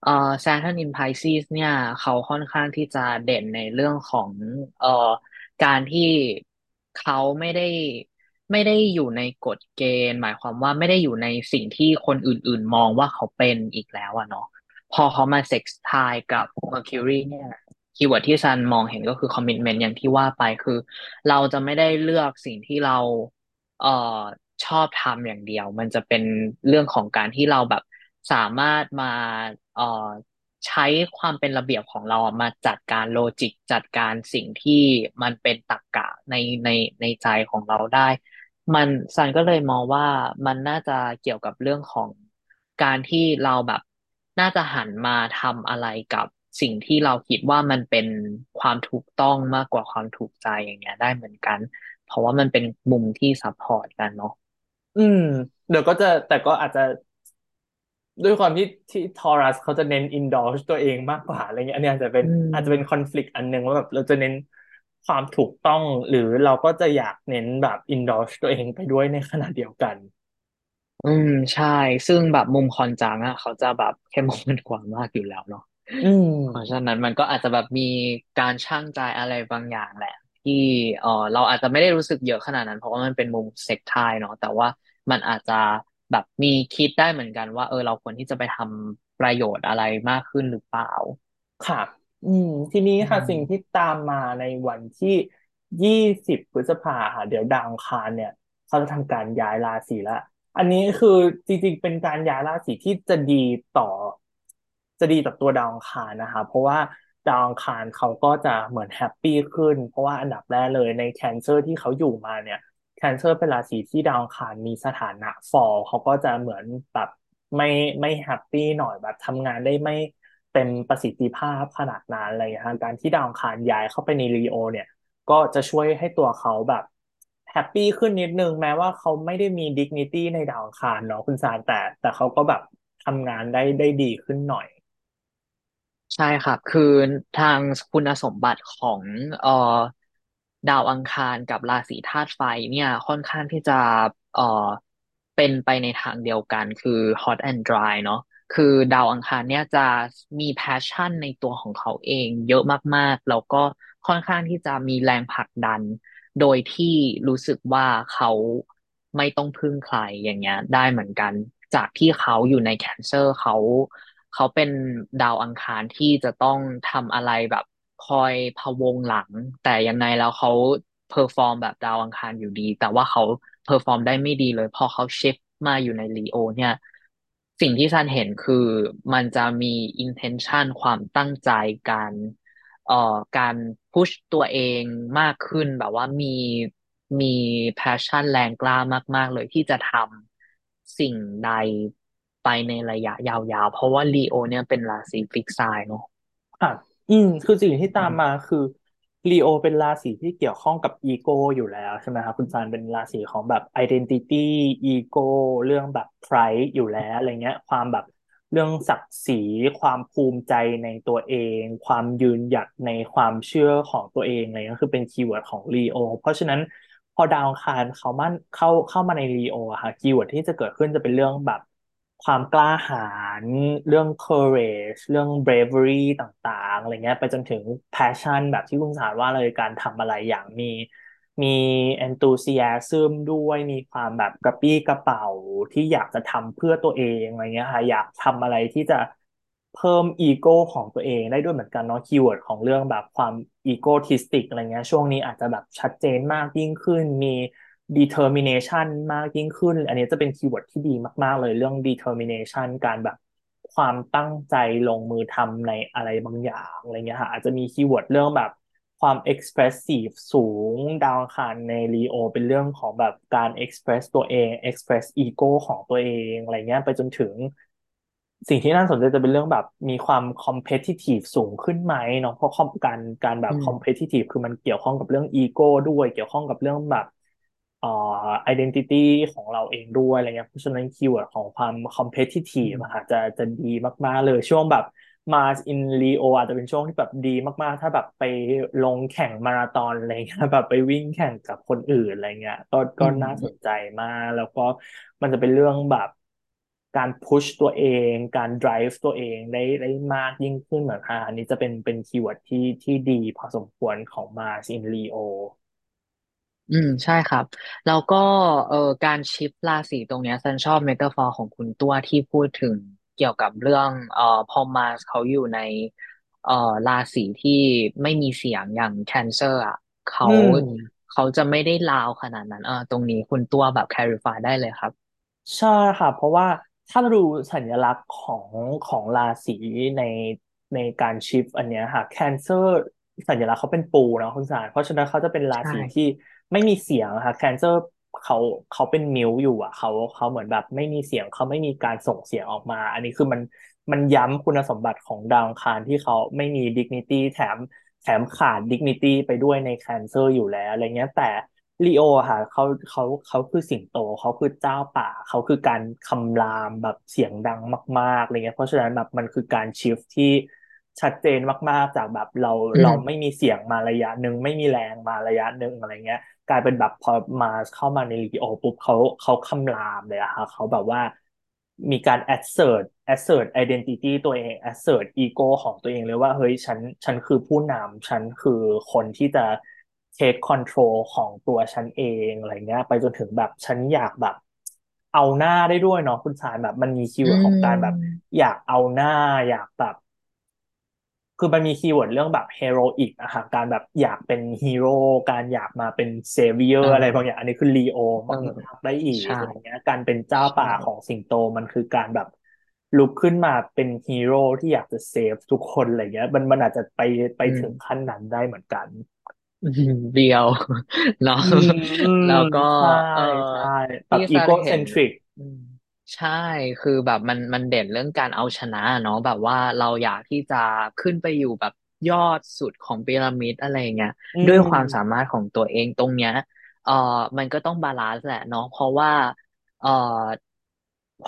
เอ่อ Saturn in Pisces เนี่ย เขาค่อนข้างที่จะเด่นในเรื่องของเอ่อการที่เขาไม่ได้ไม่ได้อยู่ในกฎเกณฑ์ หมายความว่าไม่ได้อยู่ในสิ่งที่คนอื่นๆมองว่าเขาเป็นอีกแล้วอะเนาะพอเขามาเซ็กซ์ไทกับ Mercury เนี่ย keyword ที่ซันมองเห็นก็คือ commitment อย่างที่ว่าไปคือ เราจะไม่ได้เลือกสิ่งที่เรา เอ่อชอบทำอย่างเดียว มันจะเป็นเรื่องของการที่เราแบบ สามารถมาเอ่อใช้ความเป็นระเบียบของเรามาจัดการ logic จัดการสิ่งที่มันเป็นตรรกะในในในใจของเราได้ มันซันก็เลยมองว่ามันน่าจะเกี่ยวกับเรื่องของการที่เราแบบน่าจะหันมาทำอะไรกับสิ่งที่เราคิดว่ามันเป็นความถูกต้องมากกว่าความถูกใจอย่างเงี้ย ได้เหมือนกัน เพราะว่ามันเป็นมุมที่ support กันเนาะอืม เดี๋ยวก็จะแต่ก็อาจจะ ด้วยความที่ที่ Taurus เขาจะเน้น indulge ตัวเองมากกว่าอะไรเงี้ยอันนี้อาจจะเป็นอือาจจะเป็นม conflict อันหนึ่งว่าแบบเราจะเน้นความถูกต้องหรือเราก็จะอยากเน้นแบบ indulge ตัวเองไปด้วยในขณะเดียวกัน อืมใช่ ซึ่งแบบมุมคอนจังอะเขาจะแบบเข้มข้นกว่ามากอยู่แล้วเนาะอืเพราะฉะมนั้นมันก็อาจจะแบบมีการชั่งใจอะไรบางอย่างแหละ ที่เออเราอาจจะไม่ได้รู้สึกเยอะขนาดนั้น เพราะว่ามันเป็นมุมเซ็กทายเนาะแต่ว่ามันอาจจะ แบบมีคิดได้เหมือนกันว่า เออเราควรที่จะไปทำประโยชน์อะไรมากขึ้นหรือเปล่า ค่ะ อืม ทีนี้อืค่ะสิ่งที่มตามมาในวันที่ยี่สิบพฤษภาค่ะเดี๋ยวดาวอังคารเนี่ย เขาจะทำการย้ายราศีละ อันนี้คือจริงๆ เป็นการย้ายราศีที่จะดีต่อ จะดีต่อตัวดาวอังคารนะคะ เพราะว่าดาวอังคารเขาก็จะเหมือน happy ขึ้น เพราะว่าอันดับแรกเลยใน Cancer ที่เขาอยู่มาเนี่ย Cancer เป็นราศีที่ดาวอังคารมีสถานะ fall เขาก็จะเหมือนแบบไม่ไม่ happy หน่อยแบบทำงานได้ไม่เต็มประสิทธิภาพขนาดนั้นอะไรอย่างเงี้ยการที่ดาวอังคารย้ายเข้าไปใน Leo เนี่ย ก็จะช่วยให้ตัวเขาแบบแฮปปี้ขึ้นนิดนึงแม้ว่าเขาไม่ได้มี dignity ในดาวอังคารเนาะคุณซันแต่ แต่เขาก็แบบทำงานได้ได้ดีขึ้นหน่อยใช่ครับ คือทางคุณสมบัติของเอ่อ ดาวอังคารกับราศีธาตุไฟเนี่ยค่อนข้างที่จะเอ่อเป็นไปในทางเดียวกันคือ hot and dry เนาะคือดาวอังคารเนี่ยจะมี passion ในตัวของเขาเองเยอะมากๆ แล้วก็ค่อนข้างที่จะมีแรงผลักดัน โดยที่รู้สึกว่าเขาไม่ต้องพึ่งใครอย่างเงี้ย ได้เหมือนกัน จากที่เขาอยู่ใน Cancer เขาเขาเป็นดาวอังคารที่จะต้องทำอะไรแบบ คอยพะวงหลัง แต่ยังไงแล้วเขา perform แบบดาวอังคารอยู่ดี แต่ว่าเขา perform ได้ไม่ดีเลย พอเขา shiftมาอยู่ใน Leo เนี่ย สิ่งที่ซันเห็นคือมันจะมี intention ความตั้งใจการเอ่อการ push ตัวเองมากขึ้นแบบว่ามีมี passion แรงกล้ามาก ๆ เลยที่จะทำสิ่งใดไปในระยะยาวๆ เพราะว่า Leo เนี่ยเป็นราศี fixed sign เนาะค่ะ อืม คือสิ่งที่ตามมาอืมคือ Leo เป็นราศีที่เกี่ยวข้องกับอีโก้อยู่แล้วใช่ไหมครับคุณซันเป็นราศีของแบบ identity อีโก้เรื่องแบบ pride อยู่แล้วอะไรเงี้ย ความแบบเรื่องศักดิ์ศรีความภูมิใจในตัวเอง ความยืนหยัดในความเชื่อของตัวเองอะไรเงี้ยคือเป็นคีย์เวิร์ดของ Leo เพราะฉะนั้นพอดาวอังคารเขามันเข้าเข้ามาใน Leo อะค่ะคีย์เวิร์ดที่จะเกิดขึ้นจะเป็นเรื่องแบบ ความกล้าหาญเรื่อง courage เรื่อง bravery ต่างๆ อะไรเงี้ย ไปจนถึง passion แบบที่คุณซันว่าเลยการทำอะไรอย่างมีมี enthusiasm ด้วยมีความแบบกระปรี้กระเปร่าที่อยากจะทำเพื่อตัวเองอะไรเงี้ยค่ะอยากทำอะไรที่จะเพิ่มอีโก้ของตัวเองได้ด้วยเหมือนกันเนาะคีย์เวิร์ดของเรื่องแบบความอีโก i ิสติกอะไรเงี้ยช่วงนี้อาจจะแบบชัดเจนมากยิ่งขึ้นมี determination มากยิ่งขึ้น อันนี้จะเป็นคีย์เวิร์ดที่ดีมากๆ เลยเรื่อง determination การแบบความตั้งใจลงมือทำในอะไรบางอย่างอะไรเงี้ยค่ะอาจจะมีคีย์เวิร์ดเรื่องแบบความ expressive สูงดาวอังคารใน Leo เป็นเรื่องของแบบการ express ตัวเอง express ego ของตัวเองอะไรเงี้ยไปจนถึง สิ่งที่น่าสนใจจะเป็นเรื่องแบบมีความ competitive สูงขึ้นไหมเนาะเพราะการการแบบอืม competitive คือมันเกี่ยวข้องกับเรื่อง ego ด้วยเกี่ยวข้องกับเรื่องแบบเอ่อ identity ของเราเองด้วยอะไรเงี้ยเพราะฉะนั้นคีย์เวิร์ดของความอื competitive มอะค่ะจะจะดีมากๆเลยช่วงแบบ Mars in Leo อาจจะเป็นช่วงที่แบบดีมากๆ ถ้าแบบไปลงแข่งมาราธอนอะไรเงี้ยแบบไปวิ่งแข่งกับคนอื่นอะไรเงี้ยก็ก็อืน่าสนใจมาก แล้วก็มันจะเป็นเรื่องแบบการ push ตัวเอง การ drive ตัวเองได้ได้มากยิ่งขึ้นเหมือนกันอันนี้จะเป็นเป็นคีย์เวิร์ดที่ที่ดีพอสมควรของ Mars in Leo อื ม ใช่ครับ แล้วก็เอ่อการ shift ราศีตรงเนี้ยซันชอบ metaphor ของคุณตัวที่พูดถึงเกี่ยวกับเรื่องเอ่อพอ Mars เขาอยู่ในเอ่อราศีที่ไม่มีเสียงอย่าง Cancer อะเขาอืม เขาจะไม่ได้ loud ขนาดนั้นเออตรงนี้คุณตัวแบบ clarify ได้เลยครับ ใช่ค่ะ เพราะว่าถ้าเราดูสัญลักษณ์ของของราศีในในการ shift อันเนี้ยค่ะ Cancer สัญลักษณ์เขาเป็นปูนะคุณซันเพราะฉะนั้นเขาจะเป็นราใช่ ที่ ไม่มีเสียงค่ะ Cancerเขาเขาเป็น mute อยู่อะเขาเขาเหมือนแบบไม่มีเสียงเขาไม่มีการส่งเสียงออกมา อันนี้คือมันมันย้ำคุณสมบัติของดาวอังคารที่เขาไม่มี dignity แถมแถมขาด dignity ไปด้วยใน Cancer อยู่แล้วอะไรเงี้ยแต่ Leo อะค่ะเขาเขาเขาคือสิงโตเขาคือเจ้าป่า เขาคือการคำรามแบบเสียงดังมากๆอะไรเงี้ยเพราะฉะนั้นแบบมันคือการ shift ที่ชัดเจนมาก ๆ จากแบบเราเราไม่อืมเสียงมาระยะหนึ่งไม่มีแรงมาระยะหนึ่งอะไรเงี้ย กลายเป็นแบบพอมาเข้ามาใน Leo ปุ๊บเขาเขาคำรามเลยอะค่ะเขาแบบว่ามีการ assert assert identity ตัวเอง assert ego ของตัวเองเลยว่า เฮ้ยฉันฉันคือผู้นำฉันคือคนที่จะ take control ของตัวฉันเองอะไรเงี้ย ไปจนถึงแบบฉันอยากแบบ เอาหน้าได้ด้วยเนาะคุณซันแบบมันมีคีย์เวิร์ดอืมของการแบบอยากเอาหน้า อยากแบบ คือมันมีคีย์เวิร์ดเรื่องแบบ heroic อะค่ะการแบบอยากเป็นฮีโร่การอยากมาเป็นเซเวียเอร์อะไรบางออย่างอันนี้คือลีโอเออมากๆได้อีกใช่อะไรเงี้ยการเป็นเจ้าใช่ป่าของสิงโตมันคือการแบบลุกขึ้นมาเป็นฮีโร่ที่อยากจะเซฟทุกคนอะไรเงี้ย มันมันอาจจะไปไปอืมถึงขั้นนั้นได้เหมือนกันอืมเบียวเนาะอืมอืมแล้วก็ใช่เออใช่แบที่บอีโกซันเห็นเซนทริกอืม ใช่ คือแบบมันมันเด่นเรื่องการเอาชนะเนาะแบบว่าเราอยากที่จะขึ้นไปอยู่แบบยอดสุดของพีระมิดอะไรเงี้ยอืด้วยความสามมารถของตัวเองตรงเนี้ยเออมันก็ต้องบาลานซ์แหละเนาะเพราะว่าเออ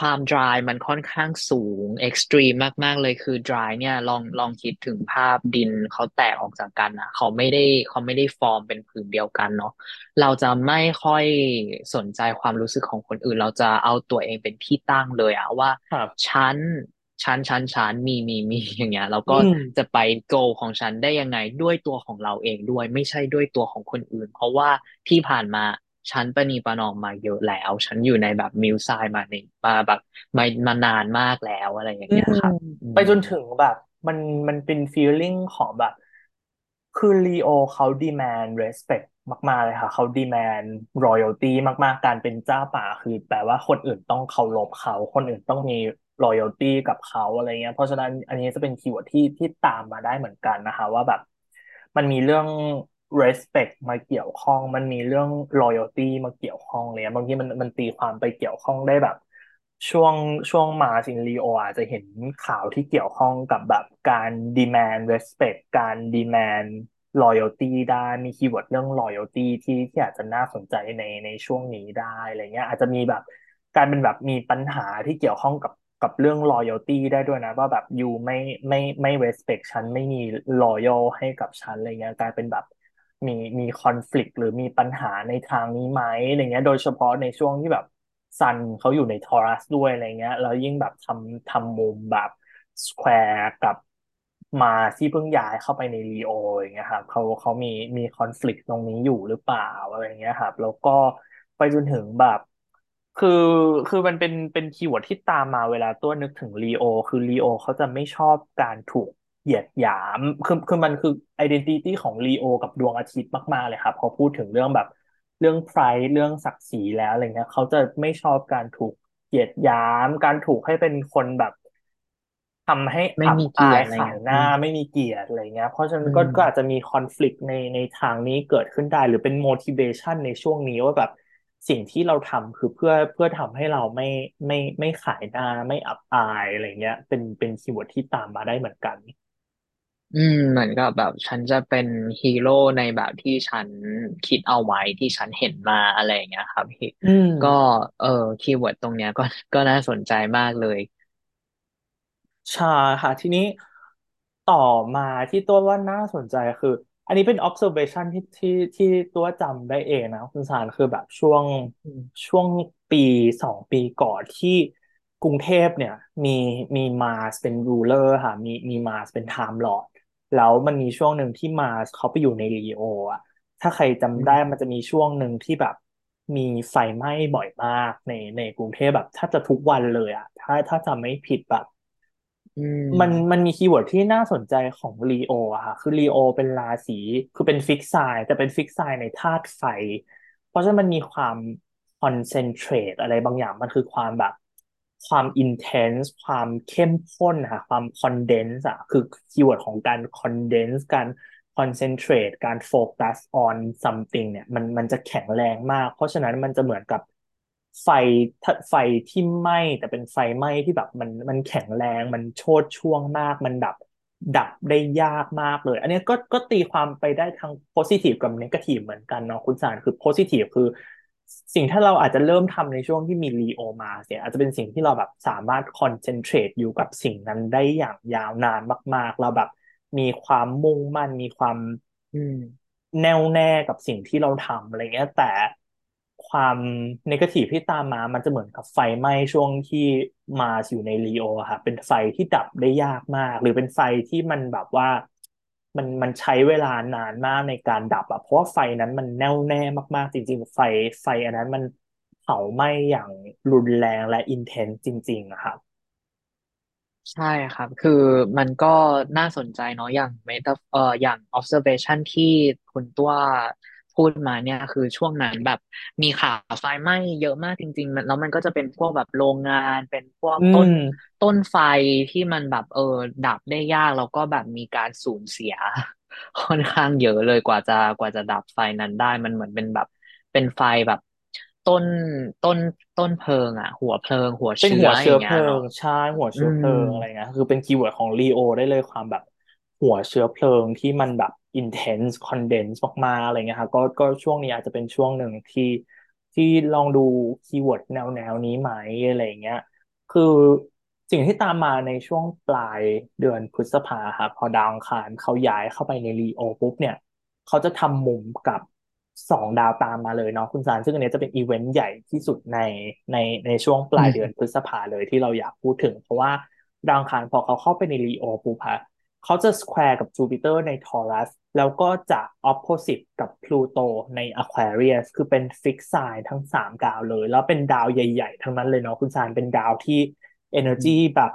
ความ dry มันค่อนข้างสูง extreme มาก ๆ เลยคือ dry เนี่ย ลองลองคิดถึงภาพดินเขาแตกออกจากกันอะเขาไม่ได้เขาไม่ได้ฟอร์มเป็นผืนเดียวกันเนาะเราจะไม่ค่อยสนใจความรู้สึกของคนอื่น เราจะเอาตัวเองเป็นที่ตั้งเลยอะว่าครับฉันฉันฉันฉันมีมีมีอย่างเงี้ยแล้วอืก็มจะไป goal ของฉันได้ยังไงด้วยตัวของเราเองด้วย ไม่ใช่ด้วยตัวของคนอื่น เพราะว่าที่ผ่านมา ฉันประนีประนอมมาเยอะแล้ว ฉันอยู่ในแบบมิวไซมาในมาแบบมามานานมากแล้วอะไรอย่างเงี้ยครับไปจนถึงแบบ มันมันเป็นฟีลลิ่งของแบบ คือลีโอเขาดีแมน respect มาก ๆ เลยค่ะ เขาดีแมน royalty มาก ๆ การเป็นเจ้าป่าคือแปลว่าคนอื่นต้องเคารพเขา คนอื่นต้องมี loyalty กับเขาอะไรเงี้ย เพราะฉะนั้นอันนี้จะเป็นคีย์เวิร์ดที่ที่ตามมาได้เหมือนกันนะคะ ว่าแบบ มันมีเรื่อง respect มาเกี่ยวข้อง มันมีเรื่อง loyalty มาเกี่ยวข้องเลยบางทีมันมันตีความไปเกี่ยวข้องได้แบบ ช่วงช่วง Mars in Leo อาจจะเห็นข่าวที่เกี่ยวข้องกับแบบการ demand respect การ demand loyalty ได้มีคีย์เวิร์ดเรื่อง loyalty ที่ที่อาจจะน่าสนใจในในช่วงนี้ได้อะไรเงี้ยอาจจะมีแบบการเป็นแบบมีปัญหาที่เกี่ยวข้องกับกับเรื่อง loyalty ได้ด้วยนะ ว่าแบบยูไม่ไม่ไม่ respect ฉันไม่มี loyal ให้กับฉันอะไรเงี้ยกลายเป็นแบบ มีมี conflict หรือมีปัญหาในทางนี้ไหมอะไรเงี้ย โดยเฉพาะในช่วงที่แบบซันเขาอยู่ใน Taurus ด้วยอะไรเงี้ยแล้วยิ่งแบบทำทำมุมแบบ square กับมาที่เพิ่งย้ายเข้าไปใน Leo อย่างเงี้ยครับเขาเขามีมี conflict ตรงนี้อยู่หรือเปล่าอะไรเงี้ยครับ แล้วก็ไปจนถึงแบบ คือคือมันเป็นเป็น keyword ที่ตามมาเวลาตัวนึกถึง Leo คือ Leo เขาจะไม่ชอบการถูก เหยียดหยามคือคือมันคือ identity ของ Leo กับดวงอาทิตย์มากๆเลยครับพอพูดถึงเรื่องแบบเรื่อง pride เรื่องศักดิ์ศรีแล้วอะไรเงี้ยเขาจะไม่ชอบการถูกเหยียดหยามการถูกให้เป็นคนแบบทำให้ไม่อับมีเกียรติอายอะไรเงี้ยขายหน้าอืมไม่มีเกียรติอะไรเงี้ย เพราะฉะนั้นก็ก็อาจจะมีมี conflict ในในทางนี้เกิดขึ้นได้ หรือเป็น motivation ในช่วงนี้ว่าแบบสิ่งที่เราทำคือเพื่อเพื่อทำให้เราไม่ไม่ไม่ขายหน้าไม่อับอายอะไรเงี้ย เป็นเป็น keyword ที่ตามมาได้เหมือนกัน อืมเหมือนกับแบบฉันจะเป็นฮีโร่ในแบบที่ฉันคิดเอาไว้ที่ฉันเห็นมาอะไรอย่างเงี้ยครับพี่อืม ก็เออ keyword ตรงเนี้ยก็ก็น่าสนใจมากเลย ใช่ค่ะ ทีนี้ต่อมาที่ตัวว่าน่าสนใจคือ อันนี้เป็น observation ที่ที่ที่ตัวจำได้เองนะคุณสารคือแบบช่วงอืมช่วงปีสองปีก่อนที่กรุงเทพเนี่ย มีมี Mars เป็น ruler ค่ะ มีมี Mars เป็น time lord แล้วมันมีช่วงหนึ่งที่ Mars เขาไปอยู่ใน Leo อะถ้าใครจำได้อืมมันจะมีช่วงหนึ่งที่แบบมีไฟไหม้บ่อยมากในในกรุงเทพแบบถ้าจะทุกวันเลยอะถ้าถ้าจำไม่ผิดแบบอืมมันมันมีคีย์เวิร์ดที่น่าสนใจของ Leo อะค่ะ คือ Leo เป็นราศีคือเป็น fixed sign แต่เป็น fixed sign ในธาตุไฟ เพราะฉะนั้นมันมีความ concentrate อะไรบางอย่างมันคือความแบบ ความ intense ความเข้มข้นค่ะความ condense อะคือ keyword ของการ condense การ concentrate การ focus on something เนี่ยมันมันจะแข็งแรงมาก เพราะฉะนั้นมันจะเหมือนกับไฟไฟที่ไหม้แต่เป็นไฟไหม้ที่แบบมันมันแข็งแรงมันโชติช่วงมาก มันดับดับได้ยากมากเลย อันนี้ก็ก็ตีความไปได้ทั้งโพซิทีฟกับเนกาทีฟเหมือนกันเนาะคุณสารคือโพซิทีฟคือ สิ่งที่เราอาจจะเริ่มทำในช่วงที่มีลีโอมาเนี่ยอาจจะเป็นสิ่งที่เราแบบสามารถคอนเซนเทรตอยู่กับสิ่งนั้นได้อย่างยาวนานมาก ๆ เราแบบมีความมุ่งมั่นมีความแน่วแน่กับสิ่งที่เราทำอะไรเงี้ย แต่ความนกาทีฟที่ตามมามันจะเหมือนกับไฟไหม้ช่วงที่มาอยู่ในลีโอค่ะ เป็นไฟที่ดับได้ยากมาก หรือเป็นไฟที่มันแบบว่า มันมันใช้เวลานานมากในการดับอะเพราะว่าไฟนั้นมันแน่วแน่มากๆ จริง ๆ ไฟไฟอันนั้นมันเผาไหม้อย่างรุนแรงและอินเทนส์จริงๆอะค่ะใช่ครับ คือมันก็น่าสนใจเนาะอย่างเมตาเอ่ออย่าง observation ที่คุณตัว พูดมาเนี่ยคือช่วงนั้นแบบมีข่าวไฟไหม้เยอะมากจริงๆมันแล้วมันก็จะเป็นพวกแบบโรงงานเป็นพวกอืต้นมต้นไฟที่มันแบบเออดับได้ยากแล้วก็แบบมีการสูญเสีย ค่อนข้างเยอะเลยกว่าจะกว่าจะดับไฟนั้นได้ มันเหมือนเป็นแบบเป็นไฟแบบต้นต้นต้นเพลิงอะ หัวเพลิง หัวเป็นหัวเชื้ออย่าเชื้อเพลิงเงี้ยเนาะงใช่หัวอืเชื้อเพลิงอืมอะไรเงี้ยคือเป็น keyword ของ Leo ได้เลยความแบบ หัวเชื้อเพลิงที่มันแบบ intense condense มากๆอะไรเงี้ยครับก็ก็ช่วงนี้อาจจะเป็นช่วงหนึ่งที่ที่ลองดู keyword แนวแนวนี้ไหมอะไรเงี้ย คือสิ่งที่ตามมาในช่วงปลายเดือนพฤษภาครับพอดาวอังคารเขาย้ายเข้าไปใน Leo ปุ๊บเนี่ย เขาจะทำมุมกับสองดาวตามมาเลยเนาะคุณซันซึ่งอันนี้จะเป็นอีเวนต์ใหญ่ที่สุดในในในช่วงปลายเดือนพฤษภาเลยที่เราอยากพูดถึง เพราะว่าดาวอังคารพอเขาเข้าไปใน Leo ปุ๊บฮะ เขาจะ square กับจูปิเตอร์ใน Taurus แล้วก็จะ opposite กับ Pluto ใน Aquarius คือเป็น fixed sign ทั้งสามดาวเลย แล้วเป็นดาวใหญ่ ๆ ทั้งนั้นเลยเนาะคุณซันเป็นดาวที่ energy แบบ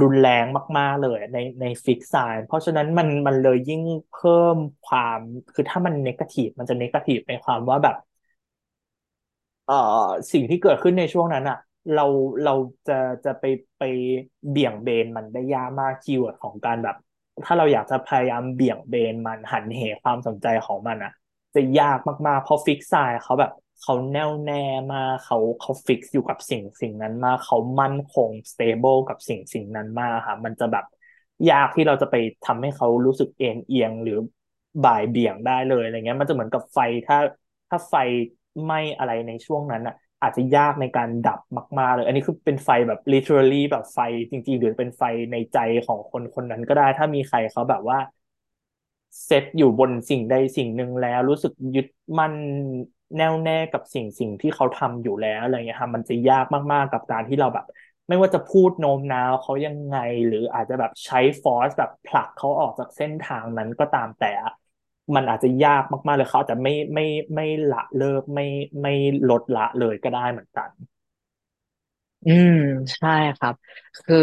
รุนแรงมาก ๆ เลยในใน fixed sign เพราะฉะนั้นมันมันเลยยิ่งเพิ่มความคือถ้ามัน negative มันจะ negative ในความว่าแบบ เอ่อสิ่งที่เกิดขึ้นในช่วงนั้นอะ เราเราจะจะไปไปเบี่ยงเบนมันได้ยากมาก keyword ของการแบบ ถ้าเราอยากจะพยายามเบี่ยงเบนมันหันเหความสนใจของมันอะจะยากมากๆเพราะ fixed sign เขาแบบเขาแน่วแน่มาเขาเขา fix อยู่กับสิ่งสิ่งนั้นมาเขามั่นคง stable กับสิ่งสิ่งนั้นมากค่ะมันจะแบบยากที่เราจะไปทำให้เขารู้สึกเอ็นเอียงหรือบ่ายเบี่ยงได้เลยอะไรเงี้ย มันจะเหมือนกับไฟถ้าถ้าไฟไหม้อะไรในช่วงนั้นอะ อาจจะยากในการดับมาก ๆ เลย อันนี้คือเป็นไฟแบบ literally แบบไฟจริง ๆ หรือเป็นไฟในใจของคนคนนั้นก็ได้ ถ้ามีใครเขาแบบว่าเซตอยู่บนสิ่งใดสิ่งหนึ่งแล้ว รู้สึกยึดมั่นแน่วแน่กับสิ่งสิ่งที่เขาทำอยู่แล้วอะไรเงี้ยค่ะมันจะยากมากๆกับการที่เราแบบ ไม่ว่าจะพูดโน้มน้าวเขายังไง หรืออาจจะแบบใช้ฟอร์สแบบผลักเขาออกจากเส้นทางนั้นก็ตามแต่ มันอาจจะยากมากๆเลยเขาอาจจะไม่ไม่ไม่ละเลิกไม่ไม่ลดละเลยก็ได้เหมือนกัน อืมใช่ครับ คือ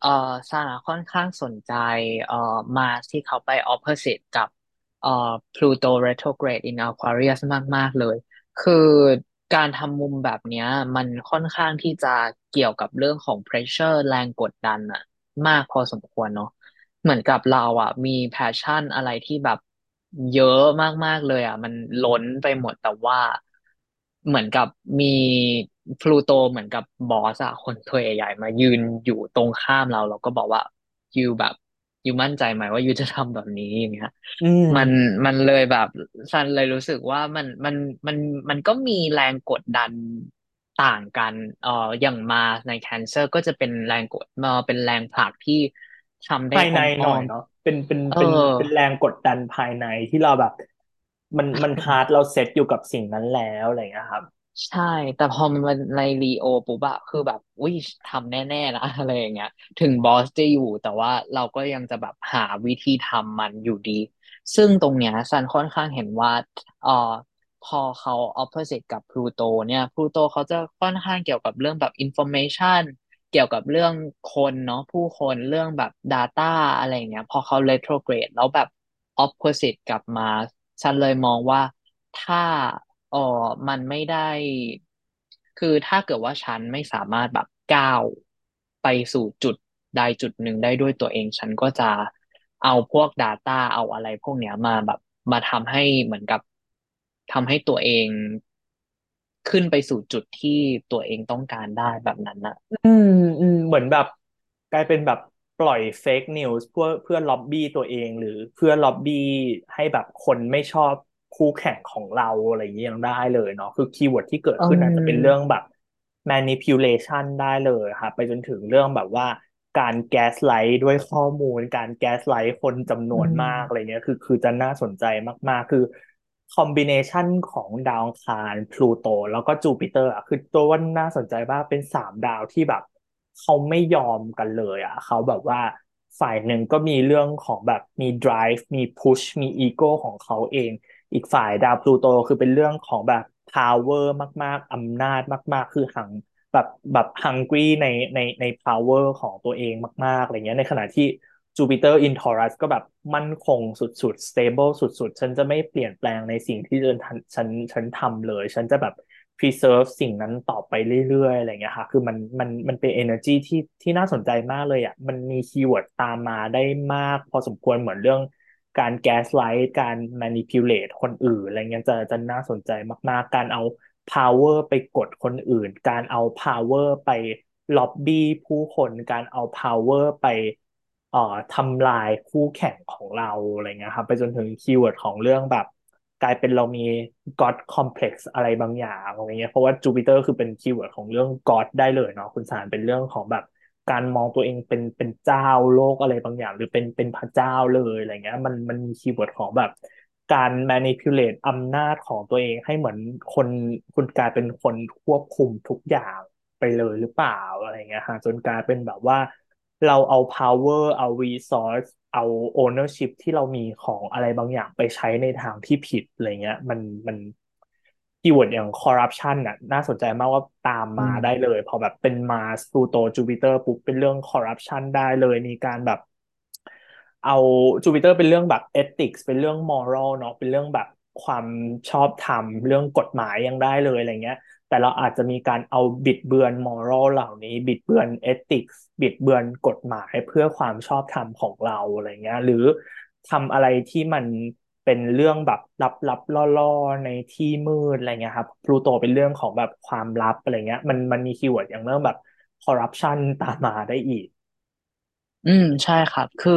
เอ่อซาร่าค่อนข้างสนใจเอ่อมาสที่เขาไป opposite กับเอ่อ Pluto retrograde in Aquarius มาก ๆ เลย คือการทำมุมแบบเนี้ย มันค่อนข้างที่จะเกี่ยวกับเรื่องของ pressure แรงกดดันอะมากพอสมควรเนาะเหมือนกับเราอะมี passion อะไรที่แบบ เยอะมาก ๆ เลยอะมันล้นไปหมดแต่ว่าเหมือนกับมีพลูโตเหมือนกับบอสอะคนตัวใหญ่ๆมายืนอยู่ตรงข้ามเรา เราก็บอกว่ายูแบบยูมั่นใจไหมว่ายูจะทำแบบนี้อย่างเงี้ยอืม มันมันเลยแบบซันเลยรู้สึกว่ามันมันมันมันก็มีแรงกดดันต่างกันเอ่ออย่างมาในแคนเซอร์ก็จะเป็นแรงกดเอ่อเป็นแรงผลักที่ ทำได้อภายในห้อมน่อยเนาะเป็นเป็นๆเออเป็นเป็นแรงกดดันภายในที่เราแบบ มันมันฮาร์ดเราเซ็ตอยู่กับสิ่งนั้นแล้วอะไรอย่างเงี้ยครับ ใช่ แต่พอมันมาในรีโอปุ๊บอะคือแบบอุ้ยทำแน่ๆนะอะไรอย่างเงี้ย ถึงบอสจะอยู่แต่ว่าเราก็ยังจะแบบหาวิธีทำมันอยู่ดี ซึ่งตรงเนี้ยซันค่อนข้างเห็นว่าเอ่อพอเขา opposite กับพลูโตเนี่ยพลูโตเขาจะค่อนข้างเกี่ยวกับเรื่องแบบ information เกี่ยวกับเรื่องคนเนาะผู้คนเรื่องแบบ data อะไรเงี้ย พอเขา retrograde แล้วแบบ opposite กลับมา ฉันเลยมองว่าถ้าเออมันไม่ได้ คือถ้าเกิดว่าฉันไม่สามารถแบบก้าวไปสู่จุดใดจุดหนึ่งได้ด้วยตัวเอง ฉันก็จะเอาพวก Data เอาอะไรพวกเนี้ยมาแบบมาทำให้เหมือนกับทำให้ตัวเอง ขึ้นไปสู่จุดที่ตัวเองต้องการได้แบบนั้นนะอืมอืมเหมือนแบบ กลายเป็นแบบปล่อย fake news เพื่อเพื่อล็อบบี้ตัวเอง หรือเพื่อล็อบบี้ให้แบบคนไม่ชอบคู่แข่งของเราอะไรอย่างเงี้ยยังได้เลยเนาะคือ keyword ที่เกิดขึ้นอาจจะเป็นเรื่องอืมแบบ manipulation ได้เลยครับไปจนถึงเรื่องแบบว่าการ gaslight ด้วยข้อมูล การ gaslight คนจำนวนมากอืมอะไรเงี้ยคือคือจะน่าสนใจมากๆ คือ combination ของดาวอังคาร Pluto แล้วก็จูปิเตอร์อะคือตัวว่าน่าสนใจมากเป็นสามดาวที่แบบ เขาไม่ยอมกันเลยอะเขาแบบว่าฝ่ายหนึ่งก็มีเรื่องของแบบมี drive มี push มี ego ของเขาเอง อีกฝ่ายดาว Pluto คือเป็นเรื่องของแบบ power มาก ๆอำนาจมาก ๆ คือ hung แบบแบบ hungry ในในใน power ของตัวเองมาก ๆอะไรเงี้ยในขณะที่ Jupiter in Taurus ก็แบบมั่นคงสุดๆ stable สุดๆ ฉันจะไม่เปลี่ยนแปลงในสิ่งที่ฉันฉันฉันทำเลย ฉันจะแบบ preserve สิ่งนั้นต่อไปเรื่อยๆ อะไรเงี้ยค่ะ คือมันมันมันเป็น energy ที่ที่น่าสนใจมากเลยอะ มันมี keyword ตามมาได้มาก พอสมควรเหมือนเรื่องการ gaslight การ manipulate คนอื่นอะไรเงี้ยจะจะน่าสนใจมากๆ การเอา power ไปกดคนอื่น การเอา power ไปล็อบบี้ผู้คน การเอา power ไป เอ่อทำลายคู่แข่งของเราอะไรเงี้ยครับไปจนถึง keyword ของเรื่องแบบ กลายเป็นเรามี God complex อะไรบางอย่างอะไรเงี้ยเพราะว่าจูปิเตอร์คือเป็น keyword ของเรื่อง God ได้เลยเนาะคุณซันเป็นเรื่องของแบบการมองตัวเองเป็นเป็นเจ้าโลกอะไรบางอย่าง หรือเป็นเป็นพระเจ้าเลยอะไรเงี้ยมันมันมี keyword ของแบบการ manipulate อำนาจของตัวเองให้เหมือนคนคุณกลายเป็นคนควบคุมทุกอย่างไปเลยหรือเปล่าอะไรเงี้ยฮะจนกลายเป็นแบบว่า เราเอา power เอา resource เอา ownership ที่เรามีของอะไรบางอย่างไปใช้ในทางที่ผิดอะไรเงี้ย มันมัน keyword อย่าง corruption น่ะน่าสนใจมากว่าตามมาได้เลย อืม พอแบบเป็น Mars Pluto Jupiter ปุ๊บเป็นเรื่อง corruption ได้เลยมีการแบบ เอาจูปิเตอร์เป็นเรื่องแบบ ethics เป็นเรื่อง moral เนาะเป็นเรื่องแบบความชอบธรรมเรื่องกฎหมายยังได้เลยอะไรเงี้ย แต่เราอาจจะมีการเอาบิดเบือน moral เหล่านี้ บิดเบือน ethics บิดเบือนกฎหมายเพื่อความชอบธรรมของเราอะไรเงี้ย หรือทำอะไรที่มันเป็นเรื่องแบบลับๆล่อๆ ในที่มืดอะไรเงี้ยครับพลูโตเป็นเรื่องของแบบความลับอะไรเงี้ย มันมันมี keyword อย่างเรื่องแบบคอร์รัปชันตามมาได้อีก อืมใช่ครับ คือ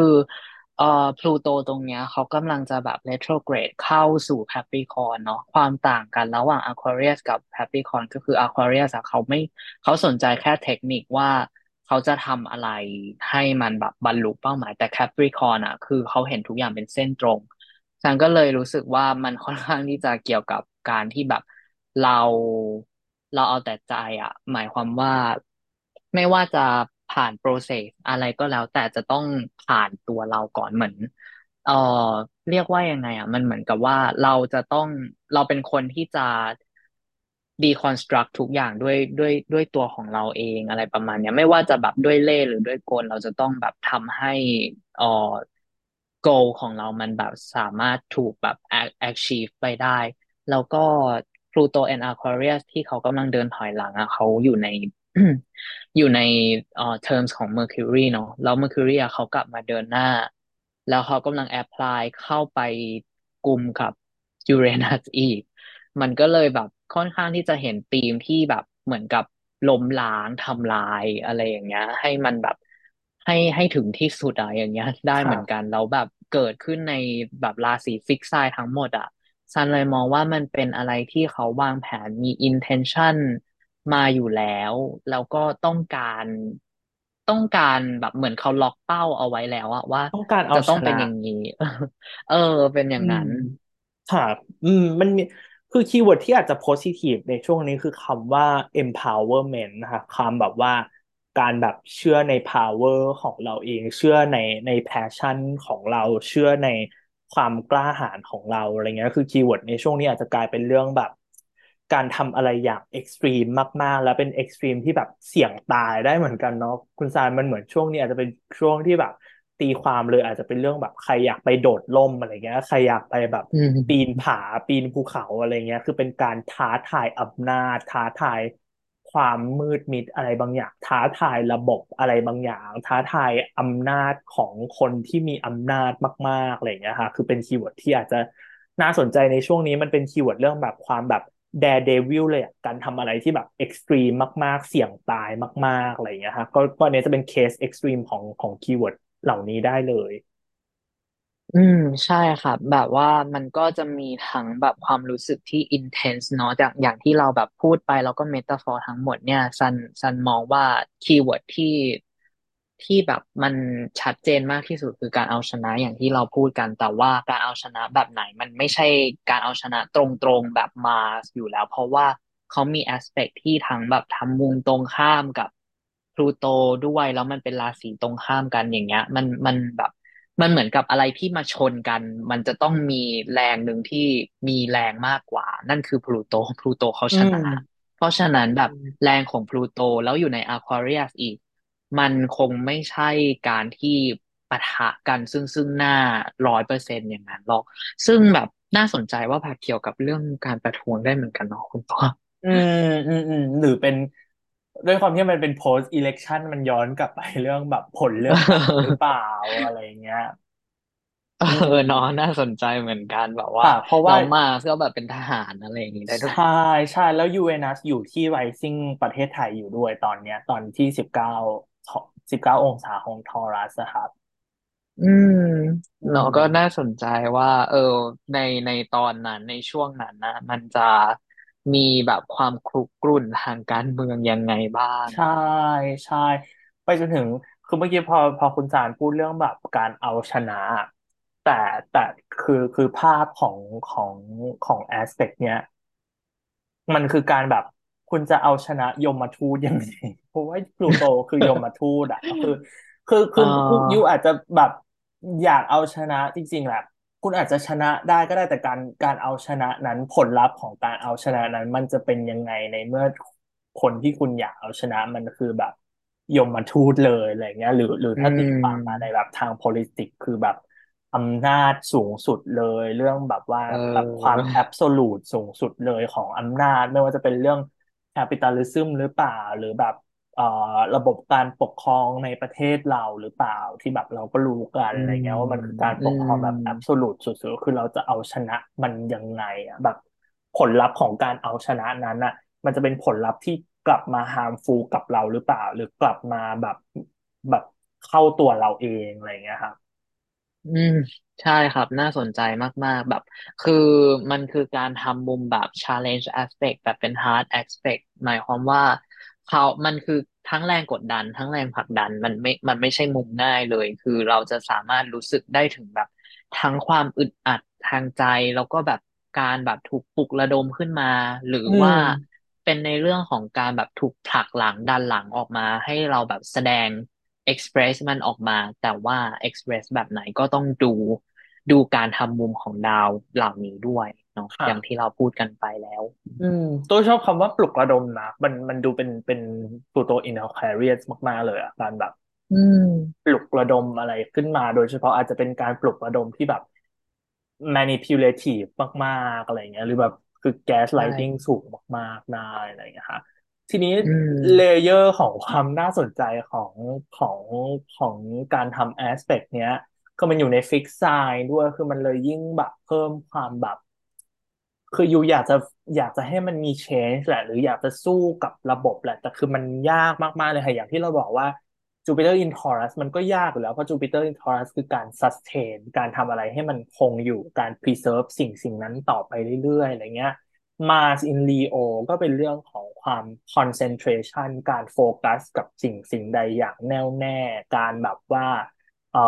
อ่อพลูโตตรงเนี้ยเขากำลังจะแบบ retrograde เข้าสู่ Capricorn เนาะความต่างกันระหว่าง Aquarius กับ Capricorn ก็คือ Aquarius อะเขาไม่เขาสนใจแค่เทคนิคว่าเขาจะทำอะไรให้มันแบบบรรลุเป้าหมายแต่ Capricorn อะคือเขาเห็นทุกอย่างเป็นเส้นตรงฉันก็เลยรู้สึกว่ามันค่อนข้างที่จะเกี่ยวกับการที่แบบเราเราเอาแต่ใจอะหมายความว่าไม่ว่าจะ ผ่านโปรเซสอะไรก็แล้ว แต่จะต้องผ่านตัวเราก่อนเหมือนเอ่อเรียกว่ายังไงอะ มันเหมือนกับว่าเราจะต้องเราเป็นคนที่จะ deconstruct ทุกอย่างด้วยด้วยด้วยตัวของเราเองอะไรประมาณเนี้ย ไม่ว่าจะแบบด้วยเล่หรือด้วยกล เราจะต้องแบบทำให้เอ่อ goal ของเรามันแบบสามารถถูกแบบ achieve ไปได้ แล้วก็ Pluto and Aquarius ที่เขากำลังเดินถอยหลังอะเขาอยู่ใน อยู่ในเอ่อ terms ของ Mercury เนาะแล้ว Mercury อะเขากลับมาเดินหน้า แล้วเขากำลัง apply เข้าไปกลุ่มกับ Uranus อีก มันก็เลยแบบค่อนข้างที่จะเห็นธีมที่แบบเหมือนกับล้มล้างทำลายอะไรอย่างเงี้ย ให้มันแบบให้ให้ถึงที่สุดอะอย่างเงี้ย ได้เหมือนกันแล้วแบบเกิดขึ้นในแบบราศีฟิกไซทั้งหมดอะซันเลยมองว่ามันเป็นอะไรที่เขาวางแผนมี intention มาอยู่แล้ว แล้วก็ต้องการต้องการแบบเหมือนเขาล็อกเป้าเอาไว้แล้วอะว่าต้องการเอาจะต้องชนะเป็นอย่างนี้ เออ เป็นอย่างนั้นครับอืม อืม มันมีคือ keyword ที่อาจจะ positive ในช่วงนี้คือคำว่า empowerment นะคะคำแบบว่าการแบบเชื่อใน power ของเราเอง เชื่อในใน passion ของเรา เชื่อในความกล้าหาญของเราอะไรเงี้ย คือ keyword ในช่วงนี้อาจจะกลายเป็นเรื่องแบบ การทำอะไรอย่าง extreme มาก ๆ แล้วเป็น extreme ที่แบบเสี่ยงตายได้เหมือนกันเนาะคุณซันมันเหมือนช่วงนี้อาจจะเป็นช่วงที่แบบตีความเลยอาจจะเป็นเรื่องแบบใครอยากไปโดดร่มอะไรเงี้ยใครอยากไปแบบอืมปีนผาปีนภูเขาอะไรเงี้ย คือเป็นการท้าทายอำนาจท้าทายความมืดมิดอะไรบางอย่าง ท้าทายระบบอะไรบางอย่าง ท้าทายอำนาจของคนที่มีอำนาจมากๆอะไรเงี้ยค่ะคือเป็น keyword ที่อาจจะน่าสนใจในช่วงนี้มันเป็น keyword เรื่องแบบความแบบ daredevil เลยอะการทำอะไรที่แบบ extreme มาก ๆ เสี่ยงตายมาก ๆ อะไรอย่างเงี้ยครับก็ก็อันนี้จะเป็นเคส extreme ของของ keyword เหล่านี้ได้เลย อืมใช่ครับแบบว่ามันก็จะมีทั้งแบบความรู้สึกที่ intense เนาะจากอย่างที่เราแบบพูดไปแล้วก็ metaphor ทั้งหมดเนี่ยซันซันมองว่า keyword ที่ ที่แบบมันชัดเจนมากที่สุดคือการเอาชนะอย่างที่เราพูดกัน แต่ว่าการเอาชนะแบบไหนมันไม่ใช่การเอาชนะตรงๆแบบมาอยู่แล้ว เพราะว่าเขามี aspect ที่ทั้งแบบทำมุมตรงข้ามกับพลูโตด้วยแล้วมันเป็นราศีตรงข้ามกันอย่างเงี้ย มันมันแบบมันเหมือนกับอะไรที่มาชนกัน มันจะต้องมีแรงหนึ่งที่มีแรงมากกว่า นั่นคือพลูโตพลูโตเขาอืชนะมเพราะฉะนั้นแบบอืมแรงของพลูโตแล้วอยู่ในอควาเรียสอีก มันคงไม่ใช่การที่ไปปะทะกันซึ่งซึ่งหน้าร้อยเปอร์เซ็นต์อย่างนั้นหรอก ซึ่งแบบน่าสนใจว่าแบบเกี่ยวกับเรื่องการประท้วงได้เหมือนกันเนาะคุณพ่ออืมอืมอืมหรือเป็นด้วยความที่มันเป็น post election มันย้อนกลับไปเรื่องแบบผลเลือกตั้งหรือเปล่าอะไรอย่างเงี้ยเอออืเนาะมน่าสนใจเหมือนกันแบบว่า ค่ะเพราะว่าน้องมาสก็แบบเป็นทหารอะไรอย่างนี้ได้ด้วย ใช่ใช่แล้วยูเอนัสอยู่ที่ไรซิ่งประเทศไทยอยู่ด้วยตอนเนี้ย ตอนที่สิบเก้า สิบเก้าองศาของทอรัสนะครับ อืมอืเนาะก็น่ามสนใจว่า เออ ในในตอนนั้นในช่วงนั้นนะ มันจะมีแบบความครุกรุ่นทางการเมืองยังไงบ้าง ใช่ใช่ไปจนถึงคือเมื่อกี้พอพอคุณสารพูดเรื่องแบบการเอาชนะ แต่แต่คือคือภาพของของของแอสเปกเนี้ย มันคือการแบบ คุณจะเอาชนะยมทูตยังไงเพราะว่าพลูโตคือยมทูตอะคือคือเอคือผู้ยูออาจจะแบบอยากเอาชนะจริงๆแหละคุณอาจจะชนะได้ก็ได้แต่การการเอาชนะนั้นผลลัพธ์ของการเอาชนะนั้น มันจะเป็นยังไงในเมื่อคนที่คุณอยากเอาชนะมันคือแบบ ยมทูตเลยอะไรเงี้ย หรือหรืออืมถ้าตีความมาในแบบทาง politics คือแบบอำนาจสูงสุดเลย เรื่องแบบว่าเออแบบความ absolute สูงสุดเลยของอำนาจ ไม่ว่าจะเป็นเรื่อง capitalism หรือเปล่า หรือแบบเอ่อระบบการปกครองในประเทศเราหรือเปล่าที่แบบเราก็รู้กันอืมอะไรเงี้ยว่ามันคือการอืมปกครองแบบ absolute สุดๆคือเราจะเอาชนะมันยังไงอะแบบผลลัพธ์ของการเอาชนะนั้นอะ มันจะเป็นผลลัพธ์ที่กลับมาฮาร์มฟูลกับเราหรือเปล่า หรือกลับมาแบบแบบเข้าตัวเราเองอะไรเงี้ยครับ อืมใช่ครับน่าสนใจมากๆ แบบ คือมันคือการทำมุมแบบ challenge aspect แบบเป็น hard aspect หมายความว่าเขามันคือทั้งแรงกดดัน ทั้งแรงผลักดันมันไม่มันไม่ใช่มุมง่ายเลย คือเราจะสามารถรู้สึกได้ถึงแบบ ทั้งความอึดอัดทางใจ แล้วก็แบบการแบบถูกปลุกระดมขึ้นมา หรืออืว่ามเป็นในเรื่องของการแบบถูกผลักหลังดันหลังออกมา ให้เราแบบแสดง express มันออกมา แต่ว่า express แบบไหนก็ต้องดูดูการทำมุมของดาวเหล่านี้ด้วยเนาะอย่างที่ค่ะเราพูดกันไปแล้ว อืม ตัวชอบคำว่าปลุกระดมนะมันมันดูเป็นเป็นตัวตัว in Aquarius มาก ๆ เลยอะการแบบอืมปลุกระดมอะไรขึ้นมา โดยเฉพาะอาจจะเป็นการปลุกระดมที่แบบ manipulative มาก ๆ อะไรเงี้ย หรือแบบคือใช่ gaslighting สูงมาก ๆ ได้อะไรเงี้ยค่ะ ทีนี้อืม layer ของความน่าสนใจของของของการทำ aspect เนี้ย ก็มันอยู่ใน fixed sign ด้วยคือมันเลยยิ่งแบบเพิ่มความแบบคืออยู่อยากจะอยากจะให้มันมี change แหละ หรืออยากจะสู้กับระบบแหละ แต่คือมันยากมาก ๆ เลยค่ะ อย่างที่เราบอกว่า Jupiter in Taurus มันก็ยากอยู่แล้ว เพราะ Jupiter in Taurus คือการ sustain การทำอะไรให้มันคงอยู่การ preserve สิ่งสิ่งนั้นต่อไปเรื่อย ๆ อะไรเงี้ย Mars in Leo ก็เป็นเรื่องของความ concentration การโฟกัสกับสิ่งสิ่งใดอย่างแน่วแน่ การแบบว่าเอ่อ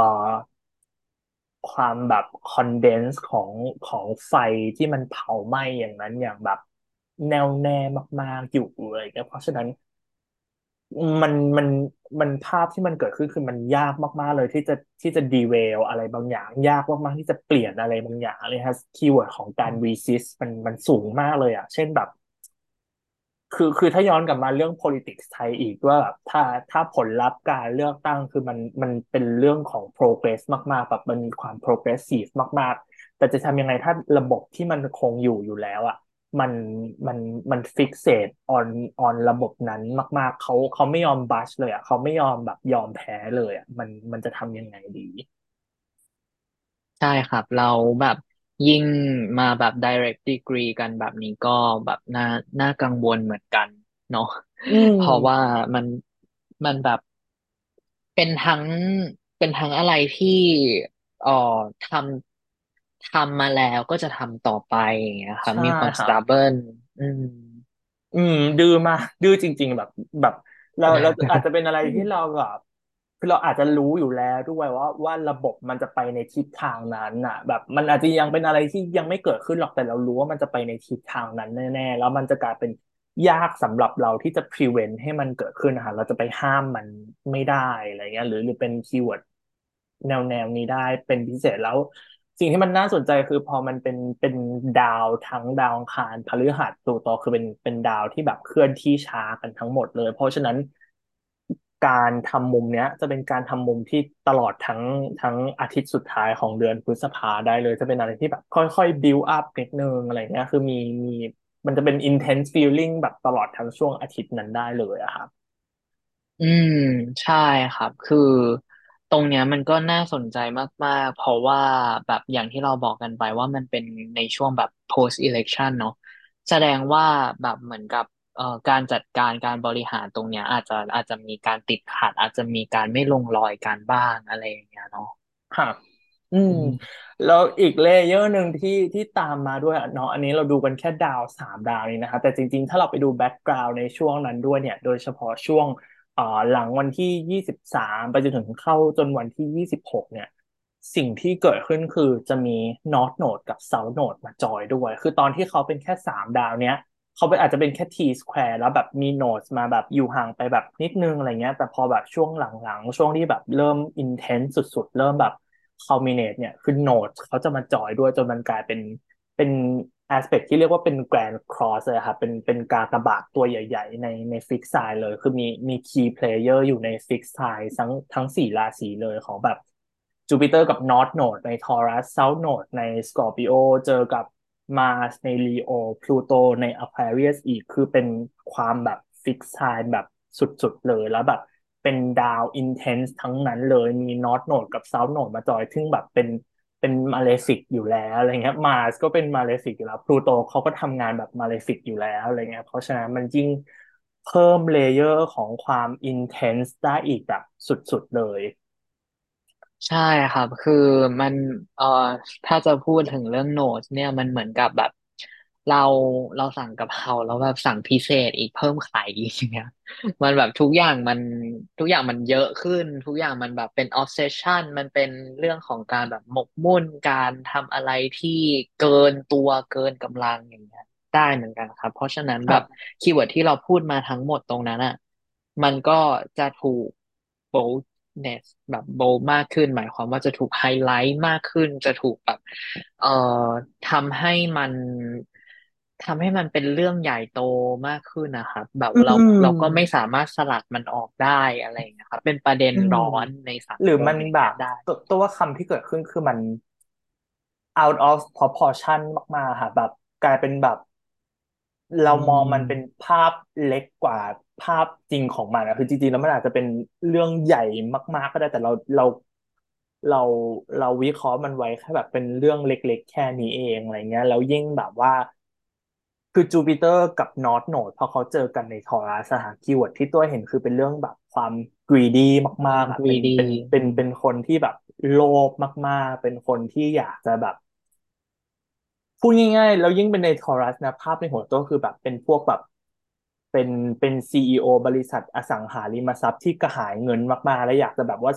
ความแบบ condense ของของไฟที่มันเผาไหม้อย่างนั้นอย่างแบบแน่วแน่มาก ๆ อยู่เลยนะเพราะฉะนั้น มันมันมันภาพที่มันเกิดขึ้นคือมันยากมาก ๆ เลยที่จะที่จะ develop อะไรบางอย่าง ยากมากๆที่จะเปลี่ยนอะไรบางอย่างเลยฮะ keyword ของการ resist มันมันสูงมากเลยอะ เช่นแบบ คือคือถ้าย้อนกลับมาเรื่อง politics ไทยอีกว่าแบบถ้าถ้าผลลัพธ์การเลือกตั้งคือมันมันเป็นเรื่องของ progress มาก ๆ แบบมันมีความ progressive มาก ๆ แต่จะทำยังไงถ้าระบบที่มันคงอยู่อยู่แล้วอะ มันมันมัน fixate on on ระบบนั้นมาก ๆเขาเขาไม่ยอมบัชเลยอะเขาไม่ยอมแบบยอมแพ้เลยอะมันมันจะทำยังไงดี ใช่ครับ เราแบบยิ่งมาแบบ direct degree กันแบบนี้ก็แบบน่าน่ากังวลเหมือนกันเนาะอืเพราะว่ามมันมันแบบเป็นทั้งเป็นทั้งอะไรที่เอ่อทำ ทำมาแล้วก็จะทำต่อไปอย่างเงี้ยครับใช่มีความครับ stubborn อืม อืม ดื้อมากดื้อจริง ๆ แบบแบบ เราเราอาจจะเป็นอะไรที่เราแบบคือเราอาจจะรู้อยู่แล้วด้วยว่าว่าระบบมันจะไปในทิศทางนั้นน่ะ แบบมันอาจจะยังเป็นอะไรที่ยังไม่เกิดขึ้นหรอกแต่เรารู้ว่ามันจะไปในทิศทางนั้นแน่ๆแล้วมันจะกลายเป็นยากสำหรับเราที่จะ prevent ให้มันเกิดขึ้นนะคะเราจะไปห้ามมันไม่ได้อะไรเงี้ย หรือหรือเป็น keyword แนวแนวนี้ได้เป็นพิเศษแล้ว สิ่งที่มันน่าสนใจคือพอมันเป็นเป็นดาวทั้งดาวอังคารพฤหัสพลูโตคือเป็นเป็นดาวที่แบบเคลื่อนที่ช้ากันทั้งหมดเลย เพราะฉะนั้นการทำมุมเนี้ย จะเป็นการทำมุมที่ตลอดทั้งทั้งอาทิตย์สุดท้ายของเดือนพฤษภาได้เลย จะเป็นอะไรที่แบบค่อยๆ build up นิดนึงอะไรเงี้ยคือมีมีมันจะเป็น intense feeling แบบตลอดทั้งช่วงอาทิตย์นั้นได้เลยอะครับ อืม ใช่ครับ คือ ตรงเนี้ยมันก็น่าสนใจมากๆ เพราะว่าแบบอย่างที่เราบอกกันไปว่ามันเป็นในช่วงแบบ post election เนาะแสดงว่าแบบเหมือนกับเอ่อการจัดการการบริหารตรงเนี้ย อาจจะอาจจะมีการติดขัด อาจจะมีการไม่ลงรอยกันบ้างอะไรอย่างเงี้ยเนาะค่ะ อืม อืม แล้วอีก layer หนึ่งที่ที่ตามมาด้วยอะเนาะอันนี้เราดูกันแค่ดาวสามดาวนี้นะคะ แต่จริงๆ ถ้าเราไปดู background ในช่วงนั้นด้วยเนี่ย โดยเฉพาะช่วงเอ่อหลังวันที่ยี่สิบสามไปจนถึงเข้าจนวันที่ยี่สิบหกเนี่ย สิ่งที่เกิดขึ้นคือจะมี North Node กับ South Node มาจอยด้วย คือตอนที่เขาเป็นแค่สามดาวเนี้ยเขาเป็นอาจจะเป็นแค่ T square แล้วแบบมี Node มาแบบอยู่ห่างไปแบบนิดนึงอะไรเงี้ย แต่พอแบบช่วงหลังๆ ช่วงที่แบบเริ่ม intense สุดๆ เริ่มแบบ culminate เนี่ยคือ Node เขาจะมา join ด้วยจนมันกลายเป็นเป็น aspect ที่เรียกว่าเป็น grand cross เลยครับเป็นเป็นกากระบาทตัวใหญ่ ๆ ในใน fix sign เลย คือมีมี key player อร์อยู่ใน fix sign ทั้งทั้งสี่ราศีเลยของแบบจูปิเตอร์กับ North Node ใน Taurus South Node ใน Scorpio เจอกับ Mars ใน Leo Pluto ใน Aquarius อีกคือเป็นความแบบ fix sign แบบสุดๆเลยแล้วแบบเป็นดาว intense ทั้งนั้นเลยมี North Node กับ South Node มาจอยซึ่งแบบเป็น เป็น malefic อยู่แล้วอะไรเงี้ย Mars ก็เป็น malefic อยู่แล้วพลูโตเขาก็ทำงานแบบ malefic อยู่แล้วอะไรเงี้ยเพราะฉะนั้นมันยิ่งเพิ่ม layer ของความ intense ได้อีกแบบสุดๆเลย ใช่ครับ คือมันเอ่อถ้าจะพูดถึงเรื่อง Node เนี่ยมันเหมือนกับแบบ เราเราสั่งกะเพราแล้วแบบสั่งพิเศษอีกเพิ่มไข่อีกอย่างเงี้ยมันแบบทุกอย่างมันทุกอย่างมันเยอะขึ้น ทุกอย่างมันแบบเป็น obsession มันเป็นเรื่องของการแบบหมกมุ่นการทำอะไรที่เกินตัวเกินกำลังอย่างเงี้ย ได้เหมือนกันครับ เพราะฉะนั้นแบบ keyword ที่เราพูดมาทั้งหมดตรงนั้นอะมันก็จะถูก boldness แบบ bold มากขึ้น หมายความว่าจะถูกไฮไลท์มากขึ้น จะถูกแบบ เอ่อทำให้มัน ทำให้มันเป็นเรื่องใหญ่โตมากขึ้นนะครับ แบบอืเราเราก็ไม่มสามารถสลัดมันออกได้อะไรอย่างเงี้ยครับ เป็นประเด็นอืม ร้อนในสังหรือคมอย่างมันแบบเงี้ยได้ ตัวตัวว่าคำที่เกิดขึ้นคือมัน out of proportion มากๆค่ะแบบกลายเป็นแบบ เราอืมองมันเป็นมภาพเล็กกว่าภาพจริงของมันนะคือจริงๆแล้วมันอาจจะเป็นเรื่องใหญ่มากๆก็ได้แต่เราเราเราเราวิเคราะห์มันไว้แค่แบบเป็นเรื่องเล็ก ๆ แค่นี้เองอะไรเงี้ยแล้วยิ่งแบบว่า คือจูปิเตอร์กับนอร์ h โนดพอเขาเจอกันในทอรัสหาคีย์เวิร์ดที่ตัวเห็นคือเป็นเรื่องแบบความกรีดีความมากๆอะเป็น greedy เป็นเป็นอืมเป็นคนที่แบบโลภมาก ๆ เป็นคนที่อยากจะแบบพูดง่ายๆ แล้วยิ่งเป็นใน Taurus นะภาพในหัวตัวคือแบบเป็นพวกแบบเป็นเป็นซีอีโอบริษัทอสังหาริมทรัพย์ที่กระหายเงินมากๆ แล้วอยากจะแบบว่า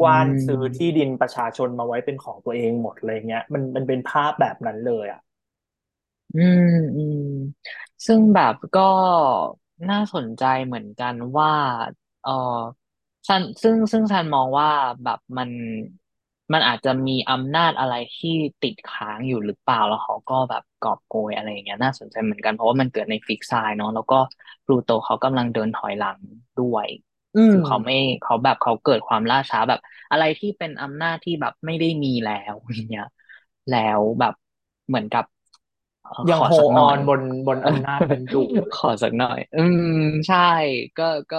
กอืว้านซื้อที่มดินประชาชนมาไว้เป็นของตัวเองหมดเลยเงี้ย มันมันเป็นภาพแบบนั้นเลยอะ อืมอืมซึ่งแบบก็น่าสนใจเหมือนกันว่าเออฉันซึ่งซึ่งฉันมองว่าแบบมันมันอาจจะมีอำนาจอะไรที่ติดค้างอยู่หรือเปล่าแล้วเขาก็แบบกอบโกยอะไรอย่างเงี้ยน่าสนใจเหมือนกันเพราะว่ามันเกิดในฟิกไซน์เนาะแล้วก็พลูโตเขากำลังเดินถอยหลังด้วย อืมคือเขาไม่เขาแบบเขาเกิดความล่าช้าแบบ อะไรที่เป็นอำนาจที่แบบไม่ได้มีแล้วอย่างเงี้ย แล้วแบบเหมือนกับเอ่อขอ ยังโฮสักหน่อยออนบนบนอำนาจนั้นอยู่อะไรขอเงี้ยสักหน่อย อืม ใช่ ก็ก็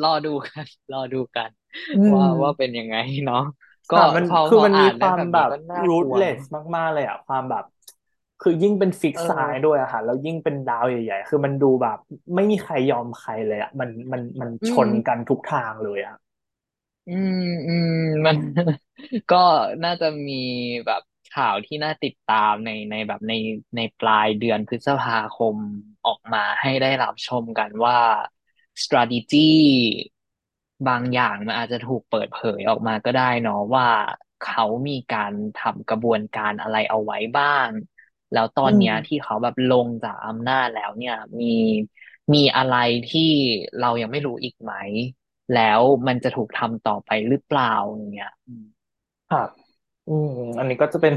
รอดูกัน รอดูกันอืว่าว่าเป็นมยังไงเนาะก็ค่ะมันพอพอคือมันมีอ่านได้ความแบบแบบนี้ก็น่ากลัวเนาะ rootless มาก ๆ เลยอะความแบบ คือยิ่งเป็นฟิกเอไซด์ด้วยออะค่ะแล้วยิ่งเป็นดาวใหญ่ ๆ คือมันดูแบบ ไม่มีใครยอมใครเลยอะมันมันมันอืชนกันมทุกทางเลยอะอืมอืมมันก็น่าจะมีแบบ ข่าวที่น่าติดตามในในแบบในในปลายเดือนพฤษภาคมออกมาให้ได้รับชมกันว่า strategy บางอย่างมันอาจจะถูกเปิดเผยออกมาก็ได้เนาะว่าเขามีการทำกระบวนการอะไรเอาไว้บ้าง แล้วตออืนเนี้ยที่มเขาแบบลงจากอำนาจแล้วเนี่ยมีมีอะไรที่เรายังไม่รู้อีกไหม แล้วมันจะถูกทำต่อไปหรือเปล่าอย่างเงี้ยอืมครับ อืมอันนี้ก็จะเป็น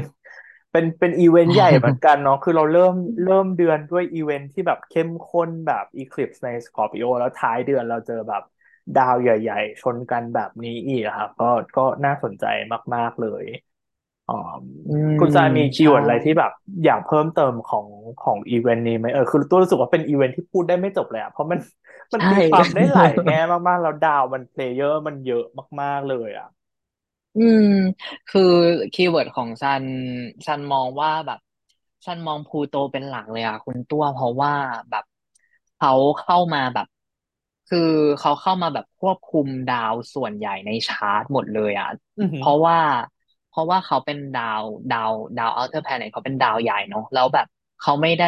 เป็นเป็นอีเวนต์ใหญ่เหมือนกันเนาะคือเราเริ่มเริ่มเดือนด้วยอีเวนต์ที่แบบเข้มข้นแบบ Eclipse ใน Scorpio แล้วท้ายเดือนเราเจอแบบดาวใหญ่ ๆ ชนกันแบบนี้อีกครับก็ก็น่าสนใจมาก ๆ เลยอ๋อคุณจายมี keyword อะไรที่แบบ อยากเพิ่มเติมของของอีเวนต์นี้ไหมเออคือตัวรู้สึกว่าเป็นอีเวนต์ที่พูดได้ไม่จบเลยอะเพราะมันมันใช่ตีความได้หลายแง่มากๆแล้วดาวมัน player มันเยอะมาก ๆเลยอะ อืม คือ keyword ของซันซันมองว่าแบบซันมองพลูโตเป็นหลักเลยอะคุณตัวเพราะว่าแบบเขาเข้ามาแบบ คือเขาเข้ามาแบบควบคุมดาวส่วนใหญ่ในชาร์ตหมดเลยอะอือหือเพราะว่า เพราะว่าเขาเป็นดาวดาวดาว outer planet เขาเป็นดาวใหญ่เนาะแล้วแบบเขาไม่ได้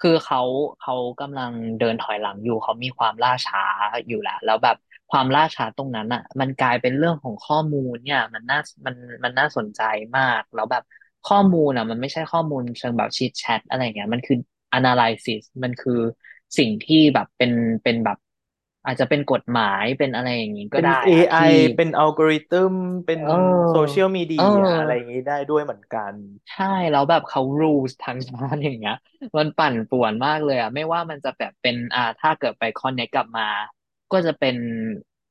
คือเขาเขากำลังเดินถอยหลังอยู่เขามีความล่าช้าอยู่แล้วแล้วแบบ ความล่าช้าตรงนั้นอะ มันกลายเป็นเรื่องของข้อมูลเนี่ย มันน่ามันมันน่าสนใจมาก แล้วแบบข้อมูลอะ มันไม่ใช่ข้อมูลเชิงแบบชีทแชทอะไรเงี้ยมันคือ analysis มันคือสิ่งที่แบบเป็นเป็นแบบ อาจจะเป็นกฎหมายเป็นอะไรอย่างนี้ก็เป็น ได้อะ AI ที่ เป็นอัลกอริทึมเป็นเโซออเชียลมีเดีเอยอะไรอย่างอนี้ได้ด้วยเหมือนกัน ใช่แล้วแบบเขา rules ทางชาติอย่างเงี้ย มันปั่นป่วนมากเลยอะ ไม่ว่ามันจะแบบเป็นอ่าถ้าเกิดไป connect กลับมา ก็จะเป็น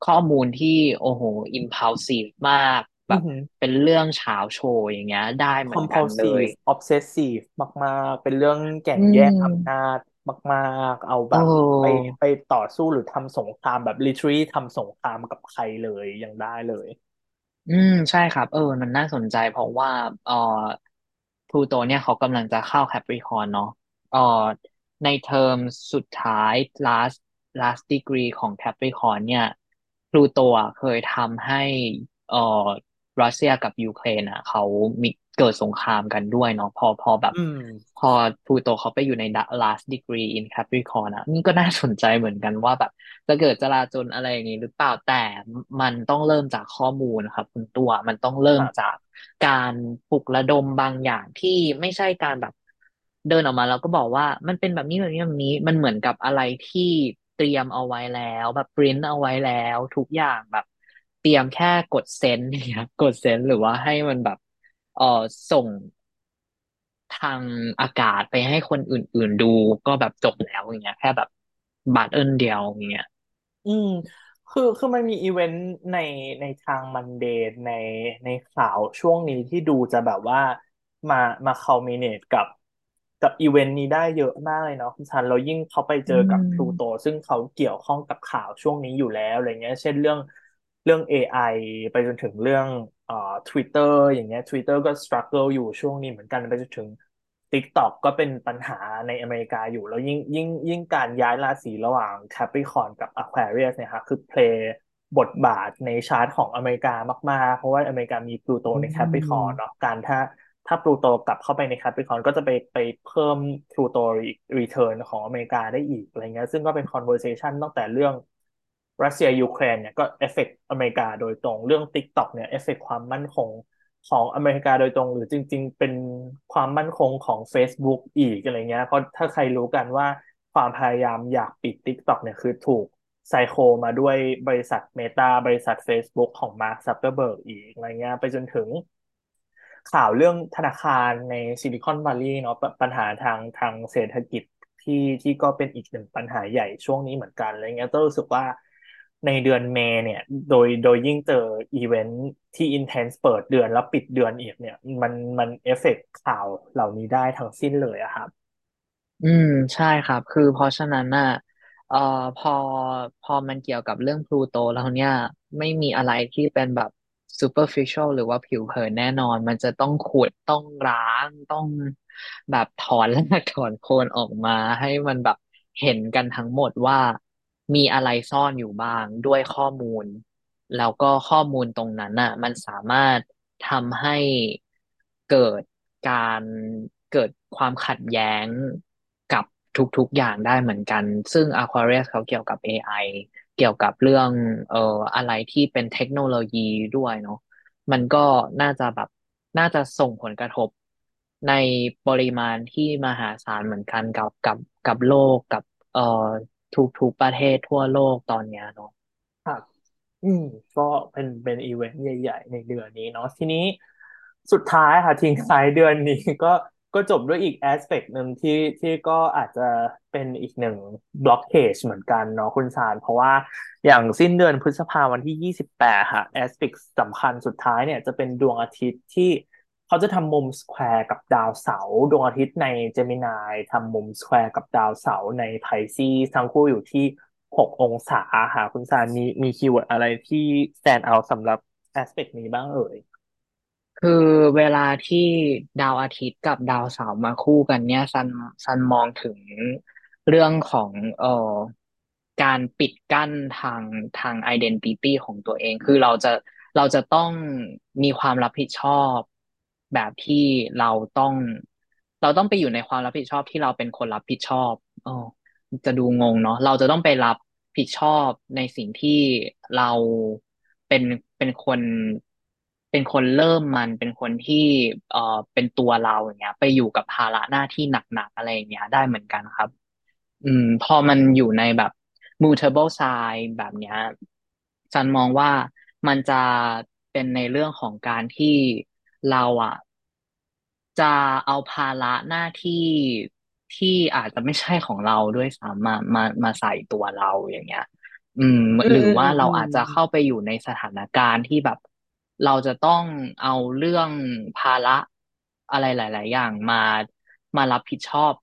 ข้อมูลที่โอ้โห impulsive มากแบบอือหือเป็นเรื่องเฉาโชว์อย่างเงี้ย ได้เหมือนกันเลย compulsive obsessive มากๆ เป็นเรื่องแก่อืงแย่งอำนามจมากๆ เอาแบโอ้บไปไปต่อสู้หรือทำสงครามแบบ literally ทำสงครามกับใครเลยยังได้เลย อืมใช่ครับ เออ มันน่าสนใจเพราะว่าเอ่อพลูโตเนี่ยเขากำลังจะเข้าแคปริคอร์นเนาะเอ่อในเทอมสุดท้าย last last degree ของแคปริคอร์นเนี่ยพลูโตอะเคยทำให้เอ่อรัสเซียกับยูเครนอะเขามีเกิดสงครามกันด้วยเนาะพอพอแบบอืมพอพลูโตเขาไปอยู่ใน last degree in Capricorn อะนี่ก็น่าสนใจเหมือนกันว่าแบบ จะเกิดจลาจลอะไรอย่างนี้หรือเปล่าแต่มันต้องเริ่มจากข้อมูลนะครับคุณตัวมันต้องเริ่ครับมจากการปลุกระดมบางอย่างที่ไม่ใช่การแบบเดินออกมาแล้วก็บอกว่ามันเป็นแบบนี้แบบนี้แบบนี้มันเหมือนกับอะไรที่ เตรียมเอาไว้แล้ว แบบปริ้นเอาไว้แล้ว ทุกอย่างแบบ เตรียมแค่กดเซ็นเนี่ยกดเซ็นหรือว่าให้มันแบบเออส่งทางอากาศไปให้คนอื่น ๆ ดูก็แบบจบแล้วอย่างเงี้ย แค่แบบบัตรเอิญเดียวอย่างเงี้ยอืม คือคือมันมีอีเวนต์ในในทางมันเดย์ในในข่าวช่วงนี้ที่ดูจะแบบว่ามามา culminate กับ กับอีเวนต์นี้ได้เยอะมากเลยเนาะคุณซันเรายิ่งเขาไปเจอือกับพลูโตมซึ่งเขาเกี่ยวข้องกับข่าวช่วงนี้อยู่แล้วอะไรเงี้ย เช่นเรื่องเรื่อง AI ไปจนถึงเรื่องเอ่อ Twitter อย่างเงี้ย Twitter ก็ struggle อยู่ช่วงนี้เหมือนกันไปจนถึง TikTok ก็เป็นปัญหาในอเมริกาอยู่ แล้วยิ่งยิ่งยิ่งการย้ายราศีระหว่าง Capricorn กับ Aquarius เนี่ยครับคือ play บทบาทในชาร์ตของอเมริกามาก ๆ เพราะว่าอเมริกามีพลูโตอืใน Capricorn เนาะการถ้า ถ้าพลูโตกลับเข้าไปใน Capricorn ก็จะไปไปเพิ่มพลูโต return ของอเมริกาได้อีกอะไรเงี้ยซึ่งก็เป็น conversation ตั้งแต่เรื่องรัสเซียยูเครนเนี่ยก็ affect อเมริกาโดยตรงเรื่อง TikTok เนี่ย affect ความมั่นคงของอเมริกาโดยตรง หรือจริง ๆ เป็นความมั่นคงของ Facebook อีกอะไรเงี้ยเพราะถ้าใครรู้กันว่าความพยายามอยากปิด TikTok เนี่ยคือถูกไซโคมาด้วยบริษัท Meta บริษัท Facebook ของ Mark Zuckerberg อีกอะไรเงี้ยไปจนถึง ข่าวเรื่องธนาคารในซิลิคอนวัลลีย์เนาะปัญหาทางทางเศรษฐกิจที่ที่ก็เป็นอีกหนึ่งปัญหาใหญ่ช่วงนี้เหมือนกันอะไรเงี้ยก็รู้สึกว่าในเดือนเมษเนี่ย โดยโดยยิ่งเจออีเวนท์ที่ intense เปิดเดือนแล้วปิดเดือนอีกเนี่ย มันมันเอ affect ข่าวเหล่านี้ได้ทั้งสิ้นเลยอะครับ อืม ใช่ครับ คือเพราะฉะนั้นน่ะเอ่อพอพอมันเกี่ยวกับเรื่องพลูโตแล้วเนี่ย ไม่มีอะไรที่เป็นแบบ superficial หรือว่าผิวเผินแน่นอน มันจะต้องขุดต้องล้างต้องแบบถอนรากถอนโคนออกมาให้มันแบบเห็นกันทั้งหมดว่ามีอะไรซ่อนอยู่บ้างด้วยข้อมูล แล้วก็ข้อมูลตรงนั้นน่ะ มันสามารถทำให้เกิดการเกิดความขัดแย้งกับทุกๆอย่างได้เหมือนกัน ซึ่ง Aquarius เขาเกี่ยวกับ AI เกี่ยวกับเรื่องเอ่ออะไรที่เป็นเทคโนโลยีด้วยเนาะมันก็น่าจะแบบน่าจะส่งผลกระทบในปริมาณที่มหาศาลเหมือนกันกับกับกับโลกกับ เอ่อทุกๆประเทศทั่วโลกตอนเนี้ยเนาะครับอืก็เป็นเป็นอีเวนต์ใหญ่ ๆ ในเดือนนี้เนาะทีนี้สุดท้ายค่ะทิ้งท้ายเดือนนี้ก็ ก็จบด้วยอีก aspect หนึ่งที่ที่ก็อาจจะเป็นอีกหนึ่ง blockage เหมือนกันเนาะคุณซันเพราะว่าอย่างสิ้นเดือนพฤษภาวันที่ยี่สิบแปดค่ะ aspect สำคัญสุดท้ายเนี่ยจะเป็นดวงอาทิตย์ที่เขาจะทำมุม square กับดาวเสาร์ดวงอาทิตย์ใน Gemini ทำมุม square กับดาวเสาร์ในไพซึ่งทั้งคู่อยู่ที่หกองศาค่ะคุณซันมีมี keyword อะไรที่ stand out สำหรับ aspect นี้บ้างเอ่ย คือเวลาที่ดาวอาทิตย์กับดาวเสาร์มาคู่กันเนี่ยซันซันมองถึงเรื่องของเอ่อการปิดกั้นทางทาง identity ของตัวเอง คือเราจะเราจะต้องมีความรับผิดชอบแบบที่เราต้อง เราต้องไปอยู่ในความรับผิดชอบที่เราเป็นคนรับผิดชอบอ๋อจะดูงงเนาะเราจะต้องไปรับผิดชอบในสิ่งที่เราเป็นเป็นคน เป็นคนเริ่มมันเป็นคนที่เอ่อเป็นตัวเราอย่างเงี้ย ไปอยู่กับภาระหน้าที่หนักๆอะไรอย่างเงี้ย ได้เหมือนกันครับ อืม พอมันอยู่ในแบบ mutable sign แบบเนี้ยจันมองว่ามันจะเป็นในเรื่องของการที่เราอะ จะเอาภาระหน้าที่ที่อาจจะไม่ใช่ของเราด้วยซ้ำมามามาใส่ตัวเราอย่างเงี้ย อืมหรืออืมอืมว่าเราอืมอาจจะเข้าไปอยู่ในสถานการณ์ที่แบบ เราจะต้องเอาเรื่องภาระอะไรหลาย ๆ อย่างมามารับผิดชอบ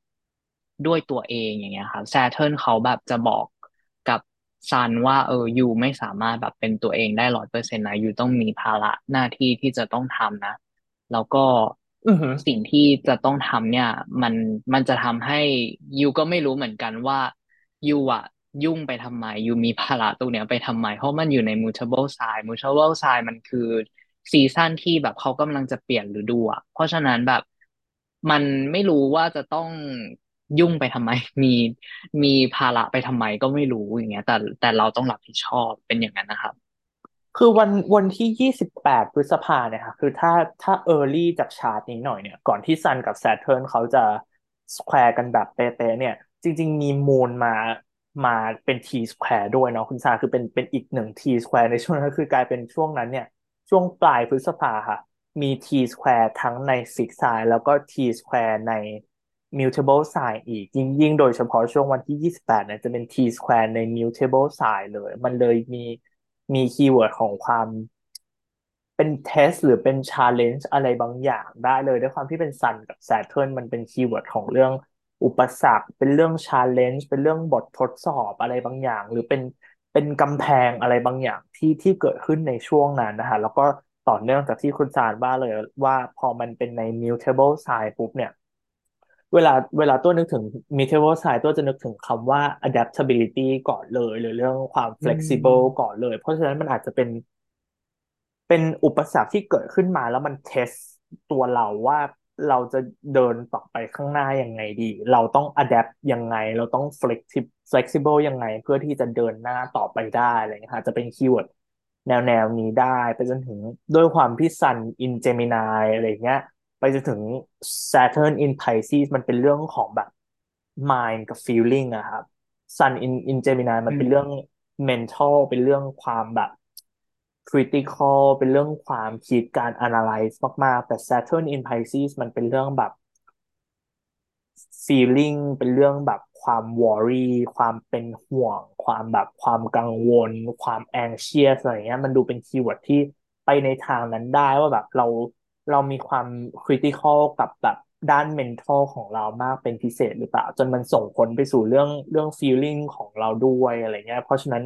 ด้วยตัวเองอย่างเงี้ยครับแซเทิร์นเขาแบบจะบอกกับซันว่า เออยูไม่สามารถแบบเป็นตัวเองได้ร้อยเปอร์เซ็นต์นะยูต้องมีภาระหน้าที่ที่จะต้องทำนะ แล้วก็อือหือสิ่งที่จะต้องทำเนี่ย มันมันจะทำให้ยูก็ไม่รู้เหมือนกันว่ายูอะ ยุ่งไปทำไมยูมีภาระตรงเนี้ยไปทำไม เพราะมันอยู่ใน mutable sign mutable sign มันคือซีซั่นที่แบบเขากำลังจะเปลี่ยนฤดูอะเพราะฉะนั้นแบบมันไม่รู้ว่าจะต้องยุ่งไปทำไม มีมีภาระไปทำไมก็ไม่รู้อย่างเงี้ย แต่แต่เราต้องรับผิดชอบเป็นอย่างนั้นนะครับ คือวันวันที่ยี่สิบแปดพฤษภาเนี่ยค่ะคือถ้าถ้า early จากชาร์ตนี้หน่อยเนี่ยก่อนที่ซันกับแซ t เทิร์นเขาจะสแควร์กันแบบเป๊ะๆเนี่ย จริง ๆ มี Moon มา มาเป็น T-square ด้วยเนาะคุณซันคือเป็นเป็นอีกหนึ่ง T-square ในช่วงนั้นคือกลายเป็นช่วงนั้นเนี่ย ช่วงปลายพฤษภาค่ะ มี T-square ทั้งใน fixed sign แล้วก็ T-square ใน mutable sign อีกยิ่งยิ่งโดยเฉพาะช่วงวันที่ยี่สิบแปดเนี่ยจะเป็น t square ใน mutable sign เลย มันเลยมีมี keyword ของความเป็น test หรือเป็น challenge อะไรบางอย่างได้เลยด้วยความที่เป็นซันกับแซ t เทิร์นมันเป็นคีย์เวิร์ดของเรื่อง อุปสรรค เป็นเรื่อง challenge เป็นเรื่องบททดสอบอะไรบางอย่าง หรือเป็นเป็นกำแพงอะไรบางอย่างที่ที่เกิดขึ้นในช่วงนั้นนะคะแล้วก็ต่อเนื่องจากที่คุณซันว่าเลยว่าพอมันเป็นใน mutable sign ปุ๊บเนี่ย เวลาเวลาตัวนึกถึง mutable sign ตัวจะนึกถึงคำว่า adaptability ก่อนเลย หรือเรื่องความอื flexible ก่อมนเลย เพราะฉะนั้นมันอาจจะเป็น เป็นอุปสรรคที่เกิดขึ้นมาแล้วมัน test ตัวเราว่า เราจะเดินต่อไปข้างหน้ายังไงดี เราต้อง adapt ยังไง เราต้อง flexi- flexible ยังไง เพื่อที่จะเดินหน้าต่อไปได้อะไรเงี้ยค่ะจะเป็น keywordแนวแนวนี้ได้ ไปจนถึงด้วยความที่ Sun in Gemini อะไรเงี้ย ไปจนถึง Saturn in Pisces มันเป็นเรื่องของแบบ mind กับ feeling อะครับ Sun in in Gemini มันเป็นเรื่อง mental เป็นเรื่องความแบบ critical เป็นเรื่องความคิดการ analyze มากๆ แต่ Saturn in Pisces มันเป็นเรื่องแบบ feeling เป็นเรื่องแบบความ worry ความเป็นห่วง ความแบบความกังวล ความ anxious อะไรเงี้ยมันดูเป็น keyword ที่ไปในทางนั้นได้ว่าแบบเราเรามีความ critical กับแบบด้าน mental ของเรามากเป็นพิเศษหรือเปล่า จนมันส่งผลไปสู่เรื่องเรื่อง feeling ของเราด้วยอะไรเงี้ยเพราะฉะนั้น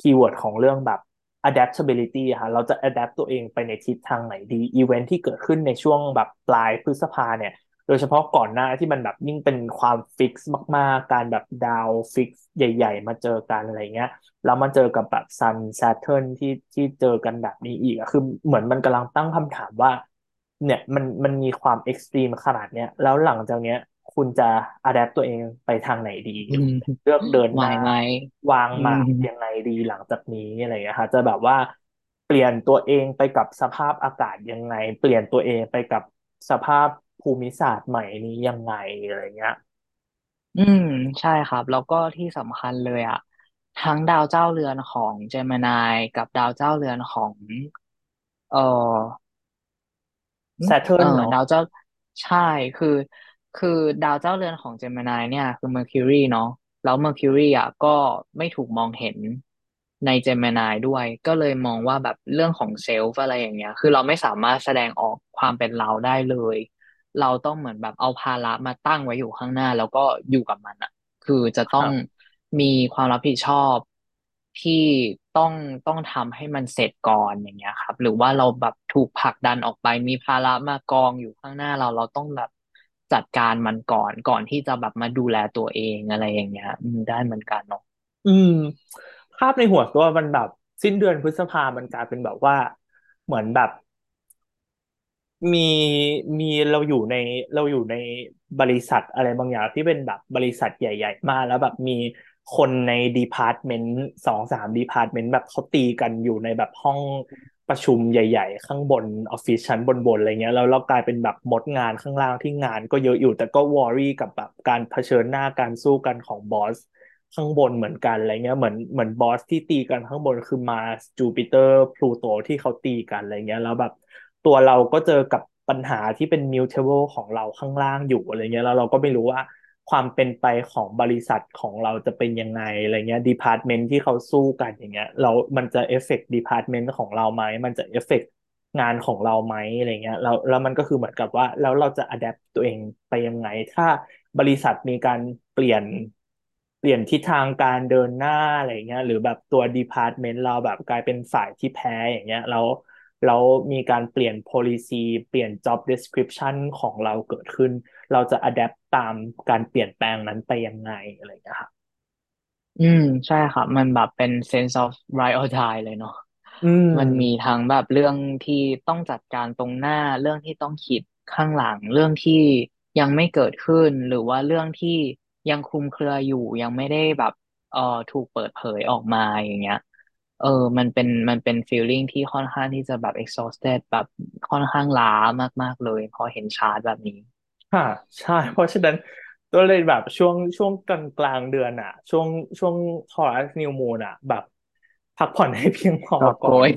keyword ของเรื่องแบบ adaptability ค่ะ เราจะ adapt ตัวเองไปในทิศทางไหนดีอีเวนท์ที่เกิดขึ้นในช่วงแบบปลายพฤษภาเนี่ย โดยเฉพาะก่อนหน้าที่มันแบบยิ่งเป็นความฟิกซ์มาก ๆ การแบบดาวฟิกซ์ใหญ่ ๆ มาเจอกันอะไรเงี้ยแล้วมาเจอกับแบบซัน s ซ t เทิร์นที่ที่เจอกันแบบนี้อีกอะคือเหมือนมันกำลังตั้งคำถามว่า เนี่ยมันมันมีความ extreme ขนาดเนี้ยแล้วหลังจากเนี้ย คุณจะ adapt ตัวเองไปทางไหนดีอืมเลือกเดินหน้าไหวไหมอืมวางหมากยังไงดีหลังจากนี้อะไรเงี้ยค่ะจะแบบว่าเปลี่ยนตัวเองไปกับสภาพอากาศยังไง เปลี่ยนตัวเองไปกับสภาพภูมิศาสตร์ใหม่นี้ยังไงอะไรเงี้ย อืม ใช่ครับ แล้วก็ที่สำคัญเลยอะทั้งดาวเจ้าเรือนของ Gemini กับดาวเจ้าเรือนของ เอ่ออืม Saturn เออเทิร์นเนาะดาวเจ้าใช่คือ คือดาวเจ้าเรือนของ Gemini เนี่ย คือ Mercury เนาะแล้ว Mercury อะก็ไม่ถูกมองเห็นใน Gemini ด้วย ก็เลยมองว่าแบบเรื่องของ self อะไรอย่างเงี้ย คือเราไม่สามารถแสดงออกความเป็นเราได้เลย เราต้องเหมือนแบบเอาภาระมาตั้งไว้อยู่ข้างหน้า แล้วก็อยู่กับมันอะ คือจะต้องครับมีความรับผิดชอบที่ต้องต้องทำให้มันเสร็จก่อนอย่างเงี้ยครับ หรือว่าเราแบบถูกผลักดันออกไปมีภาระมากองอยู่ข้างหน้าเราเราต้องแบบ จัดการมันก่อนก่อนที่จะแบบมาดูแลตัวเองอะไรอย่างเงี้ยอืมได้เหมือนกันเนาะอืม ภาพในหัวตัวมันแบบสิ้นเดือนพฤษภามันกลายเป็นแบบว่าเหมือนแบบ มีมีเราอยู่ในเราอยู่ในบริษัทอะไรบางอย่างที่เป็นแบบบริษัทใหญ่ ๆ มากแล้วแบบมีคนใน department สองสาม department แบบเขาตีกันอยู่ในแบบห้อง ประชุมใหญ่ ๆ ข้างบนออฟฟิศชั้นบนๆอะไรเงี้ยแล้วเรากลายเป็นแบบมดงานข้างล่างที่งานก็เยอะอยู่ แต่ก็ worry กับแบบการเผชิญหน้าการสู้กันของ boss ข้างบนเหมือนกันอะไรเงี้ยเหมือนเหมือน boss ที่ตีกันข้างบนคือมาสจูปิเตอร์พลูโตที่เขาตีกันอะไรเงี้ยแล้วแบบตัวเราก็เจอกับปัญหาที่เป็น mutable ของเราข้างล่างอยู่อะไรเงี้ยแล้วเราก็ไม่รู้ว่า ความเป็นไปของบริษัทของเราจะเป็นยังไงอะไรเงี้ย department ที่เขาสู้กันอย่างเงี้ยเรา มันจะ affect department ของเราไหมมันจะ affect งานของเราไหมอะไรเงี้ยแล้วแล้วมันก็คือเหมือนกับว่าแล้วเราจะ adapt ตัวเองไปยังไง ถ้าบริษัทมีการเปลี่ยนเปลี่ยนทิศทางการเดินหน้าอะไรเงี้ยหรือแบบตัว department เราแบบกลายเป็นฝ่ายที่แพ้อย่างเงี้ยแล้วแล้วมีการเปลี่ยน policy เปลี่ยน job description ของเราเกิดขึ้น เราจะ adapt ตามการเปลี่ยนแปลงนั้นไปยังไงอะไรอย่างเงี้ยครับอืม ใช่ครับ มันแบบเป็น sense of right or die เลยเนาะอืมันมีมทั้งแบบเรื่องที่ต้องจัดการตรงหน้า เรื่องที่ต้องคิดข้างหลัง เรื่องที่ยังไม่เกิดขึ้น หรือว่าเรื่องที่ยังคลุมเครืออยู่ ยังไม่ได้แบบเอ่อถูกเปิดเผยออกมาอย่างเงี้ย เออ มันเป็นมันเป็น feeling ที่ค่อนข้างที่จะแบบ exhausted แบบค่อนข้างล้ามากๆเลย พอเห็นชาร์ตแบบนี้ ค่ะใช่ เพราะฉะนั้นก็เลยแบบช่วงช่วงกลางกลางเดือนอะช่วงช่วงทอรัสนิวมูนอะแบบ พักผ่อนให้เพียงพอกอบโกก่อนย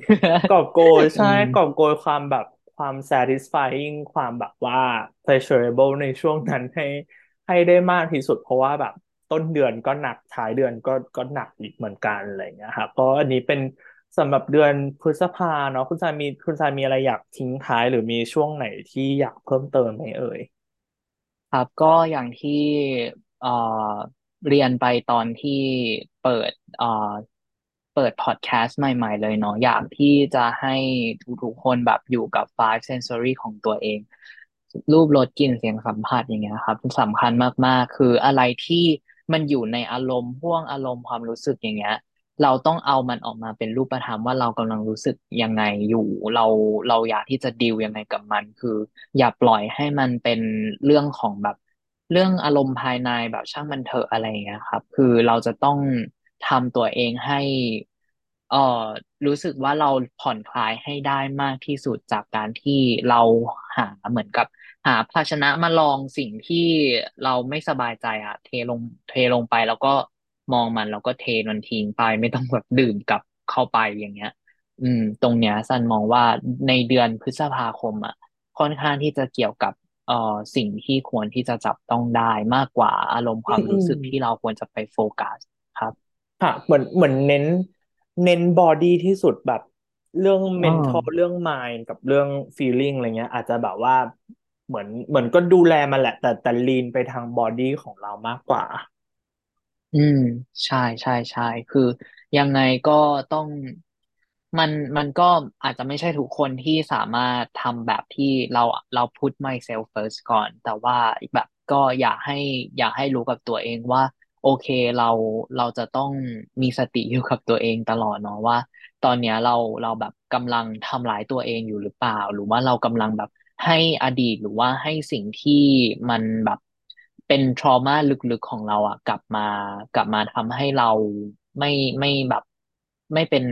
กอบโกยอืใช่มกอบโกยความแบบความ satisfying ความแบบว่า pleasurable ในช่วงนั้นให้ให้ได้มากที่สุด เพราะว่าแบบต้นเดือนก็หนักท้ายเดือนก็ก็หนักอีกเหมือนกันอะไรอย่างเงี้ยครับก็อันนี้เป็นสำหรับเดือนพฤษภาเนาะคุณชายมีคุณชายมีอะไรอยากทิ้งท้ายหรือมีช่วงไหนที่อยากเพิ่มเติมไหมเอ่ย ครับก็อย่างที่เอ่อเรียนไปตอนที่เปิดเอ่อเปิดพอดแคสต์ใหม่ ๆ เลยเนาะอยากที่จะให้ทุกๆคนแบบอยู่กับ five sensory ของตัวเอง รูปรสกลิ่นเสียงสัมผัสอย่างเงี้ยครับสำคัญมากๆ คืออะไรที่มันอยู่ในอารมณ์พ่วงอารมณ์ความรู้สึกอย่างเงี้ย เราต้องเอามันออกมาเป็นรูปธรรมว่าเรากำลังรู้สึกยังไงอยู่ เราเราอยากที่จะดีลยังไงกับมัน คือ อย่าปล่อยให้มันเป็นเรื่องของแบบเรื่องอารมณ์ภายในแบบช่างมันเถอะอะไรอย่างเงี้ยครับ คือเราจะต้องทำตัวเองให้เอ่อรู้สึกว่าเราผ่อนคลายให้ได้มากที่สุดจากการที่เราหาเหมือนกับหาภาชนะมาลองสิ่งที่เราไม่สบายใจอะเทลงเทลงไปแล้วก็ มองมันแล้วก็เทมันทิ้งไปไม่ต้องแบบดื่มกลับเข้าไปอย่างเงี้ย อืม ตรงเนี้ยซันมองว่าในเดือนพฤษภาคมอะค่อนข้างที่จะเกี่ยวกับเอ่อสิ่งที่ควรที่จะจับต้องได้มากกว่าอารมณ์ความรู้อืมอืมสึกที่เราควรจะไปโฟกัสครับค่ะเหมือนเหมือนเน้น เน้น body ที่สุดแบบเรื่องอ๋อ mental เรื่อง mind กับเรื่อง feeling อะไรเงี้ย อาจจะแบบว่าเหมือนเหมือนก็ดูแลมันแหละ แต่แต่ lean ไปทาง body ของเรามากกว่า อืม ใช่ใช่ใช่คือยังไงก็ต้องมันมันก็อาจจะไม่ใช่ทุกคนที่สามารถทำแบบที่เราเรา put myself first ก่อน แต่ว่าแบบก็อยากให้อยากให้รู้กับตัวเองว่า โอเคเราเราจะต้องมีสติอยู่กับตัวเองตลอดเนาะว่า ตอนเนี้ยเราเราแบบกำลังทำร้ายตัวเองอยู่หรือเปล่า หรือว่าเรากำลังแบบให้อดีตหรือว่าให้สิ่งที่มันแบบ เป็น trauma ลึกๆของเราอะกลับมากลับมาทำให้เราไม่ไม่แบบไม่เป็น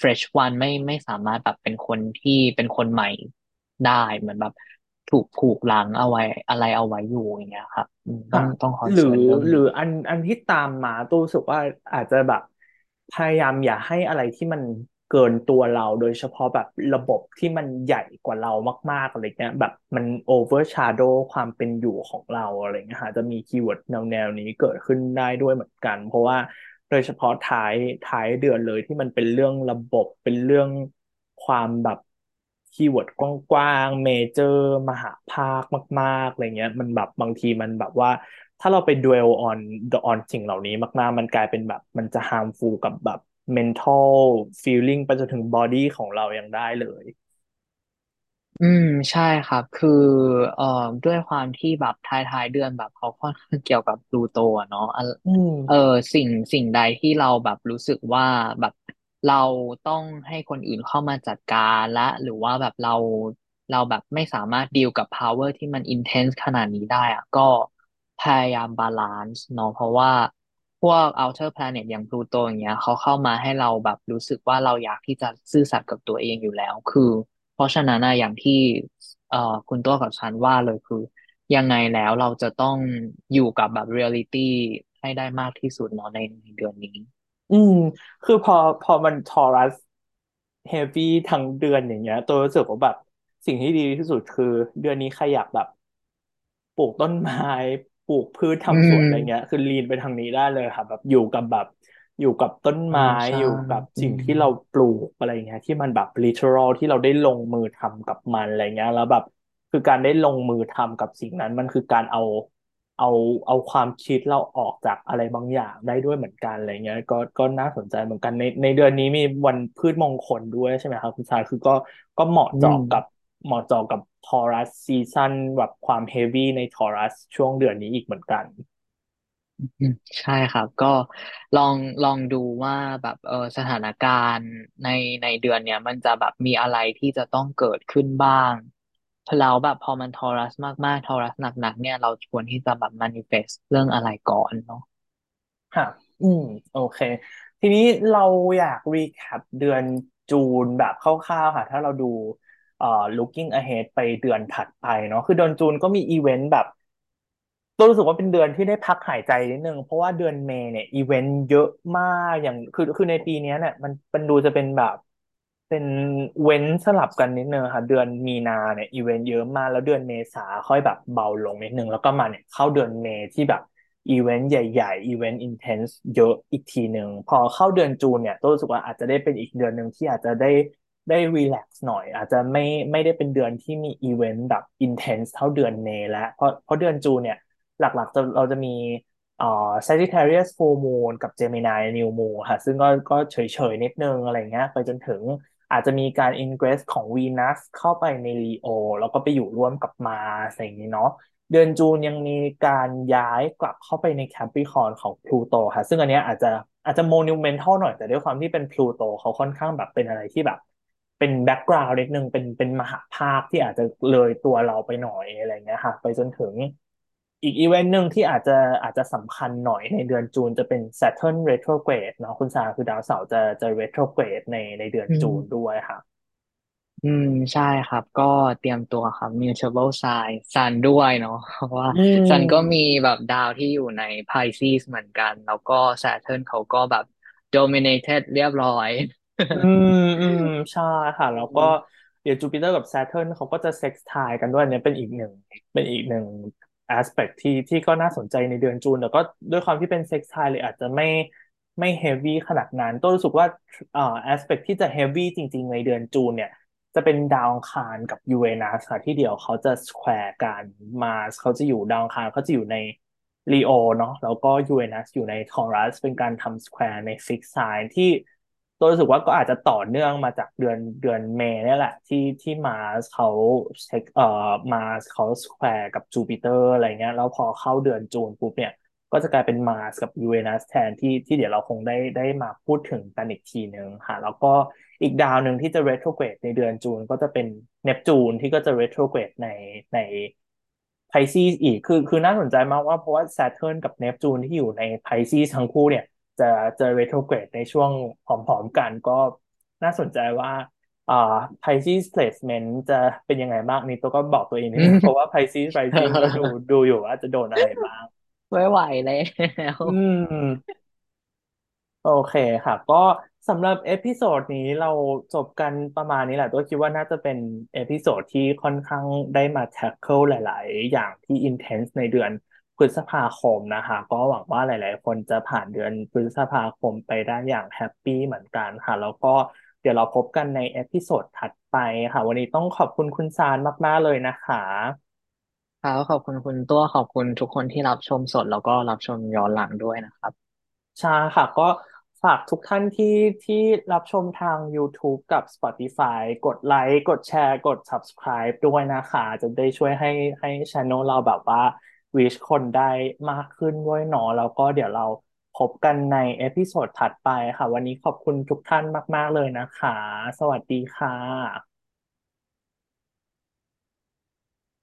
fresh one ไม่ไม่สามารถแบบเป็นคนที่เป็นคนใหม่ได้เหมือนแบบถูกผูกหลังเอาไว้อะไรเอาไว้อยู่อย่างเงี้ยครับอืมค่ะต้องต้อง concern เรื่องหรือนี้อันอันที่ตามมาตัวรู้สึกว่าอาจจะแบบพยายามอย่าให้อะไรที่มัน เกินตัวเราโดยเฉพาะแบบระบบที่มันใหญ่กว่าเรามากๆอะไรเงี้ยแบบมัน overshadow ความเป็นอยู่ของเราอะไรเงี้ยฮะจะมี keyword แนวแนวนี้เกิดขึ้นได้ด้วยเหมือนกัน เพราะว่าโดยเฉพาะท้ายท้ายเดือนเลยที่มันเป็นเรื่องระบบเป็นเรื่องความแบบ keyword กว้างๆ major มหภาคมากๆอะไรเงี้ยมันแบบบางทีมันแบบว่า ถ้าเราไป dwell on the on สิ่งเหล่านี้มากๆ มันกลายเป็นแบบมันจะ harmful กับแบบ mental feeling ไปจนถึง body ของเรายังได้เลย อืมใช่ครับ คือเอ่อด้วยความที่แบบท้ายท้ายเดือนแบบเขาค่อนข้างเกี่ยวกับพลูโตอะเนาะอะอืม เออสิ่งสิ่งใดที่เราแบบรู้สึกว่าแบบเราต้องให้คนอื่นเข้ามาจัดการและ หรือว่าแบบเราเราแบบไม่สามารถดีลกับ power ที่มัน intense ขนาดนี้ได้อะก็พยายาม balance เนาะเพราะว่าพ วก outer planet อย่างพลูโตอย่างเงี้ยเขาเข้ามาให้เราแบบรู้สึกว่าเราอยากที่จะซื่อสัตย์กับตัวเองอยู่แล้ว คือ เพราะฉะนั้นนะอย่างที่เอ่อคุณตัวกับซันว่าเลยคือ ยังไงแล้วเราจะต้องอยู่กับแบบเรียลิตี้ให้ได้มากที่สุดเนาะในในเดือนนี้ อืม คือพอพอมันทอรัสเฮฟวี่ทั้งเดือนอย่างเงี้ย ตัวรู้สึกว่าแบบสิ่งที่ดีที่สุดคือ เดือนนี้ใครอยากแบบปลูกต้นไม้ ปลูกพืชอืทำสวนอะไรเงี้ยมคือลีนไปทางนี้ได้เลยค่ะ แบบอยู่กับแบบ อยู่กับต้นธรไม้รมชาอยู่กับติอืมสิ่งที่เราปลูกอะไรเงี้ย ที่มันแบบ literal ที่เราได้ลงมือทำกับมันอะไรเงี้ย แล้วแบบคือการได้ลงมือทำกับสิ่งนั้นมันคือการเอาเอาเอาความคิดเราออกจากอะไรบางอย่างได้ด้วยเหมือนกันอะไรเงี้ยก็ก็น่าสนใจเหมือนกันในในเดือนนี้มีวันพืชมงคลด้วยใช่ไหมครับคุณชายคือก็ก็เหมาะอืมเจาะกับ เหมาะเจาะกับทอรัสซีซั่นแบบความเฮฟวี่ในทอรัสช่วงเดือนนี้อีกเหมือนกันอืมใช่ครับ ก็ลองลองดูว่าแบบเออสถานการณ์ในในเดือนเนี้ยมันจะแบบมีอะไรที่จะต้องเกิดขึ้นบ้างแล้วแบบพอมัน Taurus มากๆ Taurus หนักๆ เนี่ยเราควรที่จะแบบ manifest เรื่องอะไรก่อนเนาะค่ะอืม โอเค ทีนี้เราอยาก recap เดือน June แบบคร่าวๆค่ะ ถ้าเราดู เอ่อ looking ahead ไปเดือนถัดไปเนาะคือเดือน June ก็มีอีเวนต์แบบตัวรู้สึกว่าเป็นเดือนที่ได้พักหายใจนิดนึง เพราะว่าเดือน May เนี่ยอีเวนต์เยอะมากอย่างคือคือในปีนี้เนี่ยมันมันดูจะเป็นแบบเป็นเว้นสลับกันนิดนึงค่ะ เดือนมีนาเนี่ยอีเวนต์เยอะมากแล้วเดือนเมษาค่อยแบบเบาลงนิดนึง แล้วก็มาเนี่ยเข้าเดือน May ที่แบบอีเวนต์ใหญ่ๆ event intense เยอะอีกทีหนึ่งพอเข้าเดือน June เนี่ยตัวรู้สึกว่าอาจจะได้เป็นอีกเดือนหนึ่งที่อาจจะได้ ได้ relax หน่อย อาจจะไม่ไม่ได้เป็นเดือนที่มีอีเวนต์แบบ intense เท่าเดือน May แล้วเพราะเพราะเดือน June เนี่ย หลักๆจะเราจะมีเอ่อ Sagittarius Full Moon กับ Gemini New Moon ค่ะ ซึ่งก็ก็เฉยๆนิดนึงอะไรเงี้ยไปจนถึงอาจจะมีการ ingress ของ Venus เข้าไปใน Leo แล้วก็ไปอยู่ร่วมกับ Mars อะไรอย่างนี้เนาะเดือน June ยังมีการย้ายกลับเข้าไปใน Capricorn ของ Pluto ค่ะ ซึ่งอันเนี้ยอาจจะอาจจะ monumental หน่อยแต่ด้วยความที่เป็น Pluto เขาค่อนข้างแบบเป็นอะไรที่แบบ เป็น background นิดนึงเป็นเป็นมหภาคที่อาจจะเลยตัวเราไปหน่อยอะไรเงี้ยค่ะ ไปจนถึงอีกอีเวนต์หนึ่งที่อาจจะอาจจะสำคัญหน่อยในเดือน June จะเป็น Saturn retrograde เนาะคุณสาคือดาวเสาร์จะจะ retrograde ในในเดือนอื June มด้วยค่ะ อืมใช่ครับ ก็เตรียมตัวครับ mutable sign ซันด้วยเนาะเพราะว่าอืซันก็มีมแบบดาวที่อยู่ใน Pisces เหมือนกัน แล้วก็ Saturn เขาก็แบบ dominated เรียบร้อย อืมอืมใช่ค่ะ แล้วก็เดี๋ยวจูปิเตอร์กับ Saturn เขาก็จะ sextile กันด้วยเนี่ยเป็นอีกหนึ่งเป็นอีกหนึ่ง aspect ที่ที่ก็น่าสนใจในเดือน June แต่ก็ด้วยความที่เป็น sextile เลยอาจจะไม่ไม่ heavy ขนาดนั้นตัวรู้สึกว่าอ่า aspect ที่จะ heavy จริง ๆ ในเดือน June เนี่ย จะเป็นดาวอังคารกับยูเรนัสค่ะที่เดี๋ยวเขาจะ square กัน Mars เขาจะอยู่ดาวอังคารเขาจะอยู่ใน Leo เนาะแล้วก็ยูเรนัสอยู่ใน Taurus เป็นการทำ square ใน fixed sign ที่ ตัวรู้สึกว่าก็อาจจะต่อเนื่องมาจากเดือนเดือน May นี่แหละ ที่ที่ Mars เขาเช็คเอ่อ Mars เขา square กับจูปิเตอร์อะไรเงี้ยแล้วพอเข้าเดือน June ปุ๊บเนี่ย ก็จะกลายเป็นมาสกับยูเรนัสแทนที่ที่เดี๋ยวเราคงได้ได้มาพูดถึงกันอีกทีหนึ่งค่ะแล้วก็อีกดาวหนึ่งที่จะ retrograde ในเดือนจูนก็จะเป็นเนปจูนที่ก็จะ retrograde ในใน Pisces อีกคือคือน่าสนใจมากว่าเพราะว่า Saturn กับเนปจูนที่อยู่ใน Pisces ทั้งคู่เนี่ย จะจะ retrograde ในช่วงพร้อมๆกันก็น่าสนใจว่าอ่า Pisces placement จะเป็นยังไงบ้างนี่ตัวก็บอกตัวเองนิดนึงเพราะว่า Pisces rising ก็ดูดูอยู่ว่าจะโดนอะไรบ้าง ไม่ไหวแล้วอืม โอเคค่ะ ก็สำหรับ episode นี้เราจบกันประมาณนี้แหละ ตัวคิดว่าน่าจะเป็น episode ที่ค่อนข้างได้มา tackle หลาย ๆ อย่างที่ intense ในเดือน พฤษภาคมนะคะ ก็หวังว่าหลาย ๆ คนจะผ่านเดือนพฤษภาคมไปได้อย่าง happy เหมือนกันค่ะ แล้วก็เดี๋ยวเราพบกันในเอพิโซดถัดไปค่ะ วันนี้ต้องขอบคุณคุณซานมาก ๆ เลยนะคะครับขอบคุณคุณตัวขอบคุณทุกคนที่รับชมสด แล้วก็รับชมย้อนหลังด้วยนะครับใช่ค่ะก็ฝากทุกท่านที่ที่รับชมทาง YouTube กับ Spotify กดไลค์กดแชร์ กด Subscribe ด้วยนะคะ จะได้ช่วยให้ให้ Channel เราแบบว่า reach คนได้มากขึ้นด้วยเนาะแล้วก็เดี๋ยวเราพบกันใน episode ถัดไปค่ะ วันนี้ขอบคุณทุกท่านมาก ๆ เลยนะคะ สวัสดีค่ะ